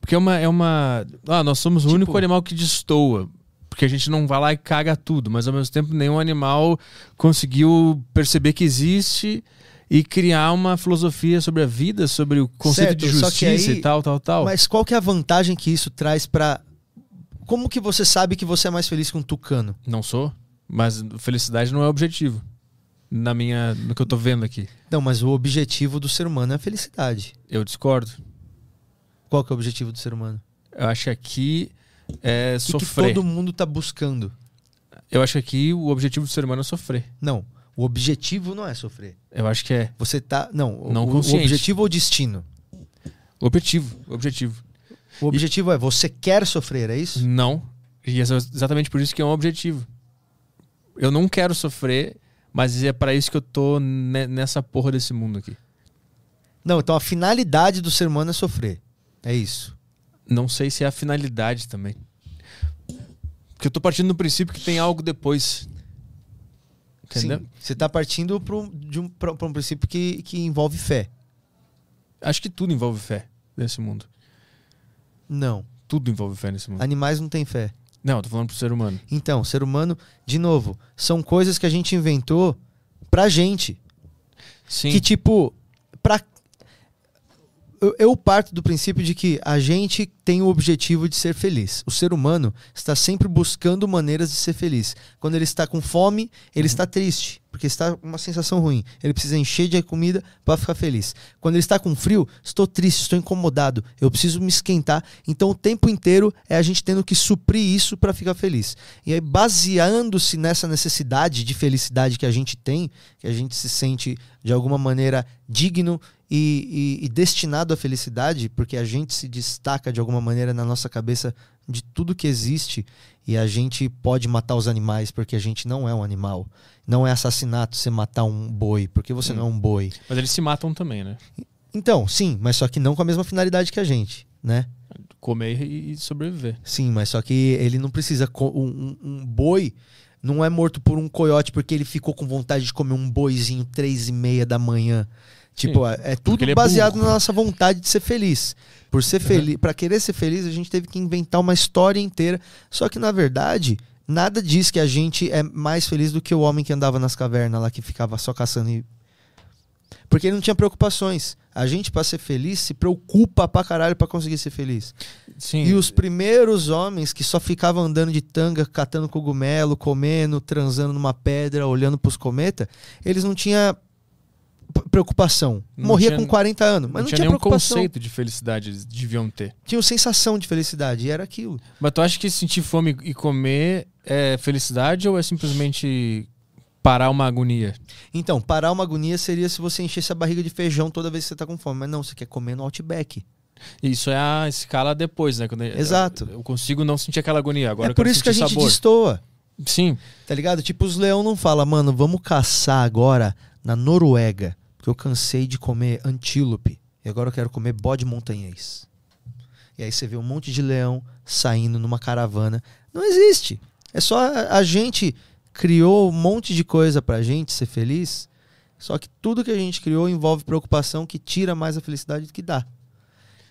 Porque é uma. É uma... Ah, nós somos o Tipo- único animal que destoa. Porque a gente não vai lá e caga tudo, mas ao mesmo tempo nenhum animal conseguiu perceber que existe e criar uma filosofia sobre a vida, sobre o conceito Certo, de justiça aí- e tal, tal, tal. Mas qual que é a vantagem que isso traz pra. Como que você sabe que você é mais feliz que um tucano? Não sou, mas felicidade não é objetivo. Na minha. No que eu tô vendo aqui. Não, mas o objetivo do ser humano é a felicidade. Eu discordo. Qual que é o objetivo do ser humano? Eu acho que aqui é O que, que sofrer. todo mundo tá buscando? Eu acho que aqui o objetivo do ser humano é sofrer. Não, o objetivo não é sofrer. Eu acho que é. Você tá. Não, o- Não o, o consciente. objetivo ou o destino? O objetivo. O objetivo. O objetivo é você quer sofrer, é isso? Não. E é exatamente por isso que é um objetivo. Eu não quero sofrer, mas é para isso que eu tô ne- nessa porra desse mundo aqui. Não, então a finalidade do ser humano é sofrer. É isso. Não sei se é a finalidade também. Porque eu tô partindo do princípio que tem algo depois. Entendeu? Sim, você tá partindo pra um, de um, pra, pra um princípio que, que envolve fé. Acho que tudo envolve fé nesse mundo. Não. Tudo envolve fé nesse mundo. Animais não têm fé. Não, eu tô falando pro ser humano. Então, ser humano, de novo, são coisas que a gente inventou pra gente. Sim. Que tipo. Eu, eu parto do princípio de que a gente tem o objetivo de ser feliz. O ser humano está sempre buscando maneiras de ser feliz. Quando ele está com fome, ele está triste, porque está uma sensação ruim. Ele precisa encher de comida para ficar feliz. Quando ele está com frio, estou triste, estou incomodado, eu preciso me esquentar. Então o tempo inteiro é a gente tendo que suprir isso para ficar feliz. E aí, baseando-se nessa necessidade de felicidade que a gente tem, que a gente se sente de alguma maneira digno e, e, e, destinado à felicidade, porque a gente se destaca de alguma maneira na nossa cabeça de tudo que existe e a gente pode matar os animais porque a gente não é um animal. Não é assassinato você matar um boi, porque você hum. não é um boi. Mas eles se matam também, né? Então, sim, mas só que não com a mesma finalidade que a gente, né? Comer e sobreviver. Sim, mas só que ele não precisa. Um, um boi não é morto por um coiote porque ele ficou com vontade de comer um boizinho três e meia da manhã. Tipo, Sim, é, é tudo é baseado na nossa vontade de ser feliz. Por ser feliz, para querer ser feliz, a gente teve que inventar uma história inteira. Só que na verdade, nada diz que a gente é mais feliz do que o homem que andava nas cavernas lá que ficava só caçando e porque ele não tinha preocupações. A gente, para ser feliz, se preocupa pra caralho pra conseguir ser feliz. Sim. E os primeiros homens que só ficavam andando de tanga, catando cogumelo, comendo, transando numa pedra, olhando pros cometas, eles não tinham preocupação. Não Morria tinha, com 40 anos, mas não, não tinha, tinha nenhum conceito de felicidade eles deviam ter. Tinha sensação de felicidade, e era aquilo. Mas tu acha que sentir fome e comer é felicidade ou é simplesmente parar uma agonia? Então, parar uma agonia seria se você enchesse a barriga de feijão toda vez que você tá com fome. Mas não, você quer comer no Outback. Isso é a escala depois, né? Quando Exato. Eu, eu consigo não sentir aquela agonia. Agora é por isso que a gente sabor. destoa. Sim. Tá ligado? Tipo, os leão não falam, mano, vamos caçar agora na Noruega, porque eu cansei de comer antílope e agora eu quero comer bode montanhês. E aí você vê um monte de leão saindo numa caravana. Não existe. É só a, gente criou um monte de coisa pra gente ser feliz, só que tudo que a gente criou envolve preocupação que tira mais a felicidade do que dá.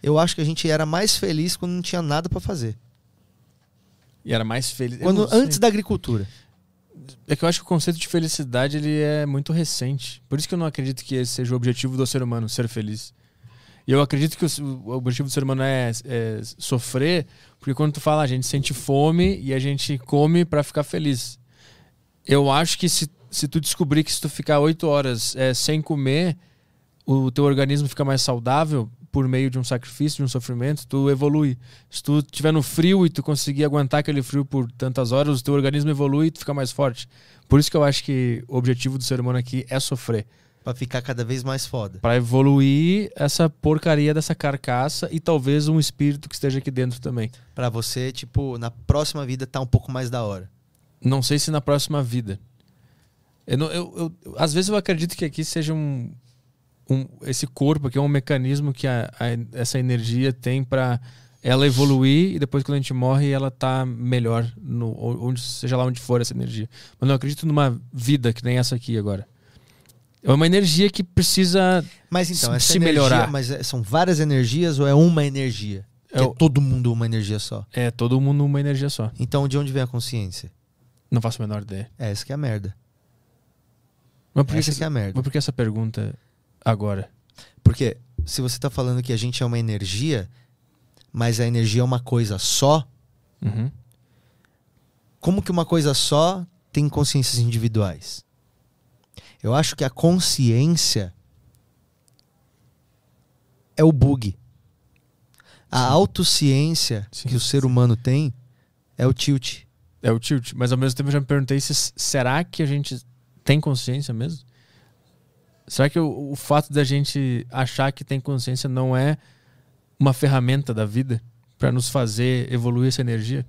Eu acho que a gente era mais feliz quando não tinha nada para fazer. E era mais feliz. Quando, antes da agricultura. É que eu acho que o conceito de felicidade ele é muito recente. Por isso que eu não acredito que esse seja o objetivo do ser humano, ser feliz. E eu acredito que o, objetivo do ser humano é, é, sofrer, porque quando tu fala, a gente sente fome e a gente come para ficar feliz. Eu acho que se, se tu descobrir que se tu ficar oito horas é, sem comer, o teu organismo fica mais saudável, por meio de um sacrifício, de um sofrimento, tu evolui. Se tu estiver no frio e tu conseguir aguentar aquele frio por tantas horas, o teu organismo evolui e tu fica mais forte. Por isso que eu acho que o objetivo do ser humano aqui é sofrer. Pra ficar cada vez mais foda. Pra evoluir essa porcaria dessa carcaça e talvez um espírito que esteja aqui dentro também. Para você, tipo, na próxima vida tá um pouco mais da hora. Não sei se na próxima vida. Eu, eu, eu, às vezes eu acredito que aqui seja um, um, esse corpo que é um mecanismo que a, a, essa energia tem para ela evoluir e depois quando a gente morre ela tá melhor no onde seja lá onde for essa energia. Mas não acredito numa vida que nem essa aqui agora. É uma energia que precisa mas então, se, se energia, melhorar. Mas é, são várias energias ou é uma energia? É, é todo mundo uma energia só. É todo mundo uma energia só. Então de onde vem a consciência? Não faço a menor ideia. É, essa que é a merda. Mas por que essa que é a merda. Mas por que essa pergunta agora? Porque se você está falando que a gente é uma energia, mas a energia é uma coisa só, uhum. como que uma coisa só tem consciências individuais? Eu acho que a consciência é o bug. A sim. autociência sim, que o ser humano tem é o tilt. É o tilt. Mas ao mesmo tempo eu já me perguntei se será que a gente tem consciência mesmo? Será que o, o fato da gente achar que tem consciência não é uma ferramenta da vida para nos fazer evoluir essa energia?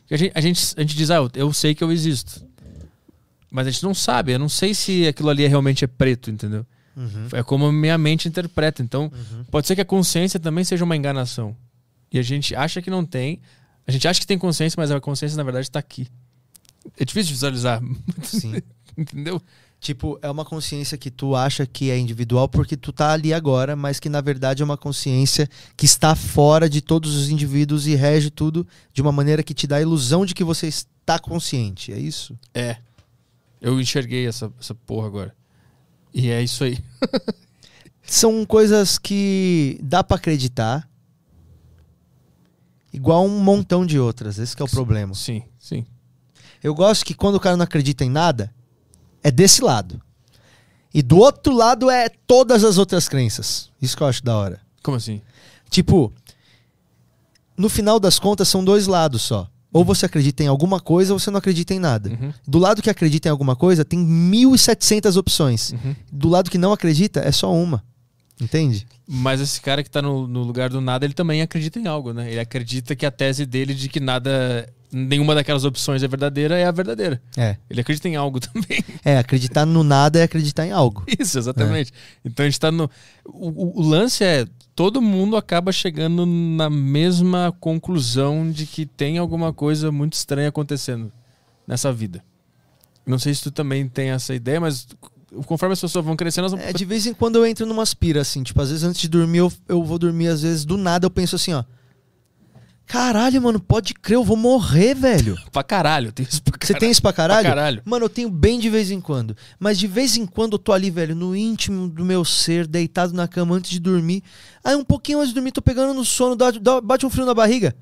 Porque a gente, a gente, a gente diz, ah, eu, eu sei que eu existo. Mas a gente não sabe. Eu não sei se aquilo ali é realmente é preto, entendeu? Uhum. É como a minha mente interpreta. Então, uhum. pode ser que a consciência também seja uma enganação. E a gente acha que não tem. A gente acha que tem consciência, mas a consciência, na verdade, está aqui. É difícil de visualizar. Sim. Entendeu? Tipo, é uma consciência que tu acha que é individual porque tu tá ali agora, mas que na verdade é uma consciência que está fora de todos os indivíduos e rege tudo de uma maneira que te dá a ilusão de que você está consciente. É isso? É. Eu enxerguei essa, essa porra agora. E é isso aí. são coisas que dá pra acreditar. Igual um montão de outras. Esse que é o problema. Sim, sim. Eu gosto que quando o cara não acredita em nada, é desse lado. E do outro lado é todas as outras crenças. Isso que eu acho da hora. Como assim? Tipo, no final das contas são dois lados só. Ou você acredita em alguma coisa ou você não acredita em nada. Uhum. Do lado que acredita em alguma coisa, tem 1.700 opções. Uhum. Do lado que não acredita, é só uma. Entende? Mas esse cara que tá no, no lugar do nada, ele também acredita em algo, né? Ele acredita que a tese dele de que nada, nenhuma daquelas opções é verdadeira é a verdadeira. É. Ele acredita em algo também. É, acreditar no nada é acreditar em algo. Isso, exatamente. Então a gente tá no. O, o- o lance é. Todo mundo acaba chegando na mesma conclusão de que tem alguma coisa muito estranha acontecendo nessa vida. Não sei se tu também tem essa ideia, mas conforme as pessoas vão crescendo, elas vão. É, de vez em quando eu entro numa aspira, assim. Tipo, às vezes antes de dormir, eu, eu vou dormir, às vezes do nada eu penso assim, ó. Caralho, mano, pode crer, eu vou morrer, velho. Pra caralho, tem isso pra Você caralho. tem isso pra caralho? Pra caralho. Mano, eu tenho bem de vez em quando. Mas de vez em quando eu tô ali, velho, no íntimo do meu ser, deitado na cama antes de dormir. Aí um pouquinho antes de dormir, tô pegando no sono, dá, dá- bate um frio na barriga.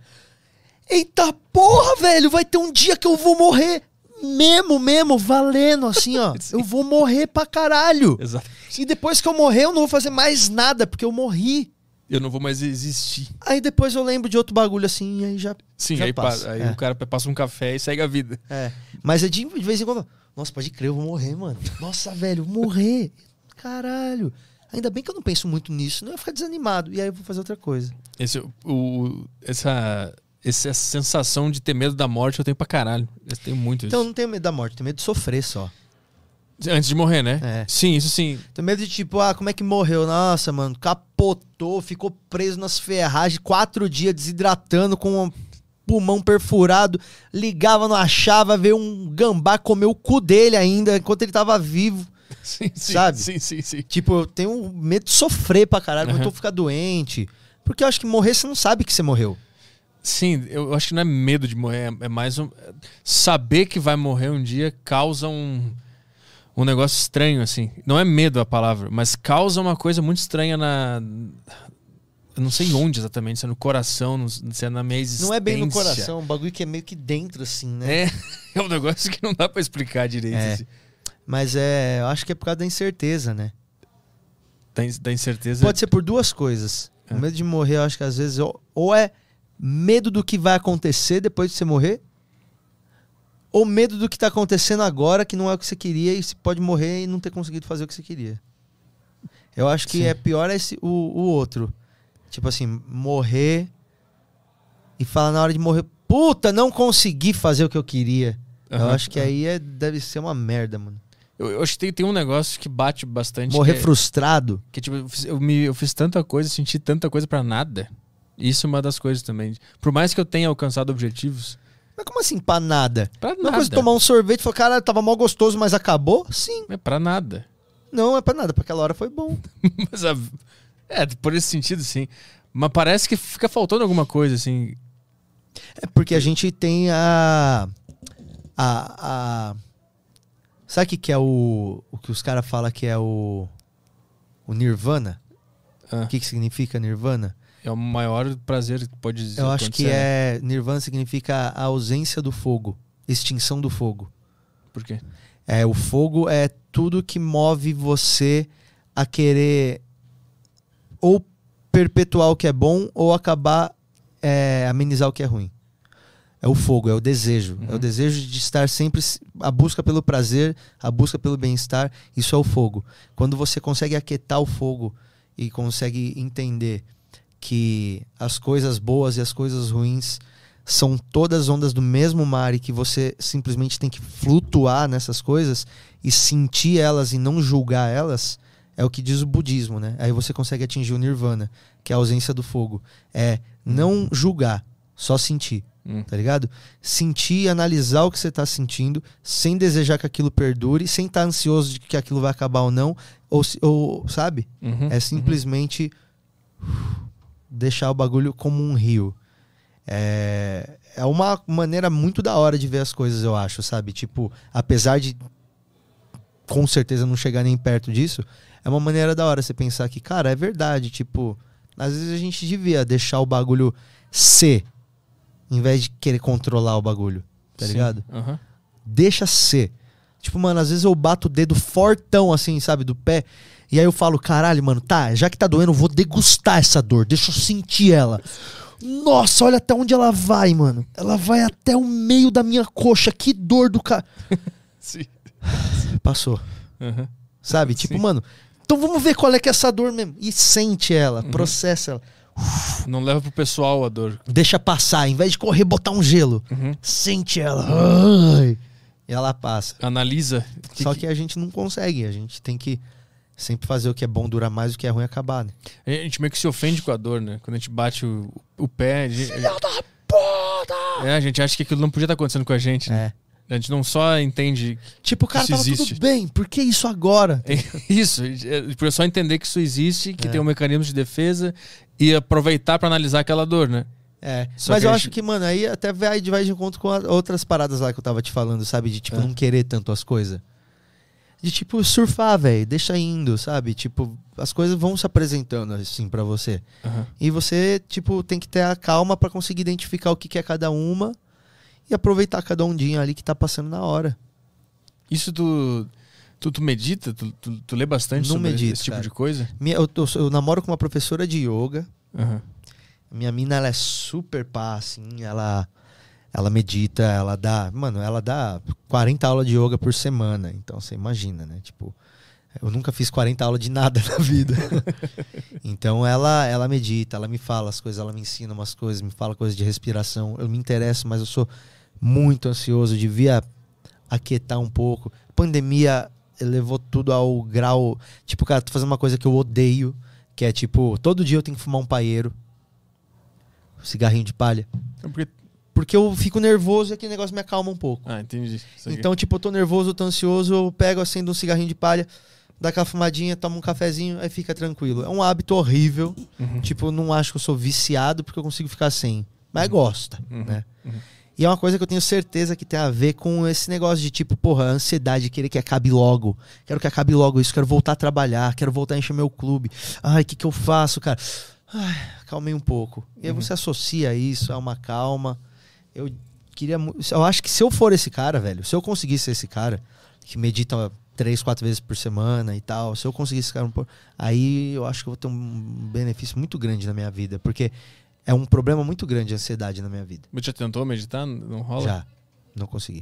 Eita porra, velho, vai ter um dia que eu vou morrer. Mesmo, mesmo, valendo, assim, ó. Eu vou morrer pra caralho. Exato. E depois que eu morrer, eu não vou fazer mais nada, porque eu morri. Eu não vou mais existir. Aí depois eu lembro de outro bagulho assim, e aí já. Sim, já aí, passa. pa- aí É. o cara passa um café e segue a vida. É. Mas é de, de vez em quando. Nossa, pode crer, eu vou morrer, mano. Nossa, velho, vou morrer. Caralho. Ainda bem que eu não penso muito nisso, não ia ficar desanimado. E aí eu vou fazer outra coisa. Esse, o, essa, essa sensação de ter medo da morte eu tenho pra caralho. Eu tenho muito Então eu isso. não tenho medo da morte, tenho medo de sofrer só. Antes de morrer, né? É. Sim, isso sim. Tenho medo de tipo, ah, como é que morreu? Nossa, mano, capotou, ficou preso nas ferragens, quatro dias desidratando com um pulmão perfurado, ligava, não achava, veio um gambá, comeu o cu dele ainda, enquanto ele tava vivo. Sim, sim, Sabe? Sim, sim, sim. Tipo, eu tenho medo de sofrer pra caralho, uhum. eu ficar doente. Porque eu acho que morrer você não sabe que você morreu. Sim, eu acho que não é medo de morrer, é mais um. Saber que vai morrer um dia causa um. Um negócio estranho, assim. Não é medo a palavra, mas causa uma coisa muito estranha na. Eu não sei onde exatamente, se é no coração, se é na minha existência. Não é bem no coração, é um bagulho que é meio que dentro, assim, né? É, é um negócio que não dá pra explicar direito. É. assim. Mas é, eu acho que é por causa da incerteza, né? Da, in- da incerteza. Pode ser por duas coisas. É. O medo de morrer, eu acho que às vezes ou, ou é medo do que vai acontecer depois de você morrer, ou medo do que tá acontecendo agora, que não é o que você queria, e você pode morrer e não ter conseguido fazer o que você queria. Eu acho que Sim. é pior esse, o, o outro. Tipo assim, morrer e falar na hora de morrer, puta, não consegui fazer o que eu queria. Eu Aham, acho que aham. aí é, deve ser uma merda, mano. Eu, eu acho que tem, tem um negócio que bate bastante. Morrer que é- frustrado. Que tipo, eu eu, me, eu fiz tanta coisa, senti tanta coisa pra nada. Isso é uma das coisas também. Por mais que eu tenha alcançado objetivos, Mas como assim, pra nada? pra Uma nada. coisa é tomar um sorvete e falar, cara, tava mal gostoso, mas acabou? Sim. É pra nada. Não, é pra nada, pra aquela hora foi bom. Mas a- é, por esse sentido, sim. Mas parece que fica faltando alguma coisa, assim. É porque a gente tem a. A. a sabe o que, que é o. O que os caras falam que é o. O Nirvana? Ah, O que, que significa Nirvana? É o maior prazer que pode dizer. Eu acho que é. Nirvana significa a ausência do fogo, extinção do fogo. Por quê? É, o fogo é tudo que move você a querer ou perpetuar o que é bom ou acabar é, amenizar o que é ruim. É o fogo, é o desejo. É o Uhum. desejo de estar sempre a busca pelo prazer, a busca pelo bem-estar. Isso é o fogo. Quando você consegue aquietar o fogo e consegue entender que as coisas boas e as coisas ruins são todas ondas do mesmo mar e que você simplesmente tem que flutuar nessas coisas e sentir elas e não julgar elas, é o que diz o budismo, né? Aí você consegue atingir o nirvana, que é a ausência do fogo. É não julgar, só sentir, Hum. tá ligado? Sentir e analisar o que você tá sentindo, sem desejar que aquilo perdure, sem estar ansioso de que aquilo vai acabar ou não, ou, ou sabe? Uhum, É simplesmente deixar o bagulho como um rio. É, é uma maneira muito da hora de ver as coisas, eu acho, sabe? Tipo, apesar de com certeza não chegar nem perto disso, é uma maneira da hora você pensar que, cara, é verdade, tipo, às vezes a gente devia deixar o bagulho ser, em vez de querer controlar o bagulho, tá Sim. ligado? Aham. Deixa ser. Tipo, mano, às vezes eu bato o dedo fortão, assim, sabe, do pé. E aí eu falo, caralho, mano, tá, já que tá doendo, eu vou degustar essa dor. Deixa eu sentir ela. Nossa, olha até onde ela vai, mano. Ela vai até o meio da minha coxa. Que dor do cara. Sim. Passou. Aham. Sabe? Tipo, Sim. mano, então vamos ver qual é que é essa dor mesmo. E sente ela, Uhum. processa ela. Não leva pro pessoal a dor. Deixa passar. Em vez de correr, botar um gelo. Uhum. Sente ela. Ai. E ela passa. Analisa. Só que a gente não consegue. A gente tem que sempre fazer o que é bom durar mais, o que é ruim acabar, né? A gente meio que se ofende com a dor, né? Quando a gente bate o, o pé. Gente, da puta! é, a gente acha que aquilo não podia estar acontecendo com a gente. né? É. A gente não só entende Tipo, cara, Isso tava existe. tudo bem. Por que isso agora? isso. É é só entender que isso existe, que É. tem um mecanismo de defesa e aproveitar pra analisar aquela dor, né? É. Só Mas eu a acho gente- que, mano, aí até vai, vai de encontro com a- outras paradas lá que eu tava te falando, sabe? De, tipo, É. não querer tanto as coisas. De, tipo, surfar, velho. Deixa indo, sabe? Tipo, as coisas vão se apresentando, assim, pra você. Aham. E você, tipo, tem que ter a calma pra conseguir identificar o que, que é cada uma e aproveitar cada ondinha ali que tá passando na hora. Isso tu, tu, tu medita? Tu, tu, tu lê bastante Não sobre medito, esse tipo cara. de coisa? Minha- eu, tô- eu namoro com uma professora de yoga. Aham. Minha mina, ela é super pá, assim, ela, ela medita, ela dá, mano, ela dá 40 aulas de yoga por semana, então você imagina, né, tipo, eu nunca fiz 40 aulas de nada na vida. então ela, ela medita, ela me fala as coisas, ela me ensina umas coisas, me fala coisas de respiração, eu me interesso, mas eu sou muito ansioso, devia aquietar um pouco. Pandemia levou tudo ao grau, tipo, cara, tô fazendo uma coisa que eu odeio, que é tipo, todo dia eu tenho que fumar um paeiro cigarrinho de palha. É porque... Porque eu fico nervoso e aquele negócio me acalma um pouco. Ah, entendi. Então, tipo, eu tô nervoso, eu tô ansioso, eu pego, acendo um cigarrinho de palha, dá aquela fumadinha, tomo um cafezinho, aí fica tranquilo. É um hábito horrível. Uhum. Tipo, eu não acho que eu sou viciado porque eu consigo ficar sem. Mas gosta, Uhum. né? Uhum. E é uma coisa que eu tenho certeza que tem a ver com esse negócio de tipo, porra, ansiedade, querer que acabe logo. Quero que acabe logo isso, quero voltar a trabalhar, quero voltar a encher meu clube. Ai, o que, que eu faço, cara? Ai, acalmei um pouco. E aí Uhum. você associa isso a uma calma. Eu queria. Eu acho que se eu for esse cara, velho, se eu conseguisse ser esse cara que medita três, quatro vezes por semana e tal, se eu conseguisse esse cara, um po- aí eu acho que eu vou ter um benefício muito grande na minha vida, porque é um problema muito grande a ansiedade na minha vida. Mas já tentou meditar? Não rola? Já, não consegui.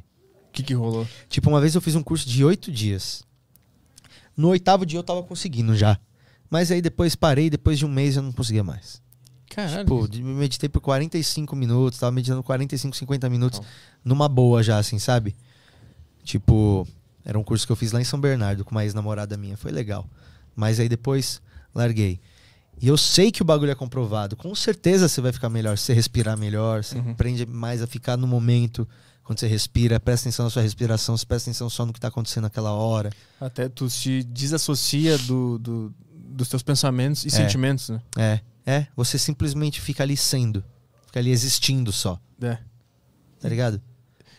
O que que rolou? Tipo, uma vez eu fiz um curso de oito dias. No oitavo dia eu tava conseguindo já. Mas aí depois parei, depois de um mês eu não conseguia mais. Caralho. Tipo, meditei por 45 minutos, tava meditando 45, 50 minutos numa boa já, assim, sabe? Tipo, era um curso que eu fiz lá em São Bernardo com uma ex-namorada minha, foi legal. Mas aí depois larguei. E eu sei que o bagulho é comprovado. Com certeza você vai ficar melhor, se você respirar melhor, você Uhum. aprende mais a ficar no momento quando você respira, presta atenção na sua respiração, você presta atenção só no que tá acontecendo naquela hora. Até tu se desassocia do, do- dos teus pensamentos e sentimentos, né? É, é, você simplesmente fica ali sendo, fica ali existindo só, É. tá ligado?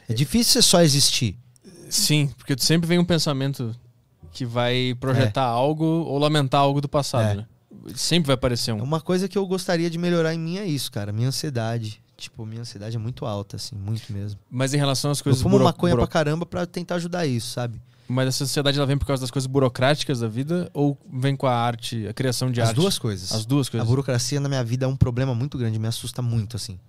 É difícil você só existir. Sim, porque tu sempre vem um pensamento que vai projetar algo ou lamentar algo do passado, É. né? Sempre vai aparecer É um. Uma coisa que eu gostaria de melhorar em mim é isso, cara, minha ansiedade. Tipo, minha ansiedade é muito alta, assim, muito mesmo. Mas em relação às Eu coisas fumo buro- maconha buro- pra caramba pra tentar ajudar isso, sabe? Mas essa sociedade ela vem por causa das coisas burocráticas da vida ou vem com a arte, a criação de As arte? duas coisas. As duas A coisas. burocracia na minha vida é um problema muito grande, me assusta muito, assim.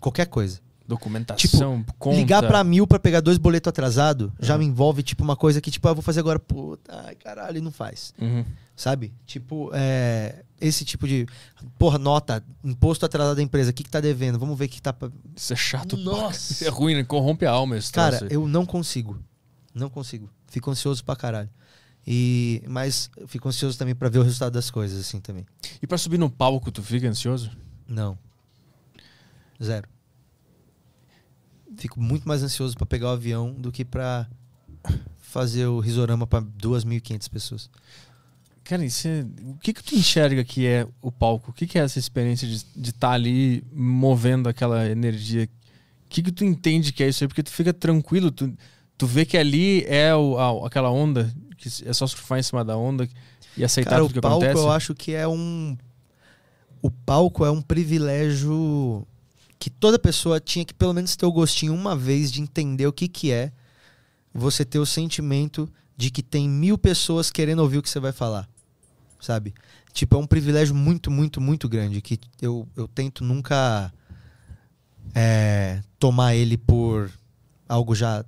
Qualquer coisa. Documentação, conta. Ligar pra mil pra pegar dois boletos atrasados já Uhum. me envolve, tipo, uma coisa que, tipo, ah, eu vou fazer agora, puta, ai, caralho, e não faz. Uhum. Sabe? Tipo, é, esse tipo de. Porra, nota, imposto atrasado da empresa, o que, que tá devendo? Vamos ver o que tá. pra- Isso é chato. Nossa! É ruim, né? Corrompe a alma esse Cara, eu não consigo. Não consigo. Fico ansioso pra caralho. E, mas fico ansioso também pra ver o resultado das coisas, assim também. E pra subir no palco, tu fica ansioso? Não. Zero. Fico muito mais ansioso pra pegar o avião do que pra fazer o risorama pra 2.500 pessoas. Cara, é- o que que tu enxerga que é o palco? O que que é essa experiência de estar ali movendo aquela energia? O que que tu entende que é isso aí? Porque tu fica tranquilo, tu, tu vê que ali é o- a- aquela onda Que é só surfar em cima da onda e aceitar Cara, tudo o que palco acontece? eu acho que é um. O palco é um privilégio que toda pessoa tinha que pelo menos ter o gostinho uma vez de entender o que, que é você ter o sentimento de que tem mil pessoas querendo ouvir o que você vai falar. Sabe? Tipo, é um privilégio muito, muito, muito grande que eu, eu tento nunca é, tomar ele por algo já,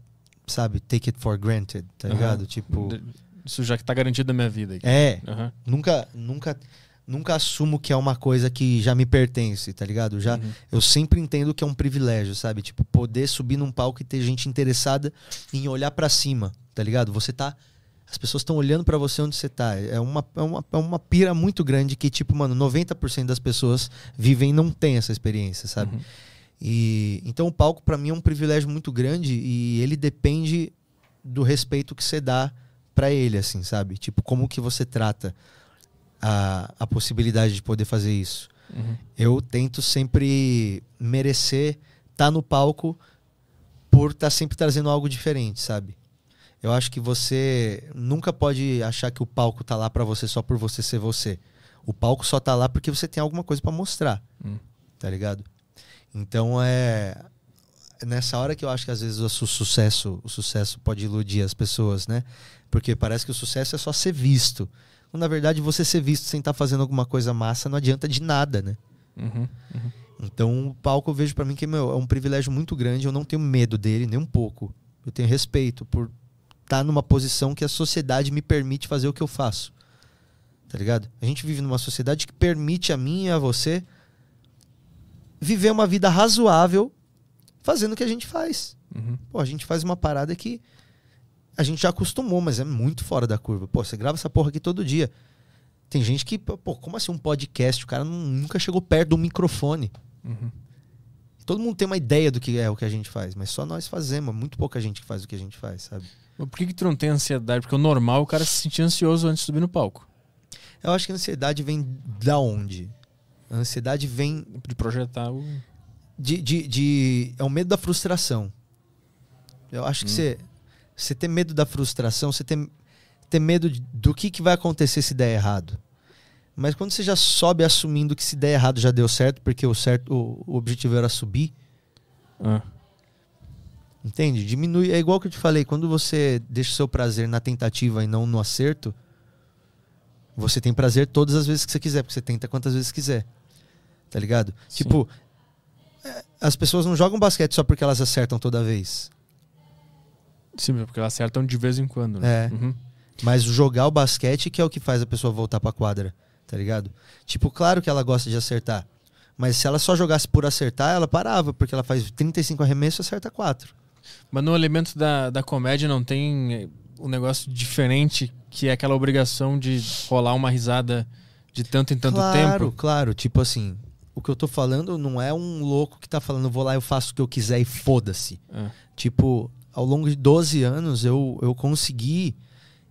sabe, take it for granted, tá Aham. ligado? Tipo, Isso já que tá garantido na minha vida. aqui. é, Aham. nunca, nunca, nunca assumo que é uma coisa que já me pertence, tá ligado? Já, Uhum. eu sempre entendo que é um privilégio, sabe? Tipo, poder subir num palco e ter gente interessada em olhar pra cima, tá ligado? Você tá. As pessoas estão olhando pra você onde você tá. É uma, é, uma, é uma pira muito grande que, tipo, mano, 90% das pessoas vivem e não tem essa experiência, sabe? Uhum. E então o palco pra mim é um privilégio muito grande e ele depende do respeito que você dá pra ele, assim, sabe? Tipo, como que você trata a, a possibilidade de poder fazer isso. Uhum. Eu tento sempre merecer estar no palco por estar sempre trazendo algo diferente, sabe? Eu acho que você nunca pode achar que o palco tá lá pra você só por você ser você. O palco só tá lá porque você tem alguma coisa pra mostrar, Hum. tá ligado? Então é nessa hora que eu acho que às vezes o su- sucesso, o sucesso pode iludir as pessoas, né? Porque parece que o sucesso é só ser visto. Quando, na verdade, você ser visto sem estar fazendo alguma coisa massa não adianta de nada, né? Uhum. Então, o palco eu vejo pra mim que meu, é um privilégio muito grande. Eu não tenho medo dele, nem um pouco. Eu tenho respeito por estar numa posição que a sociedade me permite fazer o que eu faço. Tá ligado? A gente vive numa sociedade que permite a mim e a você viver uma vida razoável fazendo o que a gente faz. Uhum. Pô, a gente faz uma parada que a gente já acostumou, mas é muito fora da curva. Pô, você grava essa porra aqui todo dia. Tem gente que, pô, como assim um podcast? O cara nu- nunca chegou perto do microfone. Uhum. Todo mundo tem uma ideia do que é o que a gente faz, mas só nós fazemos. Muito pouca gente que faz o que a gente faz, sabe? Mas por que, que tu não tem ansiedade? Porque o normal é o cara se sentir ansioso antes de subir no palco. Eu acho que a ansiedade vem da onde? A ansiedade vem De projetar o. de, de, de- é o medo da frustração. Eu acho que você você ter medo da frustração, você ter, ter medo de- do que, que vai acontecer se der errado. Mas quando você já sobe assumindo que se der errado já deu certo, porque o certo o, o objetivo era subir, Ah. entende? Diminui, é igual que eu te falei, quando você deixa o seu prazer na tentativa e não no acerto, você tem prazer todas as vezes que você quiser, porque você tenta quantas vezes quiser. Tá ligado? Sim. Tipo, é, as pessoas não jogam basquete só porque elas acertam toda vez. Sim, porque elas acertam de vez em quando. Né? É. Uhum. Mas jogar o basquete que é o que faz a pessoa voltar pra quadra, tá ligado? Tipo, claro que ela gosta de acertar. Mas se ela só jogasse por acertar, ela parava, porque ela faz 35 arremessos e acerta 4. Mas no elemento da, da comédia não tem eh, um negócio diferente que é aquela obrigação de rolar uma risada de tanto em tanto claro, tempo. claro. Tipo assim, o que eu tô falando não é um louco que tá falando, vou lá, eu faço o que eu quiser e foda-se. É. Tipo, ao longo de 12 anos eu, eu consegui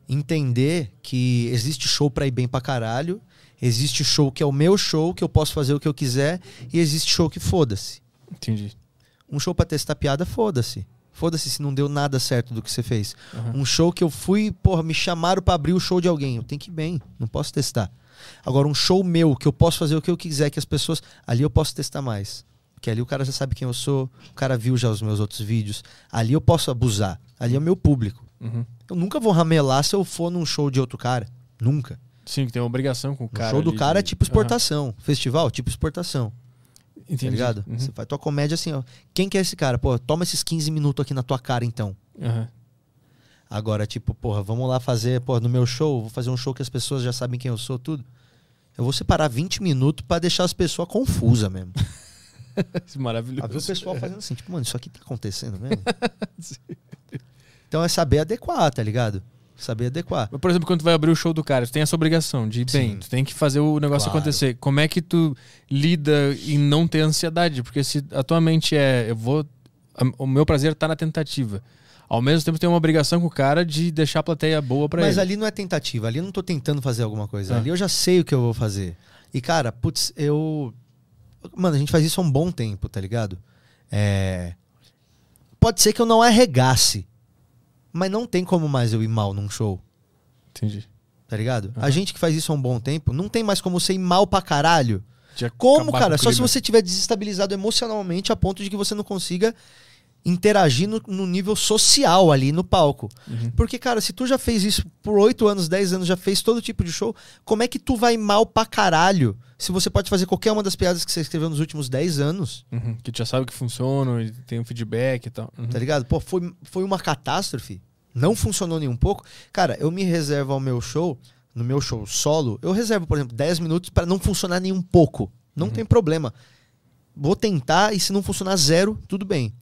entender que existe show pra ir bem pra caralho, existe show que é o meu show, que eu posso fazer o que eu quiser, e existe show que foda-se. Entendi. Um show pra testar piada, foda-se. Foda-se se não deu nada certo do que você fez. Uhum. Um show que eu fui, porra, me chamaram pra abrir o show de alguém. Eu tenho que ir bem, não posso testar. Agora, um show meu, que eu posso fazer o que eu quiser, que as pessoas. Ali eu posso testar mais. Porque ali o cara já sabe quem eu sou, o cara viu já os meus outros vídeos. Ali eu posso abusar. Ali é o meu público. Uhum. Eu nunca vou ramelar se eu for num show de outro cara. Nunca. Sim, que tem uma obrigação com o O cara. show do cara é de- tipo exportação. Festival, tipo exportação. Aham. Entendi. Tá ligado? Uhum. Você faz tua comédia assim, ó. Quem que é esse cara? Pô, toma esses 15 minutos aqui na tua cara, então. Aham. Agora, tipo, porra, vamos lá fazer, porra, no meu show, vou fazer um show que as pessoas já sabem quem eu sou, tudo. Eu vou separar 20 minutos pra deixar as pessoas confusas mesmo. Maravilhoso. Ver o pessoal fazendo assim, tipo, mano, isso aqui tá acontecendo mesmo? então é saber adequar, tá ligado? Saber adequar. Por exemplo, quando tu vai abrir o show do cara, tu tem essa obrigação de ir bem, Sim. tu tem que fazer o negócio Claro. acontecer. Como é que tu lida em não ter ansiedade? Porque se a tua mente é, eu vou. O meu prazer tá na tentativa. Ao mesmo tempo, tem uma obrigação com o cara de deixar a plateia boa pra Mas ele. ali não é tentativa, ali eu não tô tentando fazer alguma coisa. Tá. Ali eu já sei o que eu vou fazer. E, cara, putz, eu. Mano, a gente faz isso há um bom tempo, tá ligado? É. Pode ser que eu não arregasse. Mas não tem como mais eu ir mal num show. Entendi. Tá ligado? A Aham. gente que faz isso há um bom tempo, não tem mais como você ir mal pra caralho. De Como, cara? com Só se você tiver desestabilizado emocionalmente a ponto de que você não consiga interagir no, nível social ali no palco. Uhum. Porque, cara, se tu já fez isso por 8 anos, 10 anos, já fez todo tipo de show, como é que tu vai mal pra caralho se você pode fazer qualquer uma das piadas que você escreveu nos últimos 10 anos? Uhum. Que tu já sabe que funciona, e tem um feedback e tal. Uhum. Tá ligado? Pô, foi, foi uma catástrofe. Não funcionou nem um pouco. Cara, eu me reservo ao meu show, no meu show solo, eu reservo, por exemplo, 10 minutos pra não funcionar nem um pouco. Não tem problema. Vou tentar e se não funcionar zero, tudo bem.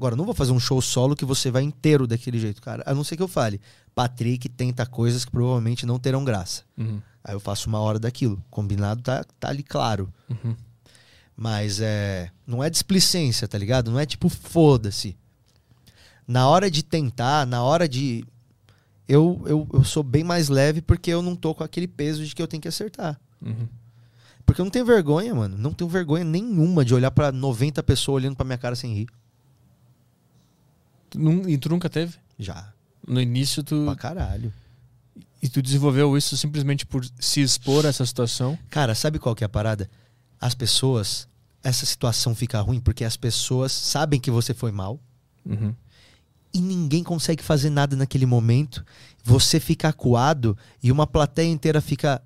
Agora, não vou fazer um show solo que você vai inteiro daquele jeito, cara. A não ser que eu fale. Patrick tenta coisas que provavelmente não terão graça. Uhum. Aí eu faço uma hora daquilo. Combinado tá, tá ali claro. Uhum. Mas é. Não é displicência, tá ligado? Não é tipo, foda-se. Na hora de tentar, na hora de. Eu, eu, eu sou bem mais leve porque eu não tô com aquele peso de que eu tenho que acertar. Uhum. Porque eu não tenho vergonha, mano. Não tenho vergonha nenhuma de olhar pra 90 pessoas olhando pra minha cara sem rir. E tu nunca teve? Já. No início, tu. Pra caralho. E tu desenvolveu isso simplesmente por se expor a essa situação? Cara, sabe qual que é a parada? As pessoas. Essa situação fica ruim porque as pessoas sabem que você foi mal. Uhum. e ninguém consegue fazer nada naquele momento. Você fica acuado e uma plateia inteira fica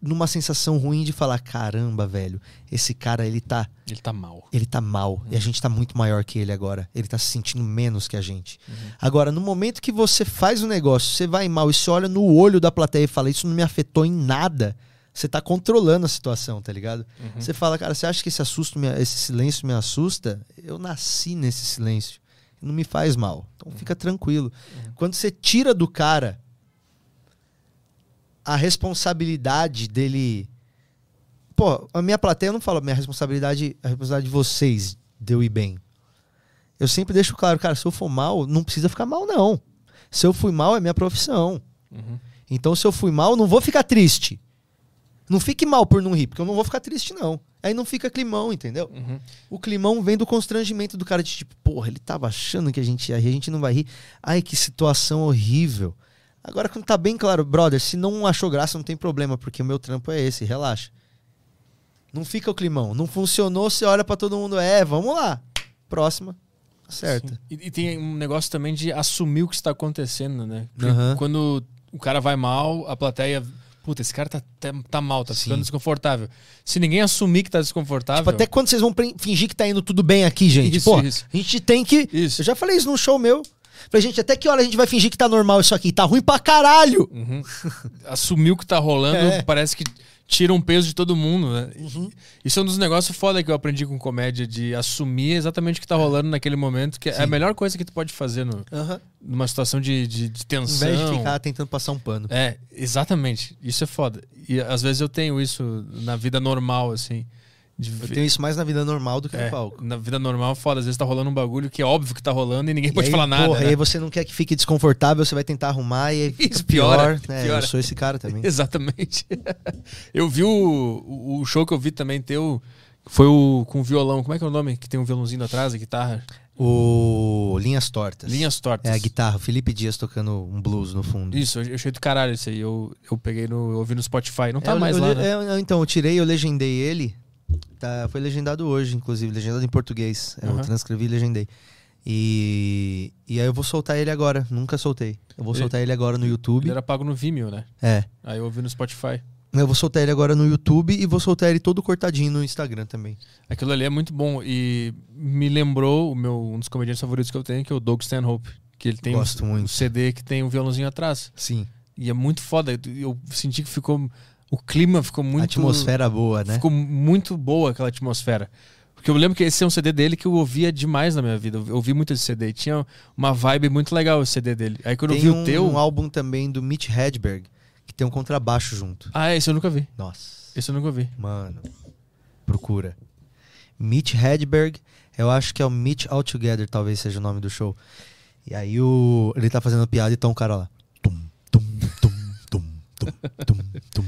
numa sensação ruim de falar: caramba, velho, esse cara ele tá, Ele tá mal. ele tá mal e a gente tá muito maior que ele agora. Ele tá se sentindo menos que a gente. Agora, no momento que você faz o negócio, você vai mal e você olha no olho da plateia e fala: isso não me afetou em nada. Você tá controlando a situação, tá ligado? Você fala, cara, você acha que esse, assusto me- esse silêncio me assusta? Eu nasci nesse silêncio. Não me faz mal. Então fica tranquilo. Quando você tira do cara a responsabilidade dele. Pô, a minha plateia não fala minha responsabilidade, a responsabilidade de vocês de eu ir bem. Eu sempre deixo claro, cara, se eu for mal, não precisa ficar mal, não. Se eu fui mal, é minha profissão. Uhum. Então, se eu fui mal, não vou ficar triste. Não fique mal por não rir, porque eu não vou ficar triste, não. Aí não fica climão, entendeu? Uhum. O climão vem do constrangimento do cara de tipo, porra, ele tava achando que a gente ia rir, a gente não vai rir. Ai, que situação horrível. Agora, quando tá bem claro, brother, se não achou graça, não tem problema, porque o meu trampo é esse, relaxa. Não fica o climão. Não funcionou, você olha pra todo mundo, é, vamos lá. Próxima. Certo. E, e tem um negócio também de assumir o que está acontecendo, né? Aham. Quando o cara vai mal, a plateia. Puta, esse cara tá, tá, tá mal, tá Sim. ficando desconfortável. Se ninguém assumir que tá desconfortável. Tipo, até quando vocês vão fingir que tá indo tudo bem aqui, gente? Isso, Pô, isso. a gente tem que. Isso. Eu já falei isso num show meu. Falei, gente, até que hora a gente vai fingir que tá normal isso aqui? Tá ruim pra caralho! Uhum. Assumir o que tá rolando É. parece que tira um peso de todo mundo, né? Uhum. Isso é um dos negócios foda que eu aprendi com comédia, de assumir exatamente o que tá rolando naquele momento, que é a Sim. melhor coisa que tu pode fazer no- Aham. numa situação de, de, de Em tensão. vez de ficar tentando passar um pano. É, exatamente. Isso é foda. E às vezes eu tenho isso na vida normal, assim. Eu tenho isso mais na vida normal do que é, no palco. na vida normal, foda. Às vezes tá rolando um bagulho que é óbvio que tá rolando e ninguém E pode aí, falar nada. Porra, né? aí você não quer que fique desconfortável, você vai tentar arrumar e Isso, pior. piora, né? piora. Eu sou esse cara também. Exatamente. eu vi o, o- show que eu vi também teu. Foi o com violão. Como é que é o nome? Que tem um violãozinho atrás, a guitarra. O Linhas Tortas. Linhas tortas. É a guitarra. Felipe Dias tocando um blues no fundo. Isso, eu achei do caralho isso aí. Eu, eu peguei no. Eu ouvi no Spotify. Não tá É, eu- mais eu, lá, le- né? é, então, eu tirei, eu legendei ele. Tá, foi legendado hoje, inclusive, legendado em português. Eu transcrevi e legendei. E, e aí eu vou soltar ele agora. Nunca soltei. Eu vou Ele- soltar ele agora no YouTube. Ele era pago no Vimeo, né? É. Aí eu ouvi no Spotify. Eu vou soltar ele agora no YouTube e vou soltar ele todo cortadinho no Instagram também. Aquilo ali é muito bom e me lembrou o meu, um dos comediantes favoritos que eu tenho, que é o Doug Stanhope. Que ele tem Gosto um, muito. um CD que tem um violãozinho atrás. Sim. E é muito foda. Eu senti que ficou o clima ficou muito. A atmosfera boa, né? Ficou muito boa aquela atmosfera. Porque eu lembro que esse é um CD dele que eu ouvia demais na minha vida. Eu ouvi muito esse CD. Tinha uma vibe muito legal o CD dele. Aí quando tem eu vi um, o teu. um álbum também do Mitch Hedberg, que tem um contrabaixo junto. Ah, esse eu nunca vi. Nossa. Esse eu nunca vi. Mano, procura. Mitch Hedberg, eu acho que é o Mitch Altogether, talvez seja o nome do show. E aí o ele tá fazendo piada e tá um cara lá. Tum, tum, tum, tum, tum, tum. tum.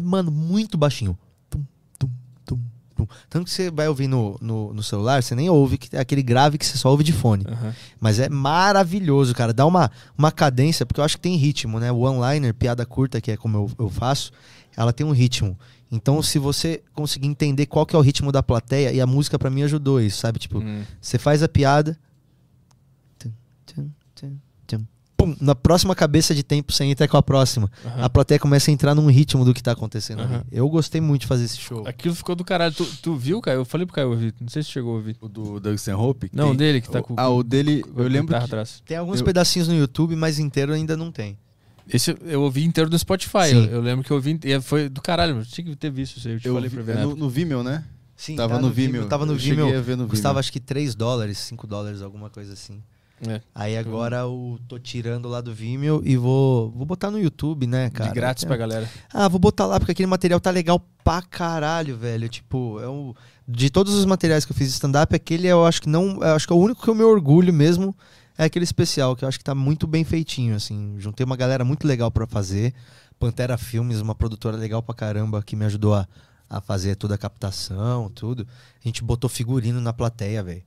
Mas, mano, muito baixinho. Tum, tum, tum, tum. Tanto que você vai ouvir no, no, no celular, você nem ouve que é aquele grave que você só ouve de fone. Aham. Mas é maravilhoso, cara. Dá uma, uma cadência, porque eu acho que tem ritmo, né? O one-liner, piada curta, que é como eu, eu faço, ela tem um ritmo. Então, se você conseguir entender qual que é o ritmo da plateia, e a música pra mim ajudou isso, sabe? Tipo, Hum. você faz a piada. tum, tum, tum, tum, Pum, na próxima cabeça de tempo você entra com a próxima. Aham. A plateia começa a entrar num ritmo do que tá acontecendo ali. Eu gostei muito de fazer esse show. Aquilo ficou do caralho. Tu, tu viu, Caio? Eu falei pro Caio ouvir. Não sei se chegou a ouvir. O do Doug Stanhope? Não, tem- dele que tá com. Ah, o dele, com eu lembro que- atrás. Tem alguns Eu- pedacinhos no YouTube, mas inteiro ainda não tem. Esse eu- ouvi inteiro no Spotify. Eu, eu lembro que eu ouvi. E foi do caralho, mano. Tinha que ter visto isso aí. Eu te eu falei vi- pra ver. é na no, no Vimeo, né? Sim, tava tá no Vimeo. Tava no Vimeo. a ver no Custava Vimeo. acho que 3 dólares, 5 dólares, alguma coisa assim. É. Aí agora eu tô tirando lá do Vimeo e vou, vou botar no YouTube, né, cara? de grátis pra galera. Ah, vou botar lá porque aquele material tá legal pra caralho, velho. Tipo, é um, de todos os materiais que eu fiz de stand-up, aquele eu acho que não. Eu acho que é o único que eu me orgulho mesmo é aquele especial, que eu acho que tá muito bem feitinho, assim. Juntei uma galera muito legal pra fazer. Pantera Filmes, uma produtora legal pra caramba que me ajudou a, a fazer toda a captação, tudo. A gente botou figurino na plateia, velho.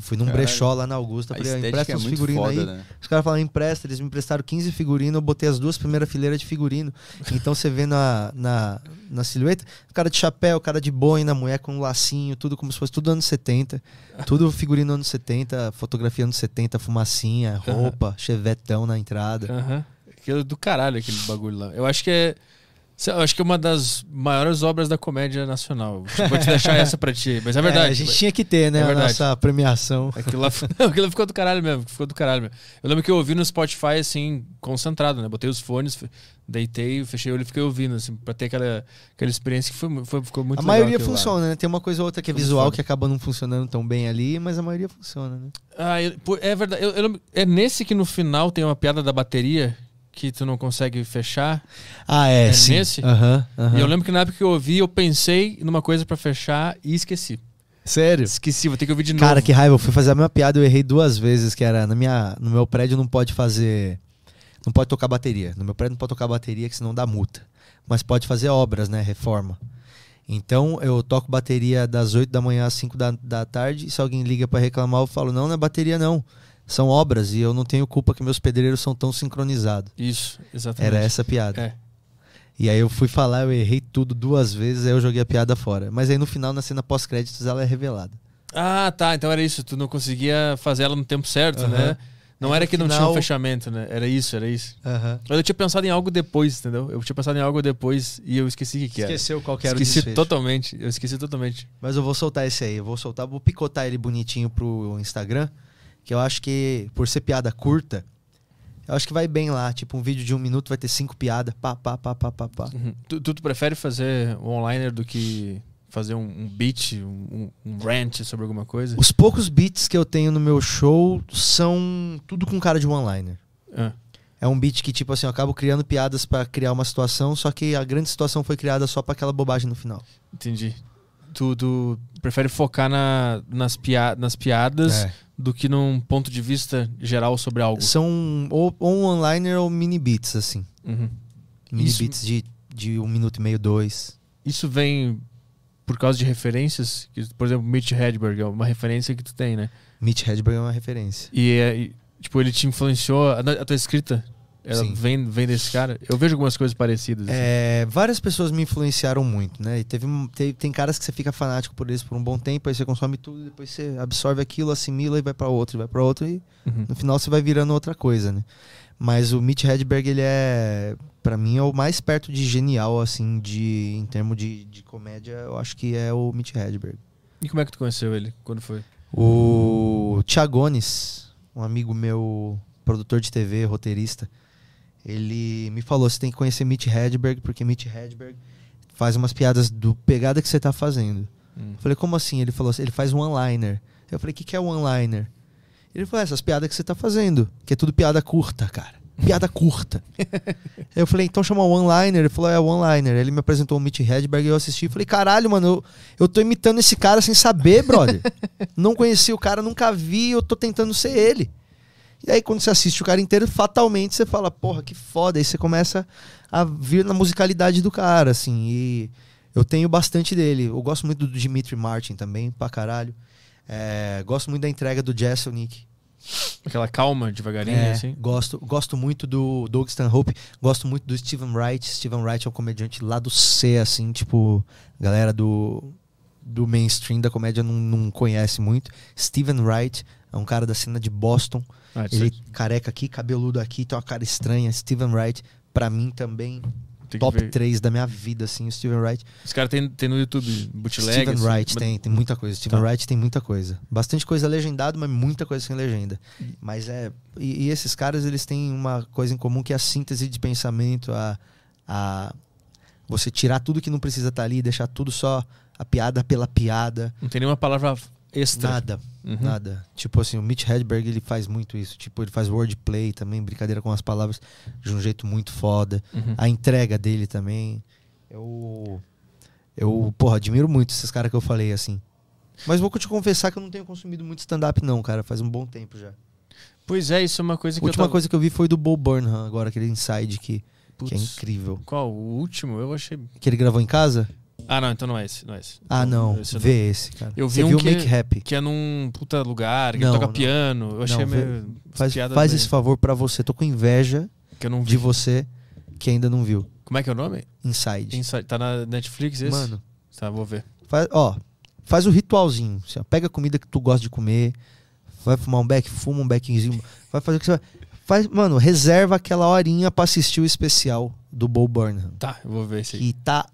Eu fui num Caralho. brechó lá na Augusta, falei, "Ah, empresta é figurinos aí. né? Os caras falaram, empresta, eles me emprestaram 15 figurinos, eu botei as duas primeiras fileiras de figurino. Então você vê na, na, na silhueta, o cara de chapéu, o cara de boina, a mulher com um lacinho, tudo como se fosse tudo anos 70. Tudo figurino anos 70, fotografia anos 70, fumacinha, roupa, chevetão na entrada. Aham. Aquilo é do caralho, aquele bagulho lá. Eu acho que é. Eu acho que é uma das maiores obras da comédia nacional. Vou te deixar essa pra ti. Mas é verdade. a gente tinha que ter, né, É a nossa premiação. Aquilo lá, não, aquilo ficou do caralho mesmo, ficou do caralho mesmo. Eu lembro que eu ouvi no Spotify, assim, concentrado, né? Botei os fones, deitei, fechei o olho e fiquei ouvindo, assim, pra ter aquela, aquela experiência que foi, foi, ficou muito a maioria aquilo lá. funciona, né? Tem uma coisa ou outra que é visual que acaba não funcionando tão bem ali, mas a maioria funciona, né? Ah, eu- é verdade. Eu, eu lembro- é nesse que no final tem uma piada da bateria que tu não consegue fechar. Ah, é, É sim. nesse? Aham, aham. E eu lembro que na época que eu ouvi, eu pensei numa coisa pra fechar e esqueci. Sério? Esqueci, vou ter que ouvir de novo. Cara, que raiva. Eu fui fazer a mesma piada, eu errei duas vezes, que era na minha, no meu prédio não pode fazer. Não pode tocar bateria. No meu prédio não pode tocar bateria, que senão dá multa. Mas pode fazer obras, né? Reforma. Então eu toco bateria das 8 da manhã às 5 da, da tarde. E se alguém liga pra reclamar, eu falo: não, não é bateria, não. São obras e eu não tenho culpa que meus pedreiros são tão sincronizados. Isso, exatamente. Era essa piada. É. E aí eu fui falar, eu errei tudo duas vezes, aí eu joguei a piada fora. Mas aí no final, na cena pós-créditos, ela é revelada. Ah, tá. Então era isso. Tu não conseguia fazer ela no tempo certo, Aham. né? Não era que não tinha final- um fechamento, né? Era isso, era isso. Aham. Mas eu tinha pensado em algo depois, entendeu? Eu tinha pensado em algo depois e eu esqueci o que, que era. Esqueceu qual que era o Esqueci totalmente. Eu esqueci totalmente. Mas eu vou soltar esse aí. Eu vou soltar, vou picotar ele bonitinho pro Instagram. Que eu acho que, por ser piada curta, eu acho que vai bem lá. Tipo, um vídeo de um minuto vai ter cinco piadas. Pá, pá, pá, pá, pá, pá. Uhum. Tu, tu, tu prefere fazer onliner do que fazer um, um beat, um, um rant sobre alguma coisa? Os poucos beats que eu tenho no meu show são tudo com cara de one-liner. Ah, É um beat que, tipo assim, eu acabo criando piadas pra criar uma situação, só que a grande situação foi criada só pra aquela bobagem no final. entendi. Tu, tu prefere focar na, nas, pia nas piadas É. do que num ponto de vista geral sobre algo? São ou, ou um one-liner ou mini beats, assim. Uhum. Mini Isso- beats de, de um minuto e meio, dois. Isso vem por causa de referências? Que, por exemplo, Mitch Hedberg é uma referência que tu tem, né? Mitch Hedberg é uma referência. E, é, e, tipo, ele te influenciou. A, a tua escrita ela Sim. vem, vem desse cara. Eu vejo algumas coisas parecidas. assim. É, várias pessoas me influenciaram muito, né? E teve, um- te- tem caras que você fica fanático por eles por um bom tempo, aí você consome tudo, depois você absorve aquilo, assimila e vai pra outro, e vai pra outro, e Uhum. no final você vai virando outra coisa, né? Mas o Mitch Hedberg, ele é, Pra mim, é o mais perto de genial, assim, de, em termos de, de comédia, eu acho que é o Mitch Hedberg. E como é que tu conheceu ele? Quando foi? O Thiagones, um amigo meu, produtor de TV, roteirista, ele me falou: você tem que conhecer Mitch Hedberg, porque Mitch Hedberg faz umas piadas do pegada que você tá fazendo. Hum. Eu falei: como assim? Ele falou assim: ele faz one-liner. Eu falei: o que, que é one-liner? Ele falou: essas piadas que você tá fazendo, que é tudo piada curta, cara. Piada curta. eu falei, então chama one-liner. Ele falou, é one-liner. Ele me apresentou o Mitch Hedberg e eu assisti. Falei, caralho, mano, eu, eu tô imitando esse cara sem saber, brother. Não conheci o cara, nunca vi, eu tô tentando ser ele. E aí, quando você assiste o cara inteiro, fatalmente você fala, porra, que foda. Aí você começa a vir na musicalidade do cara, assim. E Eu tenho bastante dele. Eu gosto muito do Dimitri Martin também, pra caralho. É, gosto muito da entrega do Jeselnik. Aquela calma, devagarinho, É, assim. gosto, gosto muito do Doug Stanhope, gosto muito do Steven Wright. Steven Wright é um comediante lá do C, assim, tipo, galera do, do mainstream da comédia não, não conhece muito. Steven Wright é um cara da cena de Boston. Ah, Ele careca aqui, cabeludo aqui, tem uma cara estranha. Steven Wright, pra mim também, tem top ver. 3 da minha vida, assim, o Steven Wright. Os caras tem, tem no YouTube bootleg. Steven assim, Wright mas- tem, tem muita coisa. Steven Tá. Wright tem muita coisa. Bastante coisa legendado, mas muita coisa sem legenda. Mas é. E, e esses caras, eles têm uma coisa em comum que é a síntese de pensamento, a. a você tirar tudo que não precisa estar ali, deixar tudo só a piada pela piada. Não tem nenhuma palavra extra. Nada, Uhum. nada. Tipo assim, o Mitch Hedberg, ele faz muito isso. Tipo, ele faz wordplay também, brincadeira com as palavras, de um jeito muito foda. Uhum. A entrega dele também. Eu. Eu, porra, admiro muito esses caras que eu falei, assim. Mas vou te confessar que eu não tenho consumido muito stand-up, não, cara. Faz um bom tempo já. Pois é, isso é uma coisa A que última eu tava... coisa que eu vi foi do Bo Burnham, agora, aquele Inside que, que é incrível. Qual? O último? Eu achei... Que ele gravou em casa? Ah, não, então não é esse. Não é esse. Ah, não. esse Vê esse, cara. Eu vi Você um viu que- Make Happy. Que é num puta lugar, que Não, toca não. piano. Eu achei Não, meio... Faz, faz esse favor pra você. Tô com inveja não de você que ainda não viu. Como é que é o nome? Inside. Inside. Tá na Netflix esse? Mano, Tá, vou ver. Faz, ó, faz o ritualzinho. assim, ó, pega a comida que tu gosta de comer. Vai fumar um beck, fuma um beckzinho. Vai fazer o que você vai. Faz, mano, reserva aquela horinha pra assistir o especial do Bo Burnham. Tá, eu vou ver esse aí. Que tá,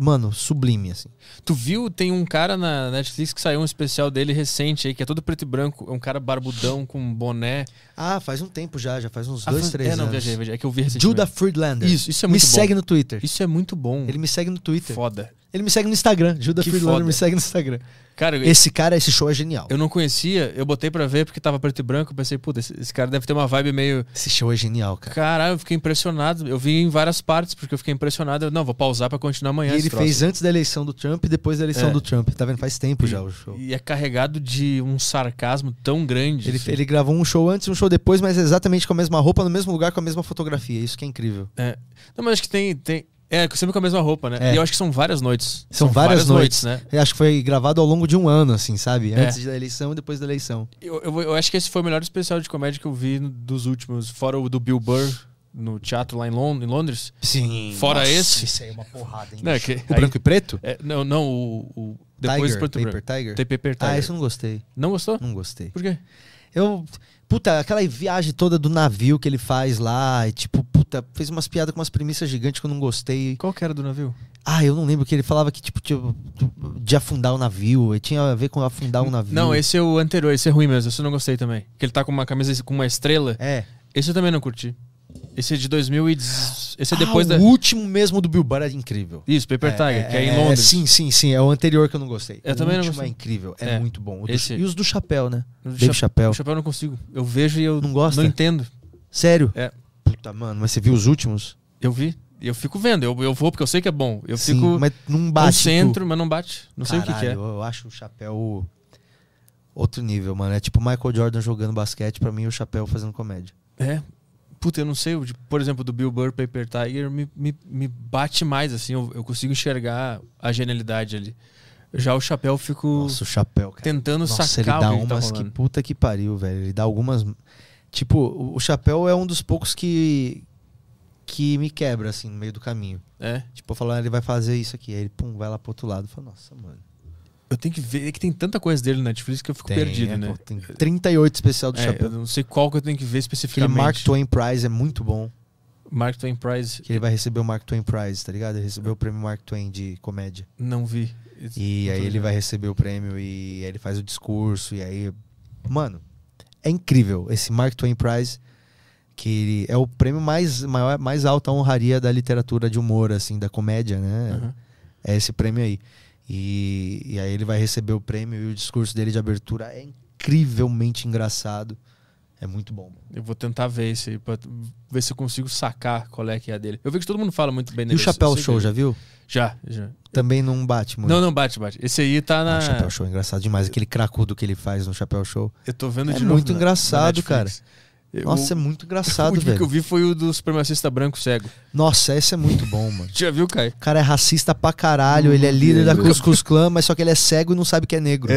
mano, sublime, assim. Tu viu? Tem um cara na Netflix que saiu um especial dele recente aí, que é todo preto e branco. É um cara barbudão com um boné. Ah, faz um tempo já, já faz uns Ah, dois, faz- três É, não, anos. viajei, viajei. É que eu vi recentemente. Judah Friedlander. Isso, isso é me muito bom. segue no Twitter. Isso é muito bom. Ele me segue no Twitter. Foda. Ele me segue no Instagram. Friedlander foda. me segue no Instagram. Cara, Esse cara, esse show é genial. eu não conhecia, eu botei pra ver porque tava preto e branco. Eu pensei, puta, esse, esse cara deve ter uma vibe meio. Esse show é genial, cara. Caralho, eu fiquei impressionado. Eu vi em várias partes, porque eu fiquei impressionado. Eu, não, vou pausar pra continuar amanhã. E ele troço. fez antes da eleição do Trump e depois da eleição É. do Trump. Tá vendo? Faz tempo já o show. E é carregado de um sarcasmo tão grande. Ele, assim. ele gravou um show antes e um show depois, mas exatamente com a mesma roupa, no mesmo lugar, com a mesma fotografia. Isso que é incrível. É. Não, mas acho que tem. tem... É, sempre com a mesma roupa, né? É. E eu acho que são várias noites. São, várias, noites, né? Eu acho que foi gravado ao longo de um ano, assim, sabe? É. Antes da eleição e depois da eleição. Eu, eu, eu acho que esse foi o melhor especial de comédia que eu vi dos últimos, fora o do Bill Burr no teatro lá em, em Londres. Sim. Fora esse? Isso aí é uma porrada, hein? Não, é que- o aí- branco e preto? É, não, não, o. o depois Tiger, Paper. Tiger? Paper Tiger. Ah, isso eu não gostei. Não gostou? Não gostei. Por quê? Eu. Puta, aquela viagem toda do navio que ele faz lá, e tipo, puta, fez umas piadas com umas premissas gigantes que eu não gostei. Qual que era do navio? Ah, eu não lembro que ele falava que, tipo, tipo, de afundar o navio. e Tinha a ver com afundar um navio. Não, esse é o anterior, esse é ruim mesmo, esse eu não gostei também. Que ele tá com uma camisa com uma estrela. É. Esse eu também não curti. Esse é de 2000 e... Esse é depois ah, da... O último mesmo do Bill Burr é incrível. Isso, Paper Tiger, que é em Londres. Sim, sim, sim. É o anterior que eu não gostei. Eu o também não último gostei. é incrível. É, É. muito bom. O do- E os do chapéu, né? O Dave cha- Chappelle. O chapéu eu não consigo. Eu vejo e eu Não gosta? não entendo. Sério? É. Puta, mano, mas você viu os últimos? Eu vi. Eu fico vendo. Eu, eu vou porque eu sei que é bom. Eu sim, fico mas não no bate. centro, mas não bate. Não sei o que, que é. Caralho, Eu acho o chapéu outro nível, mano. É tipo Michael Jordan jogando basquete, pra mim, e o chapéu fazendo comédia. É. Puta, eu não sei. Por exemplo, do Bill Burr, Paper Tiger, me, me, me bate mais, assim. Eu, eu consigo enxergar a genialidade ali. Já o chapéu fico Nossa, o chapéu, cara. tentando Nossa, ele sacar dá o que, que tá umas que rolando. puta que pariu, velho. Ele dá algumas. Tipo, o- chapéu é um dos poucos que. que me quebra, assim, no meio do caminho. É. Tipo, eu falo, ah, ele vai fazer isso aqui. Aí ele, pum, vai lá pro outro lado. Eu falo, nossa, mano. Eu tenho que ver. É que tem tanta coisa dele na Netflix que eu fico perdido, é, né? pô, tem 38 especial do É, chapéu. eu não sei qual que eu tenho que ver Aquele especificamente. Mark Twain Prize é muito bom. Mark Twain Prize, Que ele vai receber o Mark Twain Prize, tá ligado? Ele recebeu o prêmio Mark Twain de comédia. não vi. E Não aí ele vai receber o prêmio e aí ele faz o discurso. E aí. Mano, é incrível. Esse Mark Twain Prize, que ele é o prêmio mais, maior, mais alta honraria da literatura de humor, assim, da comédia, né? Aham. É esse prêmio aí. E, e aí ele vai receber o prêmio e o discurso dele de abertura é incrivelmente engraçado. É muito bom. Eu vou tentar ver esse aí, pra ver se eu consigo sacar qual é que é a dele. Eu vi que todo mundo fala muito bem E dele. o Chapéu eu sei Show, que- já viu? Já, já. Também não bate muito. Não, não, bate, bate. Esse aí tá Ah, na. o Chapéu Show é engraçado demais. Aquele cracudo que ele faz no Chapéu Show. Eu tô vendo É de novo. muito na- engraçado, na Netflix. Nossa, é o, muito o engraçado, último que eu velho. vi foi o do supremacista branco cego. Nossa, esse é muito bom, mano. Já viu, Caio? O cara é racista pra caralho, ele é líder da. Cuscuz Clã, mas só que ele é cego e não sabe que é negro.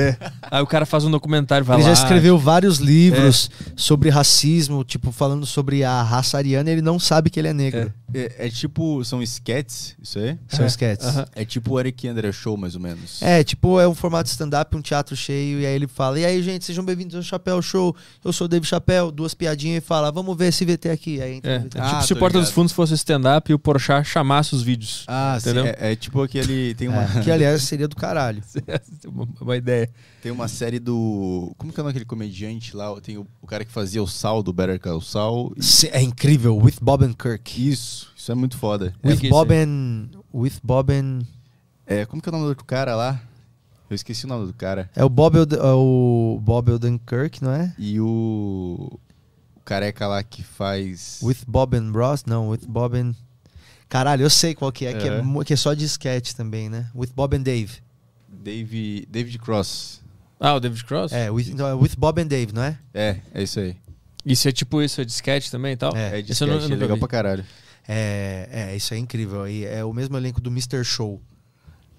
Aí o cara faz um documentário, vai Ele lá. já escreveu vários livros sobre racismo, tipo, falando sobre a raça ariana e ele não sabe que ele é negro. É, é tipo, são sketches, isso aí? São É, sketches. aham. É tipo o Eric André Show, mais ou menos. É, tipo, é um formato stand-up, um teatro cheio, e aí ele fala, e aí, gente, sejam bem-vindos ao Chapéu Show, eu sou o David Chapéu, duas piadinhas, e fala, vamos ver esse VT aqui. Aí entra É, VT. Ah, tipo, se o Porta dos ligado. Fundos fosse stand-up e o Porchat chamasse os vídeos. Ah, sim. Entendeu? É, é tipo aquele. Tem uma, É, que, aliás, seria do caralho. uma, uma ideia. tem uma série do. Como que é o nome daquele comediante lá? Tem o, o cara que fazia o Sal do Better Call Saul. É incrível, with Bob and Kirk. Isso, isso é muito foda. É With Bob and... With Bob and... É, como que é o nome do cara lá? Eu esqueci o nome do cara. É o Bob, Eld- é o Bob Odenkirk, não é? E o. O careca lá que faz. With Bob and Ross? Não, With Bob and... Caralho, eu sei qual que é, que é, mu- que é só de sketch também, né? With Bob and Dave. Dave, David Cross. Ah, o David Cross? É, with, então é with Bob and Dave, não é? É, é isso aí. Isso é tipo isso, é de sketch também e tal? É. É de eu sketch, não- eu é legal vi. pra caralho. É, é, isso é incrível. E é o mesmo elenco do Mr. Show.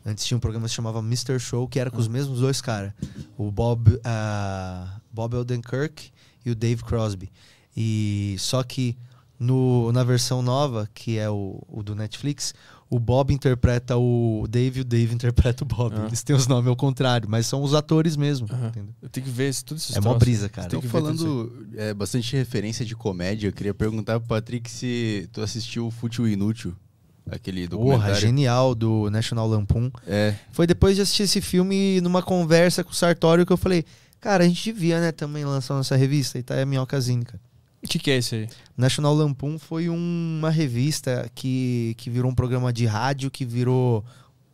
Antes tinha um programa que se chamava Mr. Show, que era com os mesmos dois caras. O Bob, ah, Bob Odenkirk e o Dave Crosby. E só que no, na versão nova, que é o, o do Netflix, o Bob interpreta o Dave e o Dave interpreta o Bob. Ah. Eles têm os nomes ao contrário, mas são os atores mesmo. Entendeu? Eu tenho que ver esse, tudo isso. É mó brisa, cara. Tem que ver tudo falando é, bastante referência de comédia, eu queria perguntar pro Patrick se tu assistiu o Fútil e Inútil, aquele Porra, documentário. genial do National Lampoon. É, Foi depois de assistir esse filme numa conversa com o Sartório que eu falei, cara, a gente devia, né, também lançar nossa revista. E tá aí a Minhocazine, cara. O que, que é esse aí? National Lampoon foi um- uma revista que, que virou um programa de rádio, que virou.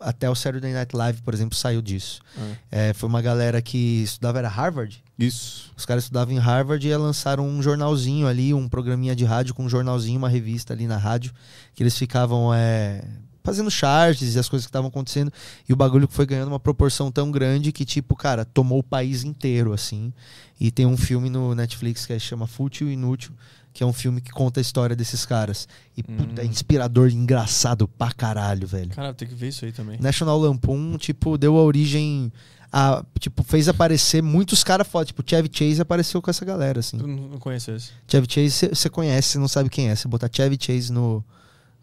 Até o Saturday Night Live, por exemplo, saiu disso. Ah. É, foi uma galera que estudava, era Harvard. isso. Os caras estudavam em Harvard e lançaram um jornalzinho ali, um programinha de rádio com um jornalzinho, uma revista ali na rádio, que eles ficavam é, fazendo charts e as coisas que estavam acontecendo. E o bagulho foi ganhando uma proporção tão grande que, tipo, cara, tomou o país inteiro, assim. E tem um filme no Netflix que chama Fútil e Inútil, que é um filme que conta a história desses caras. E, puta, é Hum. inspirador e engraçado pra caralho, velho. Cara, tem que ver isso aí também. National Lampoon, tipo, deu a origem a, tipo, fez aparecer muitos caras foda, tipo, Chevy Chase apareceu com essa galera, assim. Eu não, conheço esse. Chevy Chase, você conhece, não sabe quem é. Se botar Chevy Chase no,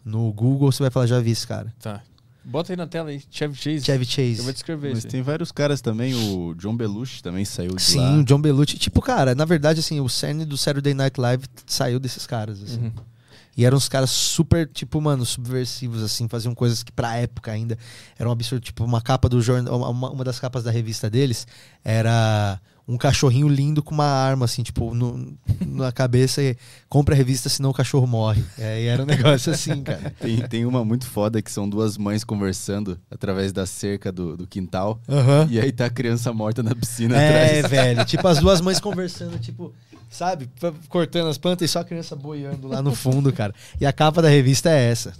no Google, você vai falar, já vi esse cara. Tá. Bota aí na tela aí, Chevy Chase. Chevy Eu Chase. vou descrever Mas tem vários caras também, o John Belushi também saiu de Sim, lá. o John Belushi. Tipo, cara, na verdade, assim, o cerne do Saturday Night Live saiu desses caras, assim. Uhum. E eram uns caras super, tipo, mano, subversivos, assim, faziam coisas que pra época ainda era um absurdo. Tipo, uma capa do jornal, uma, uma das capas da revista deles era um cachorrinho lindo com uma arma, assim, tipo, no- na cabeça e compra a revista, senão o cachorro morre. É, e era um negócio assim, cara. Tem, tem uma muito foda que são duas mães conversando através da cerca do, do quintal. Aham. E aí tá a criança morta na piscina É, atrás. velho. Tipo, as duas mães conversando, tipo, sabe? Cortando as plantas e só a criança boiando lá no fundo, cara. E a capa da revista é essa.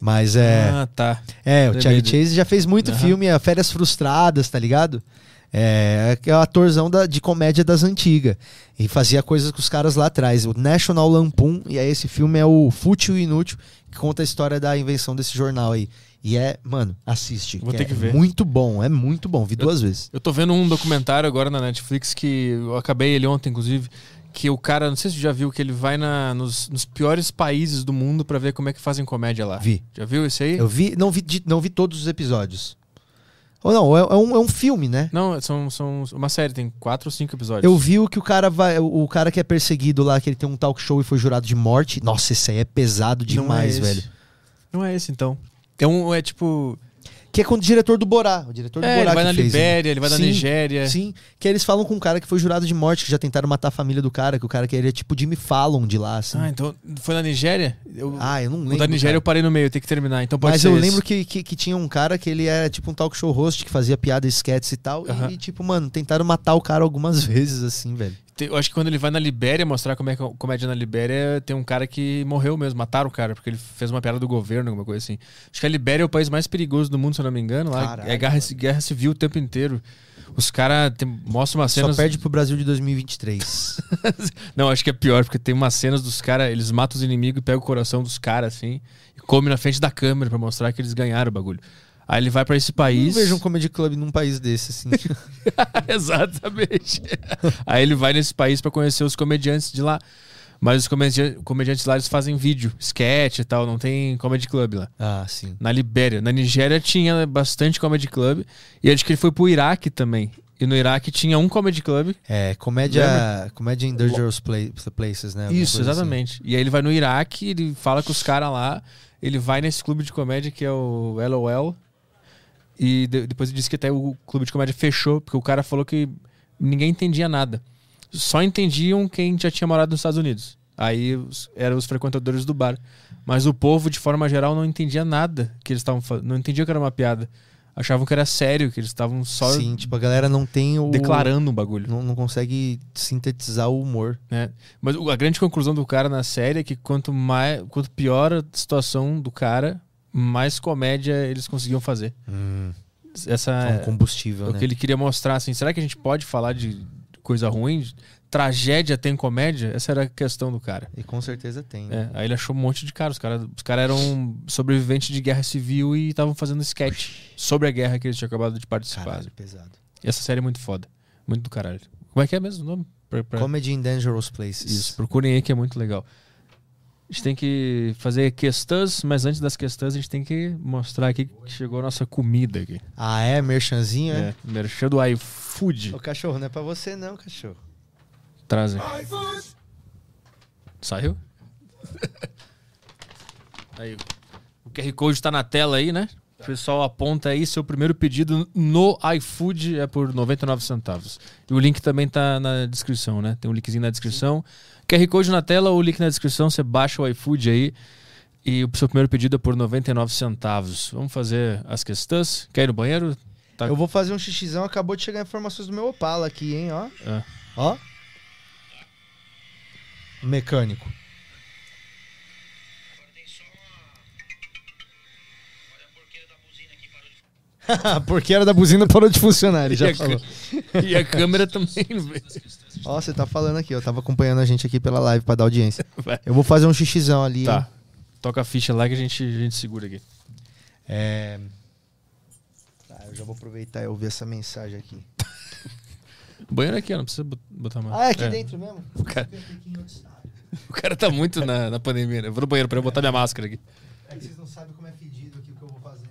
Mas é. Ah, tá. É, o de- Chase já fez muito Aham. filme, é Férias Frustradas, tá ligado? É, que é o atorzão da, de comédia das antigas. E fazia coisas com os caras lá atrás. O National Lampoon, e aí esse filme é o Fútil e Inútil, que conta a história da invenção desse jornal aí. E é, mano, assiste. Vou ter é que ver. Muito bom, é muito bom. Vi duas vezes. Eu tô vendo um documentário agora na Netflix que eu acabei ele ontem, inclusive. Que o cara, não sei se você já viu, que ele vai na, nos, nos piores países do mundo pra ver como é que fazem comédia lá. Vi. Já viu esse aí? Eu vi, não vi, não vi todos os episódios. Ou não, é, é um, é um filme, né? Não, são, são uma série, tem quatro ou cinco episódios. Eu vi o que o cara vai. O cara que é perseguido lá, que ele tem um talk show e foi jurado de morte. Nossa, esse aí é pesado Não é demais, velho. Não é esse, então. É um, é tipo. Que é com o diretor do Borá. O diretor do É, Borá ele vai na fez, né? Libéria, ele vai na Sim, Nigéria. Sim, que eles falam com um cara que foi jurado de morte, que já tentaram matar a família do cara, que o cara que ele é tipo Jimmy Fallon de lá, assim. Ah, então. Foi na Nigéria? Eu, Ah, eu não lembro. o da Nigéria cara. eu parei no meio, tem que terminar. Então pode Mas eu esse. lembro que, que, que tinha um cara que ele era tipo um talk show host que fazia piada, sketches e tal. Aham. E, tipo, mano, tentaram matar o cara algumas vezes, assim, velho. Eu acho que quando ele vai na Libéria mostrar como é que é comédia na Libéria, tem um cara que morreu mesmo, mataram o cara, porque ele fez uma piada do governo, alguma coisa assim. Acho que a Libéria é o país mais perigoso do mundo, se eu não me engano. Lá Caralho, é guerra, guerra civil o tempo inteiro. Os caras mostram umas Só cenas. perde pro Brasil de 2023. Não, acho que é pior, porque tem umas cenas dos caras, eles matam os inimigos e pegam o coração dos caras, assim, e comem na frente da câmera pra mostrar que eles ganharam o bagulho. Aí ele vai pra esse país. Não vejo um comedy club num país desse, assim. Exatamente. Aí ele vai nesse país pra conhecer os comediantes de lá. Mas os comedi- comediantes lá eles fazem vídeo, sketch e tal, não tem comedy club lá. ah, sim. Na Libéria. Na Nigéria tinha bastante comedy club. E acho que ele foi pro Iraque também. E no Iraque tinha um comedy club. É, comédia, comédia in dangerous pla- places, né? Alguma Isso, assim. exatamente. E aí ele vai no Iraque, ele fala com os caras lá. Ele vai nesse clube de comédia que é o LOL. E de- depois ele disse que até o clube de comédia fechou, porque o cara falou que ninguém entendia nada. Só entendiam quem já tinha morado nos Estados Unidos. Aí eram os frequentadores do bar. Mas o povo, de forma geral, não entendia nada que eles estavam fazendo. Não entendia que era uma piada. Achavam que era sério, que eles estavam só Sim, tipo, a galera não tem o. declarando um bagulho. Não, não consegue sintetizar o humor. né? Mas o- a grande conclusão do cara na série é que quanto mais, quanto pior a situação do cara, mais comédia eles conseguiam fazer. Essa É um é, combustível, o né? que ele queria mostrar assim. Será que a gente pode falar de coisa ruim? Tragédia tem comédia? Essa era a questão do cara. E com certeza tem. É, aí ele achou um monte de cara. Os caras os cara eram sobreviventes de guerra civil e estavam fazendo sketch sobre a guerra que eles tinham acabado de participar. Caralho, pesado. E essa série é muito foda. Muito do caralho. Como é que é mesmo o nome? Pra- pra- Comedy in dangerous places. Isso, procurem aí que é muito legal. A gente tem que fazer questões, mas antes das questões a gente tem que mostrar aqui que chegou a nossa comida aqui. Ah, é? Merchanzinho, é? É, merchan do iFood. O cachorro não é pra você, não, cachorro. Trazem. Saiu? aí, o QR Code tá na tela aí, né? O pessoal aponta aí, seu primeiro pedido no iFood é por 99 centavos. E o link também tá na descrição, né? Tem um linkzinho na descrição. QR Code na tela, o link na descrição, você baixa o iFood aí. E o seu primeiro pedido é por 99 centavos. Vamos fazer as questões. Quer ir no banheiro? Tá. Eu vou fazer um xixizão, acabou de chegar informações do meu Opala aqui, hein, ó. É. Ó. Mecânico. Porque era da buzina parou de funcionar, ele E já a, falou. e a câmera também. não vê. Ó, você tá falando aqui, eu tava acompanhando a gente aqui pela live pra dar audiência. Vai. Eu vou fazer um xixizão ali. Tá. Toca a ficha lá que a gente, a gente segura aqui. É... Tá, eu já vou aproveitar e ouvir essa mensagem aqui. O banheiro é aqui, ó, não precisa bot- botar mais. Ah, é aqui dentro mesmo? O cara, o cara tá muito na, na pandemia, né? Eu vou no banheiro pra eu botar minha máscara aqui. É que vocês não sabem como é fedido aqui o que eu vou fazer,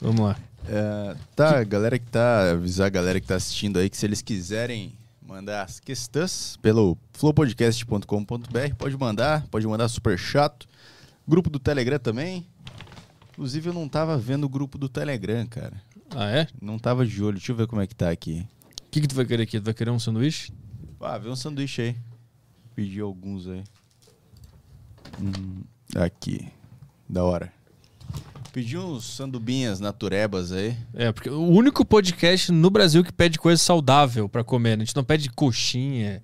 Vamos lá. É, tá, galera que tá, avisar a galera que tá assistindo aí que se eles quiserem mandar as questões pelo flowpodcast.com.br, pode mandar, pode mandar super chato. Grupo do Telegram também. Inclusive eu não tava vendo o grupo do Telegram, cara. Ah, é? Não tava de olho. Deixa eu ver como é que tá aqui. O que, que tu vai querer aqui? Tu vai querer um sanduíche? Ah, vê um sanduíche aí. Pedi alguns aí. Hum, aqui. Da hora. Pedi uns sandubinhas naturebas aí. É, porque o único podcast no Brasil que pede coisa saudável pra comer. né? A gente não pede coxinha.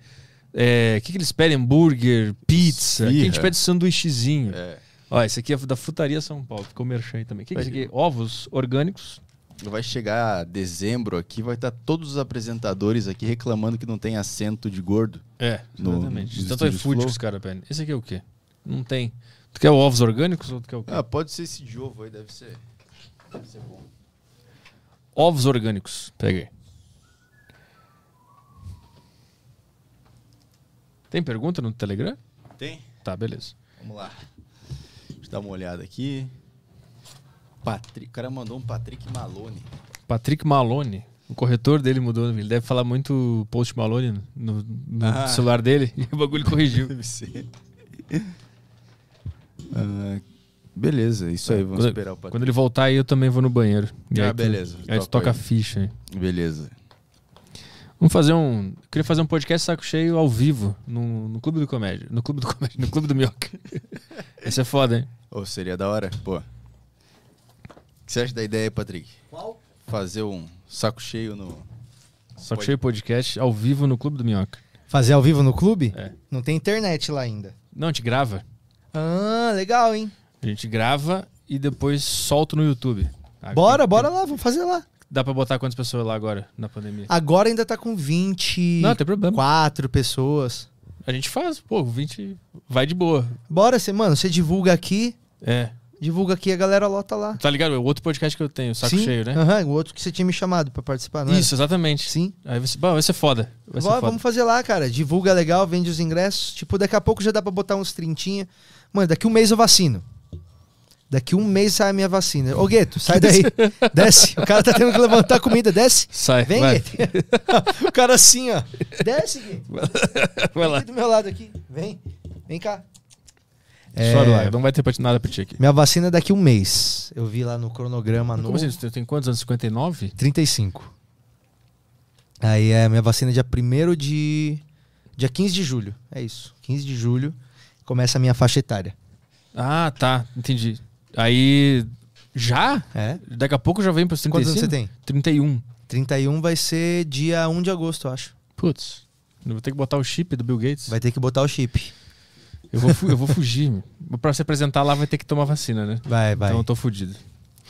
É, o que, que eles pedem? Hambúrguer, pizza. Aqui a gente pede sanduíchezinho. É. Ó, esse aqui é da Frutaria São Paulo. Ficou merchan aí também. O que, que é isso aqui? Ovos orgânicos. Vai chegar dezembro aqui, vai estar todos os apresentadores aqui reclamando que não tem assento de gordo. É, No- exatamente. nos Tanto estúdios iFood que os caras pedem. Esse aqui é o quê? Não tem. Tu quer ovos orgânicos ou tu quer o quê? Ah, pode ser esse de ovo aí, deve ser. Deve ser bom. Ovos orgânicos. Peguei. Tem pergunta no Telegram? Tem? Tá, beleza. Vamos lá. Deixa eu dar uma olhada aqui. Patrick, o cara mandou um Patrick Malone. Patrick Malone. O corretor dele mudou. Ele deve falar muito Post Malone no, no Ah. celular dele e o bagulho corrigiu. Deve ser. Ah, beleza, isso aí, vamos Quando- esperar o Patrick. Quando ele voltar aí, eu também vou no banheiro. E Ah, aí tu- beleza. Aí tu Toca a ficha aí. Beleza. Vamos fazer um. Eu queria fazer um podcast saco cheio ao vivo no, no Clube do Comédia. No Clube do Comédia, no Clube do Minhoca. Esse é foda, hein? Ô, seria da hora? Pô. O que você acha da ideia aí, Patrick? Qual? Fazer um saco cheio no. Saco Pode. cheio podcast ao vivo no Clube do Minhoca. Fazer ao vivo no clube? É. Não tem internet lá ainda. Não, a gente grava. Ah, legal, hein? A gente grava e depois solta no YouTube. Ah, Bora, tem- bora lá, vamos fazer lá. dá pra botar quantas pessoas lá agora, na pandemia? Agora ainda tá com 24 Não, não tem problema. pessoas. A gente faz, pô, 20 vai de boa. Bora, você, mano, você divulga aqui, É. divulga aqui, a galera lota lá. Tá ligado? O outro podcast que eu tenho, Saco Sim, Cheio, né? aham, o outro que você tinha me chamado pra participar, não é? Isso, exatamente. Sim. Aí vai ser, bom, vai ser foda. Vai ser Bora, foda. vamos fazer lá, cara. Divulga legal, vende os ingressos. Tipo, daqui a pouco já dá pra botar uns trintinha. Mano, daqui um mês eu vacino. Daqui um mês sai a minha vacina. Ô, Gueto, sai daí. Desce. O cara tá tendo que levantar a comida. Desce. Sai, Vem, vai. Gueto. o cara assim, ó. Desce, Gueto. Vai lá. Aqui do meu lado aqui. Vem. Vem cá. Sobe É, lá, não vai ter nada pra ti aqui. Minha vacina é daqui um mês. Eu vi lá no cronograma Como novo. assim? Você tem quantos anos? 59? 35. Aí é minha vacina dia 1 de. Dia 15 de julho. É isso. 15 de julho começa a minha faixa etária. Ah, tá. Entendi. Aí. Já? É? Daqui a pouco já vem pros 35? Quantos anos você tem? 31. 31 vai ser dia 1 de agosto, eu acho. Putz. Vou ter que botar o chip do Bill Gates. Vai ter que botar o chip. Eu, vou eu vou fugir. Pra se apresentar lá vai ter que tomar vacina, né? Vai, vai. Então eu tô fudido.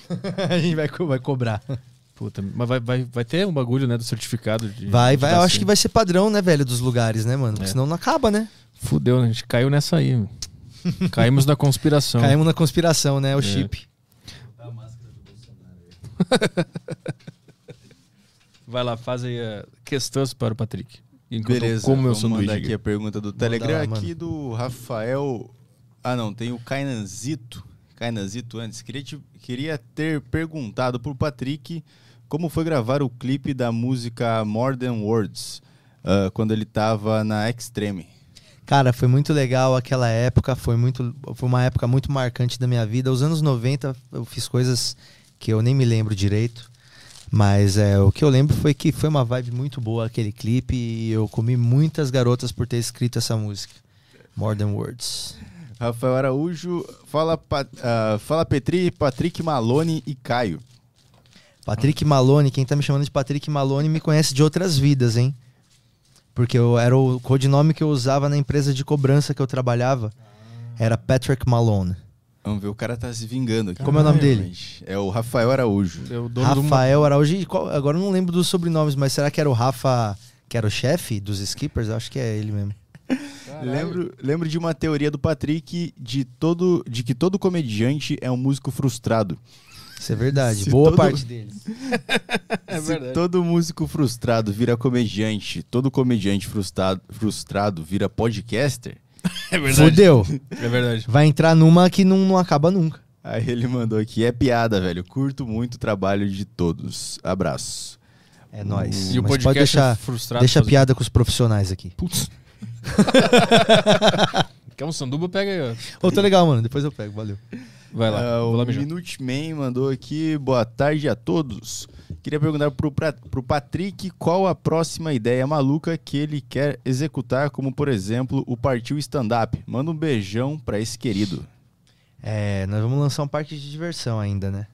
a gente vai, co- vai cobrar. Puta, mas vai, vai, vai ter um bagulho, né, do certificado de. Vai, de vai. Eu acho vacina. que vai ser padrão, né, velho, dos lugares, né, mano? Porque É. senão não acaba, né? Fudeu, né? A gente caiu nessa aí. meu. Caímos na conspiração. Caímos na conspiração, né? O É. chip. Vai lá, faz aí uh, questões para o Patrick. Enquanto Beleza, eu como vamos sanduíche. mandar aqui. a pergunta do Telegram, lá, aqui do Rafael... Ah, não, tem o Kainanzito. Kainanzito antes. Queria, te- queria ter perguntado pro Patrick como foi gravar o clipe da música More Than Words, ah, quando ele tava na Extreme. Cara, foi muito legal aquela época, foi muito foi uma época muito marcante da minha vida. Os anos 90 eu fiz coisas que eu nem me lembro direito, mas é, o que eu lembro foi que foi uma vibe muito boa aquele clipe e eu comi muitas garotas por ter escrito essa música. More Than Words. Rafael Araújo, fala, ah, fala Petri, Patrick Malone e Caio. Patrick Malone, quem tá me chamando de Patrick Malone me conhece de outras vidas, hein? Porque eu, era o codinome que eu usava na empresa de cobrança que eu trabalhava. Era Patrick Malone. Vamos ver, o cara tá se vingando aqui. Como é o nome dele? gente. É o Rafael Araújo. É o dono do Rafael Araújo. e qual- agora eu não lembro dos sobrenomes, mas será que era o Rafa, que era o chefe dos skippers? Eu acho que é ele mesmo. Lembro, lembro de uma teoria do Patrick de, todo, de que todo comediante é um músico frustrado. Isso é verdade. Se Boa todo- parte deles. É Se verdade. todo músico frustrado vira comediante, todo comediante frustrado, frustrado vira podcaster, É verdade. Fudeu. É verdade. Vai entrar numa que não, não acaba nunca. aí ele mandou aqui, é piada, velho, curto muito o trabalho de todos. Abraço. É nóis. E o Mas podcast pode deixar, é frustrado. deixa piada com os profissionais aqui. Putz. Quer um sanduba? Pega aí, ó. Ô, tá legal, mano. Depois eu pego. Valeu. Vai lá. Vou lá o. Minute Man mandou aqui, boa tarde a todos. Queria perguntar pro, pra, pro Patrick qual a próxima ideia maluca que ele quer executar, como por exemplo o Partiu Stand-Up. Manda um beijão pra esse querido. É, nós vamos lançar um parque de diversão ainda, né?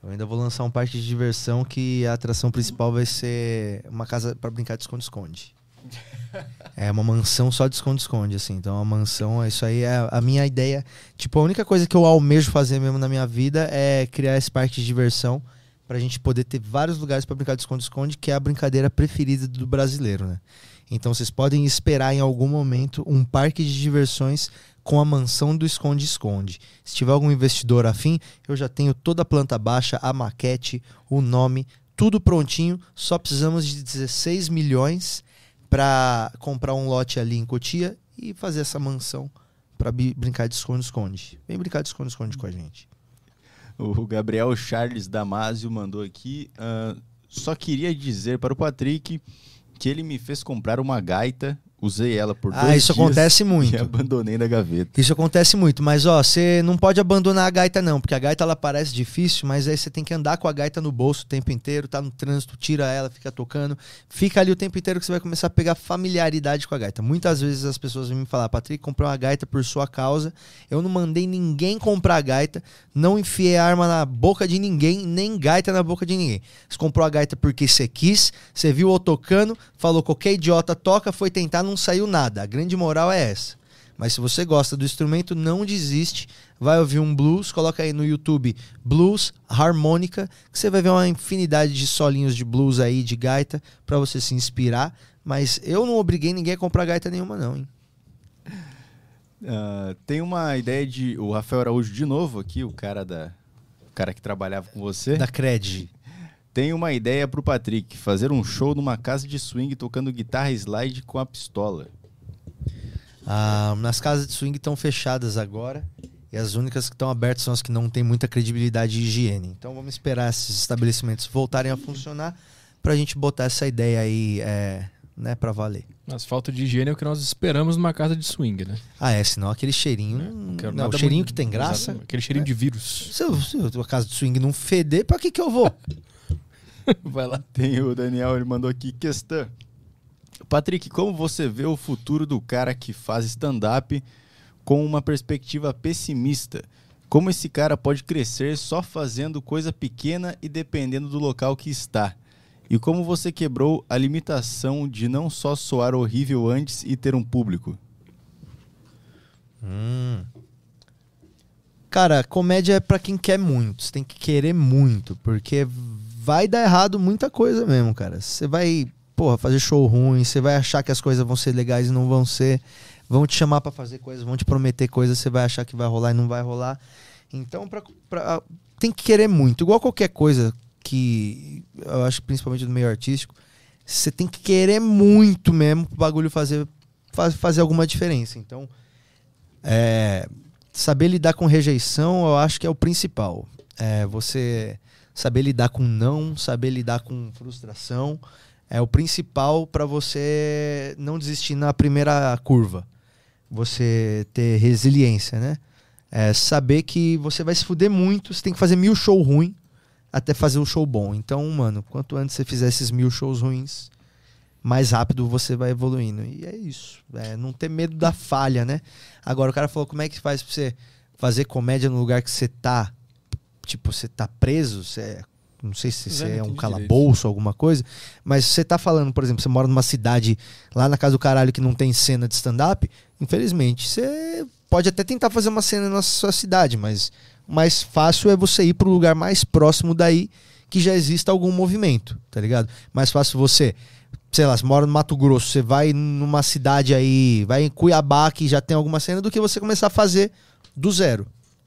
Eu ainda vou lançar um parque de diversão que a atração principal vai ser uma casa pra brincar de esconde-esconde. É uma mansão só de esconde-esconde, assim. Então, a mansão, isso aí é a minha ideia. Tipo, a única coisa que eu almejo fazer mesmo na minha vida é criar esse parque de diversão pra gente poder ter vários lugares pra brincar de esconde-esconde, que é a brincadeira preferida do brasileiro, né? Então, vocês podem esperar em algum momento um parque de diversões com a mansão do esconde-esconde. Se tiver algum investidor afim, eu já tenho toda a planta baixa, a maquete, o nome, tudo prontinho. Só precisamos de 16 milhões para comprar um lote ali em Cotia e fazer essa mansão para brincar de esconde-esconde. Vem brincar de esconde-esconde com a gente. O Gabriel Charles Damasio mandou aqui. ah, só queria dizer para o Patrick que ele me fez comprar uma gaita. Usei ela por dois Ah, isso dias acontece E muito. abandonei na gaveta. Isso acontece muito, mas ó, você não pode abandonar a gaita não, porque a gaita ela parece difícil, mas aí você tem que andar com a gaita no bolso o tempo inteiro, tá no trânsito, tira ela, fica tocando, fica ali o tempo inteiro que você vai começar a pegar familiaridade com a gaita. Muitas vezes as pessoas vêm me falar, Patrick, comprei uma gaita por sua causa, eu não mandei ninguém comprar a gaita, não enfiei arma na boca de ninguém, nem gaita na boca de ninguém. Você comprou a gaita porque você quis, você viu o tocando, falou qualquer idiota toca, foi tentar, não saiu nada. A grande moral é essa. Mas se você gosta do instrumento, não desiste. Vai ouvir um blues, coloca aí no YouTube blues harmônica, que você vai ver uma infinidade de solinhos de blues aí, de gaita, para você se inspirar. Mas eu não obriguei ninguém a comprar gaita nenhuma, não, hein? Uh, tem uma ideia de. O Rafael Araújo, de novo, aqui, o cara da. O cara que trabalhava com você. Da Cred. Tem uma ideia pro Patrick: fazer um show numa casa de swing tocando guitarra slide com a pistola. Ah, nas casas de swing estão fechadas agora. E as únicas que estão abertas são as que não têm muita credibilidade e higiene. Então vamos esperar esses estabelecimentos voltarem a funcionar para a gente botar essa ideia aí é, né, para valer. Mas falta de higiene é o que nós esperamos numa casa de swing, né? Ah, é, senão aquele cheirinho. É, não, não o cheirinho muito, que tem graça. Aquele cheirinho é. de vírus. Se, eu, se a casa de swing não feder, para que, que eu vou? Vai lá. Tem o Daniel, ele mandou aqui questão. Patrick, como você vê o futuro do cara que faz stand-up com uma perspectiva pessimista? Como esse cara pode crescer só fazendo coisa pequena e dependendo do local que está? E como você quebrou a limitação de não só soar horrível antes e ter um público? Hum. Cara, comédia é para quem quer muito. Você tem que querer muito, porque vai dar errado muita coisa mesmo, cara. Você vai, porra, fazer show ruim, você vai achar que as coisas vão ser legais e não vão ser. Vão te chamar para fazer coisas, vão te prometer coisas, você vai achar que vai rolar e não vai rolar. Então, pra, pra, tem que querer muito. Igual qualquer coisa que eu acho principalmente no meio artístico, você tem que querer muito mesmo pro bagulho fazer, faz, fazer alguma diferença. Então, é, saber lidar com rejeição, eu acho que é o principal. É, você saber lidar com não, saber lidar com frustração é o principal para você não desistir na primeira curva. Você ter resiliência, né? É saber que você vai se fuder muito, você tem que fazer mil shows ruins até fazer um show bom. Então, mano, quanto antes você fizer esses mil shows ruins, mais rápido você vai evoluindo. E é isso. É não ter medo da falha, né? Agora, o cara falou, como é que faz pra você fazer comédia no lugar que você tá tipo, você tá preso, você é, não sei se você é um calabouço, alguma coisa, mas você tá falando, por exemplo, você mora numa cidade lá na casa do caralho que não tem cena de stand-up, infelizmente, você pode até tentar fazer uma cena na sua cidade, mas mais fácil é você ir pro lugar mais próximo daí que já exista algum movimento, tá ligado? Mais fácil você, sei lá, você mora no Mato Grosso, você vai numa cidade aí, vai em Cuiabá que já tem alguma cena, do que você começar a fazer do zero,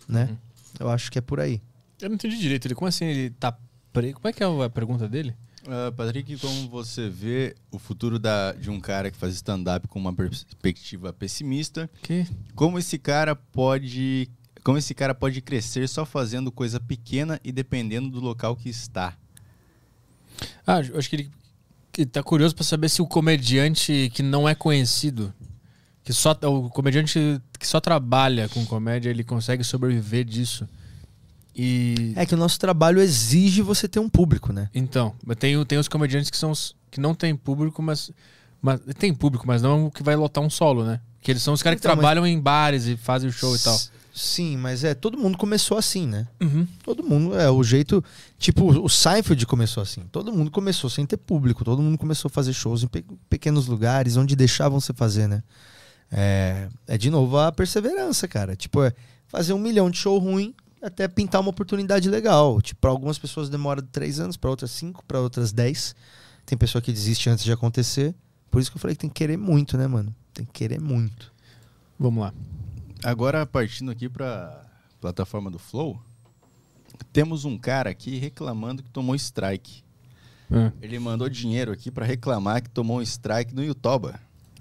né? Uhum. Eu acho que é por aí. Eu não entendi direito. Ele, como assim ele tá preso? Como é que é a pergunta dele? Uh, Patrick, como você vê o futuro da, de um cara que faz stand-up com uma perspectiva pessimista? Que? Como esse cara pode. Como esse cara pode crescer só fazendo coisa pequena e dependendo do local que está? Ah, eu acho que ele, ele tá curioso para saber se o comediante que não é conhecido, que só o comediante que só trabalha com comédia, ele consegue sobreviver disso. E... É que o nosso trabalho exige você ter um público, né? Então, tem, tem os comediantes que, são os, que não tem público, mas, mas. Tem público, mas não o que vai lotar um solo, né? Que eles são os caras então, que trabalham mas... em bares e fazem o show e tal. Sim, mas é, todo mundo começou assim, né? Uhum. Todo mundo, é o jeito. Tipo, o Seinfeld começou assim. Todo mundo começou sem ter público, todo mundo começou a fazer shows em pe pequenos lugares onde deixavam você fazer, né? É, é de novo a perseverança, cara. Tipo, é fazer um milhão de show ruim até pintar uma oportunidade legal. Tipo, para algumas pessoas demora três anos, para outras cinco, para outras dez. Tem pessoa que desiste antes de acontecer. Por isso que eu falei que tem que querer muito, né, mano? Tem que querer muito. Vamos lá. Agora, partindo aqui para plataforma do Flow, temos um cara aqui reclamando que tomou strike. É. Ele mandou dinheiro aqui para reclamar que tomou um strike no YouTube.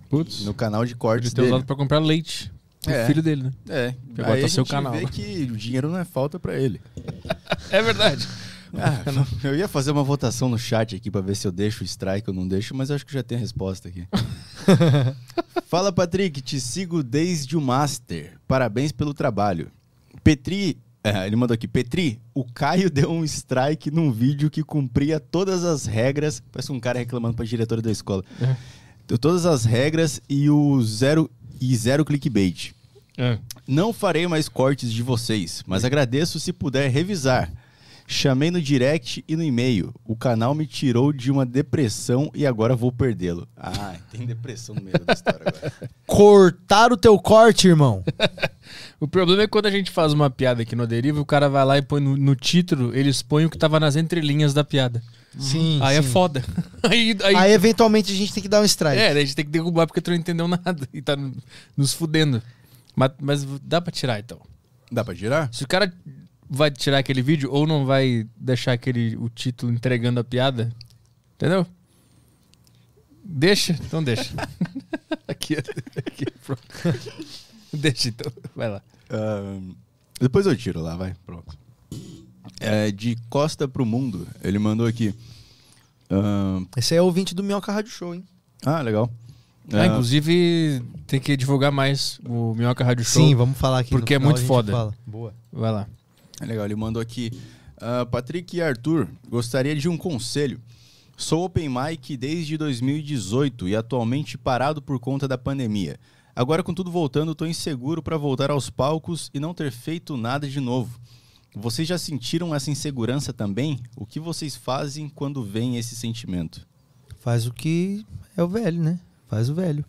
Putz. No canal de cortes Ele tem usado para comprar leite. É. O filho dele, né? É. Agora tá seu canal. vê que o dinheiro não é falta para ele. é verdade. Ah, eu ia fazer uma votação no chat aqui para ver se eu deixo o strike ou não deixo, mas acho que já tem a resposta aqui. Fala, Patrick, te sigo desde o Master. Parabéns pelo trabalho. Petri, é, ele mandou aqui, Petri, o Caio deu um strike num vídeo que cumpria todas as regras. Parece um cara reclamando pra diretora da escola. É. Todas as regras e o zero e zero clickbait. É. Não farei mais cortes de vocês, mas agradeço se puder revisar. Chamei no direct e no e-mail. O canal me tirou de uma depressão e agora vou perdê-lo. Ah, tem depressão no meio da história agora. Cortar o teu corte, irmão. O problema é que quando a gente faz uma piada aqui no Deriva, o cara vai lá e põe no, no título, eles põem o que tava nas entrelinhas da piada. Sim. aí é sim. foda. aí, aí, Aí, eventualmente, a gente tem que dar um strike. é, daí a gente tem que derrubar porque tu não entendeu nada e tá no- nos fudendo. Mas, mas dá pra tirar então. Dá pra tirar? Se o cara vai tirar aquele vídeo ou não vai deixar aquele o título entregando a piada, entendeu? Deixa, então deixa. aqui, aqui, pronto. Deixa então, vai lá. Depois eu tiro lá, vai. Pronto. É, de Costa pro Mundo, ele mandou aqui. Ahn, Esse é o ouvinte do Minhoca Rádio Show, hein? ah, legal. Ah, Ah, inclusive, tem que divulgar mais o Minhoca Rádio Show. Sim, vamos falar aqui. no porque é muito a gente foda. fala. Boa. Vai lá. É legal, ele mandou aqui. "Ah, Patrick e Arthur, gostaria de um conselho. Sou open mic desde 2018 e atualmente parado por conta da pandemia. Agora, com tudo voltando, estou inseguro para voltar aos palcos e não ter feito nada de novo. Vocês já sentiram essa insegurança também? O que vocês fazem quando vem esse sentimento? Faz o que é o velho, né? Faz o velho.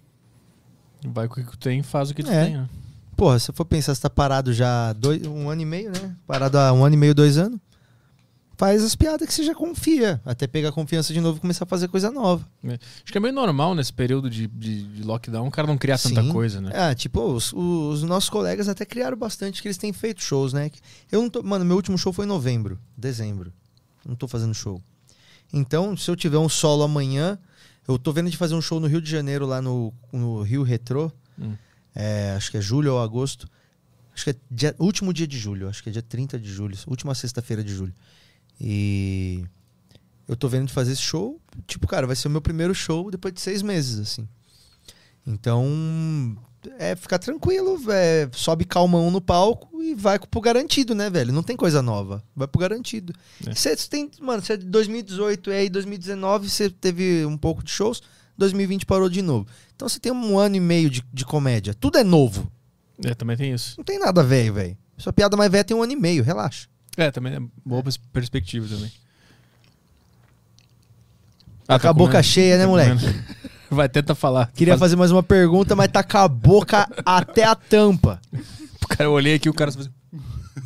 Vai com o que tu tem, faz o que tu É. tem, né? Porra, se eu for pensar, você tá parado já dois, um ano e meio, né? Parado há um ano e meio, dois anos. Faz as piadas que você já confia. Até pegar confiança de novo e começar a fazer coisa nova. Acho que é meio normal nesse período de, de, de lockdown o cara não criar tanta coisa, né? É, tipo, os, os nossos colegas até criaram bastante, que eles têm feito shows, né? Eu não tô. Mano, meu último show foi em novembro, dezembro. Não tô fazendo show. Então, se eu tiver um solo amanhã, eu tô vendo de fazer um show no Rio de Janeiro, lá no, no Rio Retrô. Hum. É, acho que é julho ou agosto. Acho que é dia- último dia de julho, acho que é dia 30 de julho, última sexta-feira de julho. E eu tô vendo de fazer esse show, tipo, cara, vai ser o meu primeiro show depois de seis meses, assim. Então, é ficar tranquilo, é, sobe calmão no palco e vai pro garantido, né, velho? Não tem coisa nova, vai pro garantido. É. Você tem, mano, você é de 2018 e aí 2019 você teve um pouco de shows, 2020 parou de novo. Então você tem um ano e meio de, de comédia, tudo é novo. É, também tem isso. Não tem nada velho, velho. Sua piada mais velha tem um ano e meio, relaxa. É, também é boa pers- perspectiva também. Ah, Tá com a boca cheia, né, Tá moleque? Vai, tenta falar. Queria Faz- fazer mais uma pergunta, mas tá com a boca até a tampa. Cara, eu olhei aqui o cara... só fez-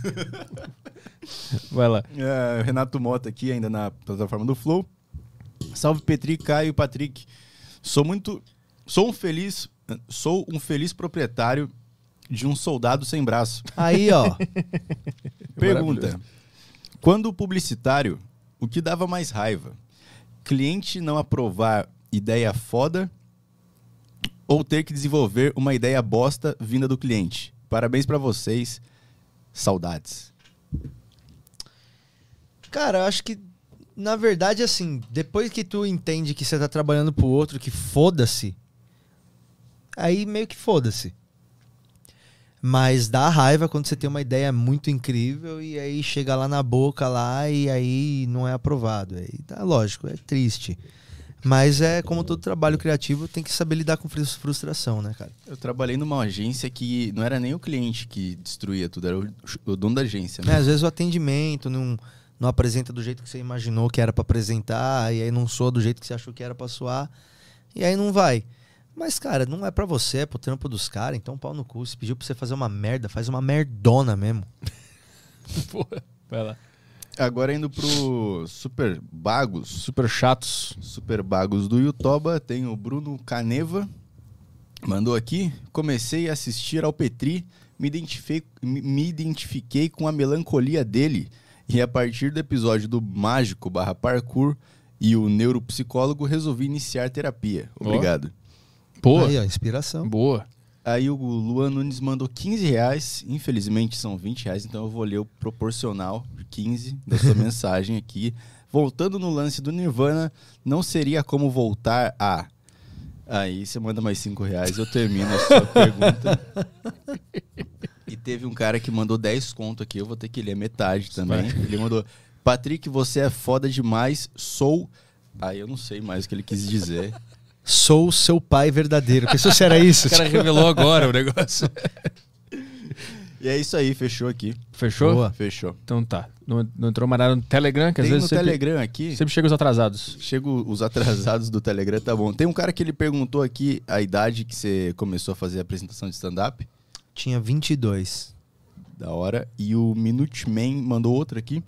Vai lá. É, Renato Mota aqui, ainda na plataforma do Flow. Salve Petri, Caio e Patrick. Sou muito. Sou um feliz. Sou um feliz proprietário de um soldado sem braço. Aí, ó. Pergunta: Quando o publicitário, o que dava mais raiva? Cliente não aprovar ideia foda ou ter que desenvolver uma ideia bosta vinda do cliente? Parabéns pra vocês. Saudades. Cara, eu acho que, na verdade, assim, depois que tu entende que você tá trabalhando pro outro, que foda-se, aí meio que foda-se. Mas dá raiva quando você tem uma ideia muito incrível e aí chega lá na boca lá e aí não é aprovado. Aí tá lógico, é triste. Mas é como todo trabalho criativo, tem que saber lidar com frus- frustração, né, cara? Eu trabalhei numa agência que não era nem o cliente que destruía tudo, era o, o dono da agência. É, Né? às vezes o atendimento não, não apresenta do jeito que você imaginou que era pra apresentar, e aí não soa do jeito que você achou que era pra soar, e aí não vai. Mas, cara, não é pra você, é pro trampo dos caras, então pau no cu. Se pediu pra você fazer uma merda, faz uma merdona mesmo. Porra. Vai lá. Agora indo pro Super Bagos. Super chatos. Super Bagos do Yutoba, tem o Bruno Caneva. Mandou aqui. Comecei a assistir ao Petri, me identifiquei, me identifiquei com a melancolia dele. E a partir do episódio do Mágico barra Parkour e o neuropsicólogo, resolvi iniciar terapia. Obrigado. Pô, Aí, ó, inspiração. boa. Aí o Luan Nunes mandou 15 reais. Infelizmente são 20 reais, então eu vou ler o proporcional de 15 da sua mensagem aqui. Voltando no lance do Nirvana, não seria como voltar a. Aí você manda mais 5 reais, eu termino a sua pergunta. E teve um cara que mandou 10 conto aqui, eu vou ter que ler metade também. Ele mandou: Patrick, você é foda demais, sou. Aí eu não sei mais o que ele quis dizer. Sou seu pai verdadeiro. Pensou se era isso? O cara revelou agora o negócio. E é isso aí, fechou aqui. Fechou? Boa. Fechou. Então tá. Não, não entrou mais nada no Telegram, que às Tem no vezes sempre, Telegram aqui. sempre chega os atrasados. Chego os atrasados do Telegram, tá bom. Tem um cara que ele perguntou aqui a idade que você começou a fazer a apresentação de stand-up. Tinha 22. Da hora. E o Minuteman mandou outra aqui.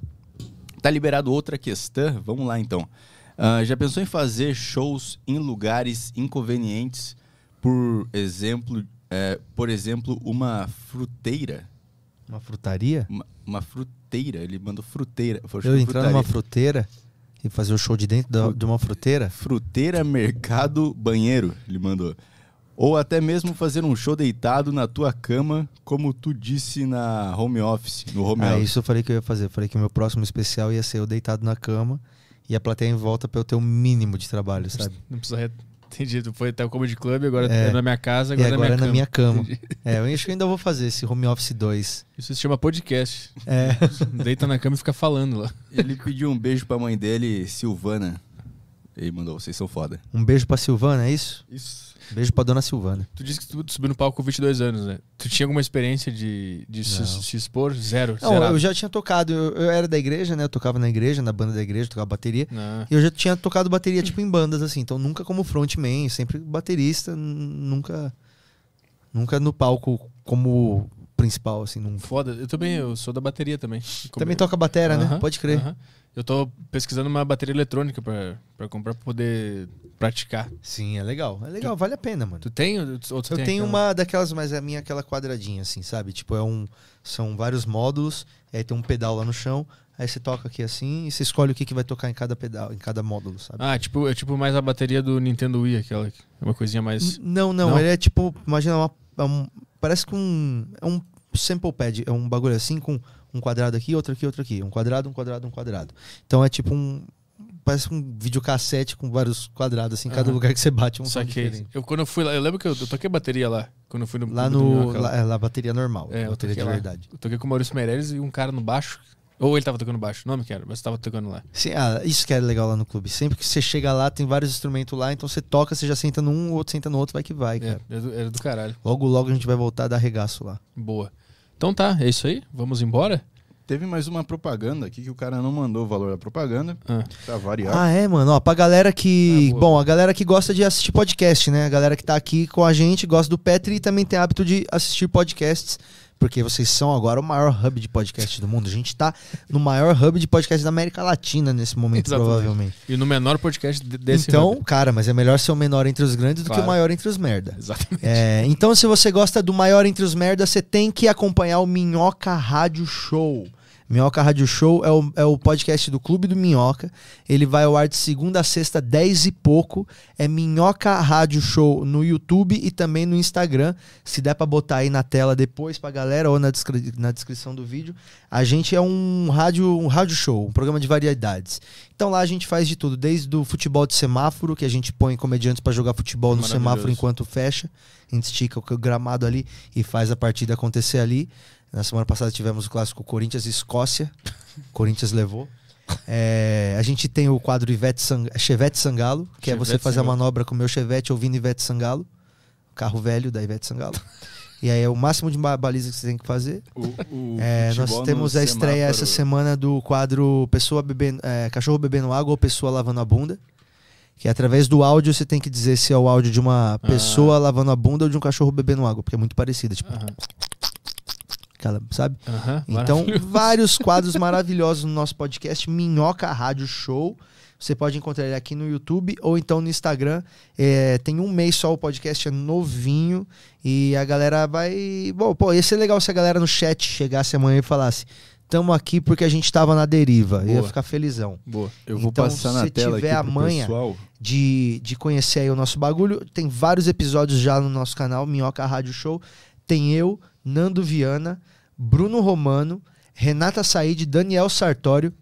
Tá liberado outra questão. Vamos lá então. Ah, já pensou em fazer shows em lugares inconvenientes? Por exemplo, é, por exemplo, uma fruteira. Uma frutaria? Uma, uma fruteira. Ele mandou fruteira. Foi, Eu entrar numa fruteira e fazer o show de dentro da- de uma fruteira? Fruteira, mercado, banheiro, ele mandou. Ou até mesmo fazer um show deitado na tua cama, como tu disse na home office, no home Ah, office. isso eu falei que eu ia fazer. Eu falei que o meu próximo especial ia ser eu deitado na cama e a plateia em volta pra eu ter o mínimo de trabalho, sabe? Não precisa. re- Entendi. Tu foi até o Comedy Club, agora É. é na minha casa, E agora, agora é na minha cama. Entendi. É, eu acho que eu ainda vou fazer esse home office 2. Isso se chama podcast. É. Deita na cama e fica falando lá. Ele pediu um beijo pra mãe dele, Silvana. Ele mandou, vocês são foda. Um beijo pra Silvana, é isso? Isso. Beijo pra dona Silvana. Tu disse que tu subiu no palco com 22 anos, né? Tu tinha alguma experiência de, de se, se expor? Zero. Não, zerado. eu já tinha tocado. Eu, eu era da igreja, né? Eu tocava na igreja, na banda da igreja, tocava bateria. Não. E eu já tinha tocado bateria, tipo, em bandas, assim. Então, nunca como frontman, sempre baterista, nunca. Nunca no palco como principal, assim. Num... Foda. Eu também, eu sou da bateria também. Também toca batera, né? Aham, Pode crer. aham. Eu tô pesquisando uma bateria eletrônica pra, pra comprar pra poder praticar. Sim, é legal. É legal, vale a pena, mano. Tu tem ou tu tu Eu tem tenho aquela? uma daquelas, mas é a minha aquela quadradinha, assim, sabe? Tipo, é um. São vários módulos, aí tem um pedal lá no chão, aí você toca aqui assim e você escolhe o que, que vai tocar em cada pedal, em cada módulo, sabe? Ah, tipo, é tipo mais a bateria do Nintendo Wii, aquela. que É uma coisinha mais. N- Não, não, Não? ele é tipo, imagina uma, é um- parece com um, é um sample pad, é um bagulho assim com um quadrado aqui, outro aqui, outro aqui, um quadrado, um quadrado, um quadrado. Então é tipo um parece um videocassete com vários quadrados assim, cada Aham. lugar que você bate um som Saquei. Eu, quando eu fui lá, eu lembro que eu, eu toquei bateria lá. Quando eu fui no. Lá no lá. é, lá bateria normal, É, bateria de lá. verdade. Eu toquei com o Maurício Meirelles e um cara no baixo. Ou ele tava tocando baixo, não me quero, mas tava tocando lá. Sim, ah, isso que é legal lá no clube. Sempre que você chega lá, tem vários instrumentos lá, então você toca, você já senta num, o outro senta no outro, vai que vai, É, cara. era do, era do caralho. Logo, logo a gente vai voltar a dar regaço lá. Boa. Então tá, é isso aí? Vamos embora? Teve mais uma propaganda aqui que o cara não mandou o valor da propaganda. Ah. Pra variar. Ah, é, mano. Ó, pra galera que. Ah, bom, a galera que gosta de assistir podcast, né? A galera que tá aqui com a gente, gosta do Petri e também tem hábito de assistir podcasts. Porque vocês são agora o maior hub de podcast do mundo. A gente tá no maior hub de podcast da América Latina nesse momento, Exatamente. provavelmente. E no menor podcast de- desse. então, hub. cara, mas é melhor ser o menor entre os grandes do que Claro. o maior entre os merda. Exatamente. É, então, se você gosta do maior entre os merdas, você tem que acompanhar o Minhoca Rádio Show. Minhoca Rádio Show é o, é o podcast do Clube do Minhoca. Ele vai ao ar de segunda a sexta, 10 e pouco. É Minhoca Rádio Show no YouTube e também no Instagram. Se der pra botar aí na tela depois pra galera ou na, descri- na descrição do vídeo. A gente é um rádio, um rádio show, um programa de variedades. Então lá a gente faz de tudo, desde o futebol de semáforo, que a gente põe comediantes pra jogar futebol no semáforo enquanto fecha. A gente estica o gramado ali e faz a partida acontecer ali. Na semana passada tivemos o clássico Corinthians e Escócia. Corinthians levou. É, a gente tem o quadro Ivete Sang Chevette Sangalo, que é você Chevette fazer a Sangalo. manobra com o meu Chevette ouvindo Ivete Sangalo. Carro velho da Ivete Sangalo. e aí é o máximo de ba- baliza que você tem que fazer. O, o É, nós temos a estreia essa semana do quadro Pessoa bebendo, é, Cachorro bebendo água ou Pessoa lavando a bunda. Que através do áudio você tem que dizer se é o áudio de uma pessoa lavando a bunda ou de um cachorro bebendo água, porque é muito parecido, tipo, Aham. Aquela, sabe? Então, vários quadros maravilhosos no nosso podcast, Minhoca Rádio Show. Você pode encontrar ele aqui no YouTube ou então no Instagram. É, tem um mês só o podcast, é novinho. E a galera vai. Bom, pô, ia ser legal se a galera no chat chegasse amanhã e falasse: Tamo aqui porque a gente tava na deriva. Eu ia Boa. ficar felizão. Boa. Eu vou Então, passar na se tela tiver aqui a manha- pessoal. De, de conhecer aí o nosso bagulho. Tem vários episódios já no nosso canal, Minhoca Rádio Show. Tem eu, Nando Viana, Bruno Romano, Renata Said, Daniel Sartório,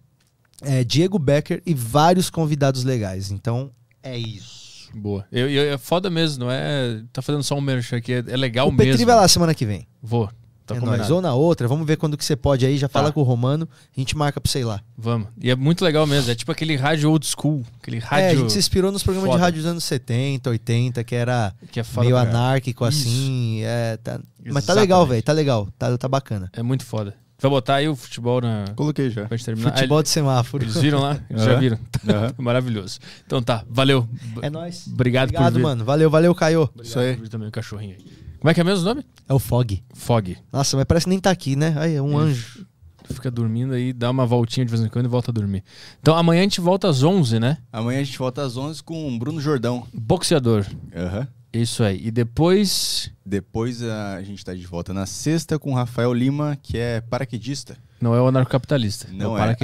é, Diego Becker e vários convidados legais. Então, é isso. Boa. Eu, eu- é foda mesmo, não é. Tá fazendo só um merchan aqui, é, é legal o Petri mesmo. vai lá semana que vem. Vou. Tá é combinado. nóis. Ou na outra, vamos ver quando que você pode aí, já Tá. fala com o Romano, a gente marca pra sei lá. Vamos. E é muito legal mesmo. É tipo aquele rádio old school. Aquele É, a rádio gente se inspirou nos programas foda. de rádio dos anos 70, 80, que era que é foda meio pra caralho. anárquico Isso. assim. É, tá- Mas tá Exatamente. legal, velho, tá legal, tá, tá bacana. É muito foda. Vai botar aí o futebol na. Coloquei já. Pra gente terminar. Futebol Ah, de semáforo. Eles viram lá? Eles já Aham. viram. Aham. Maravilhoso. Então tá, valeu. É nóis. Obrigado, por Obrigado, vir. mano. Valeu, valeu, Caio. Obrigado Isso aí. também o cachorrinho aí. Como é que é mesmo o nome? É o Fog. Fog. Nossa, mas parece que nem tá aqui, né? Ai, é um Ele anjo. Fica dormindo aí, dá uma voltinha de vez em quando e volta a dormir. Então amanhã a gente volta às 11, né? Amanhã a gente volta às 11 com o Bruno Jordão. Boxeador. Aham. Isso aí. E depois. Depois a gente tá de volta na sexta com o Rafael Lima, que é paraquedista. Não é o anarcocapitalista. Não é o é.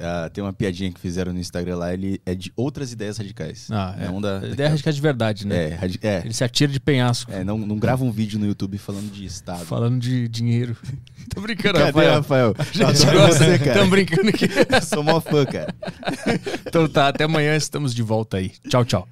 a- a- tem uma piadinha que fizeram no Instagram lá, ele é de outras ideias radicais. Ah, é. Não da. A ideia radical de verdade, né? É, é, Ele se atira de penhasco. é, não, não grava um vídeo no YouTube falando de Estado. Falando de dinheiro. Tô brincando, Cadê, Rafael. Rafael? A gente gosta. você, cara. Tamo brincando aqui. Sou mó fã, cara. Então tá, até amanhã estamos de volta aí. Tchau, tchau.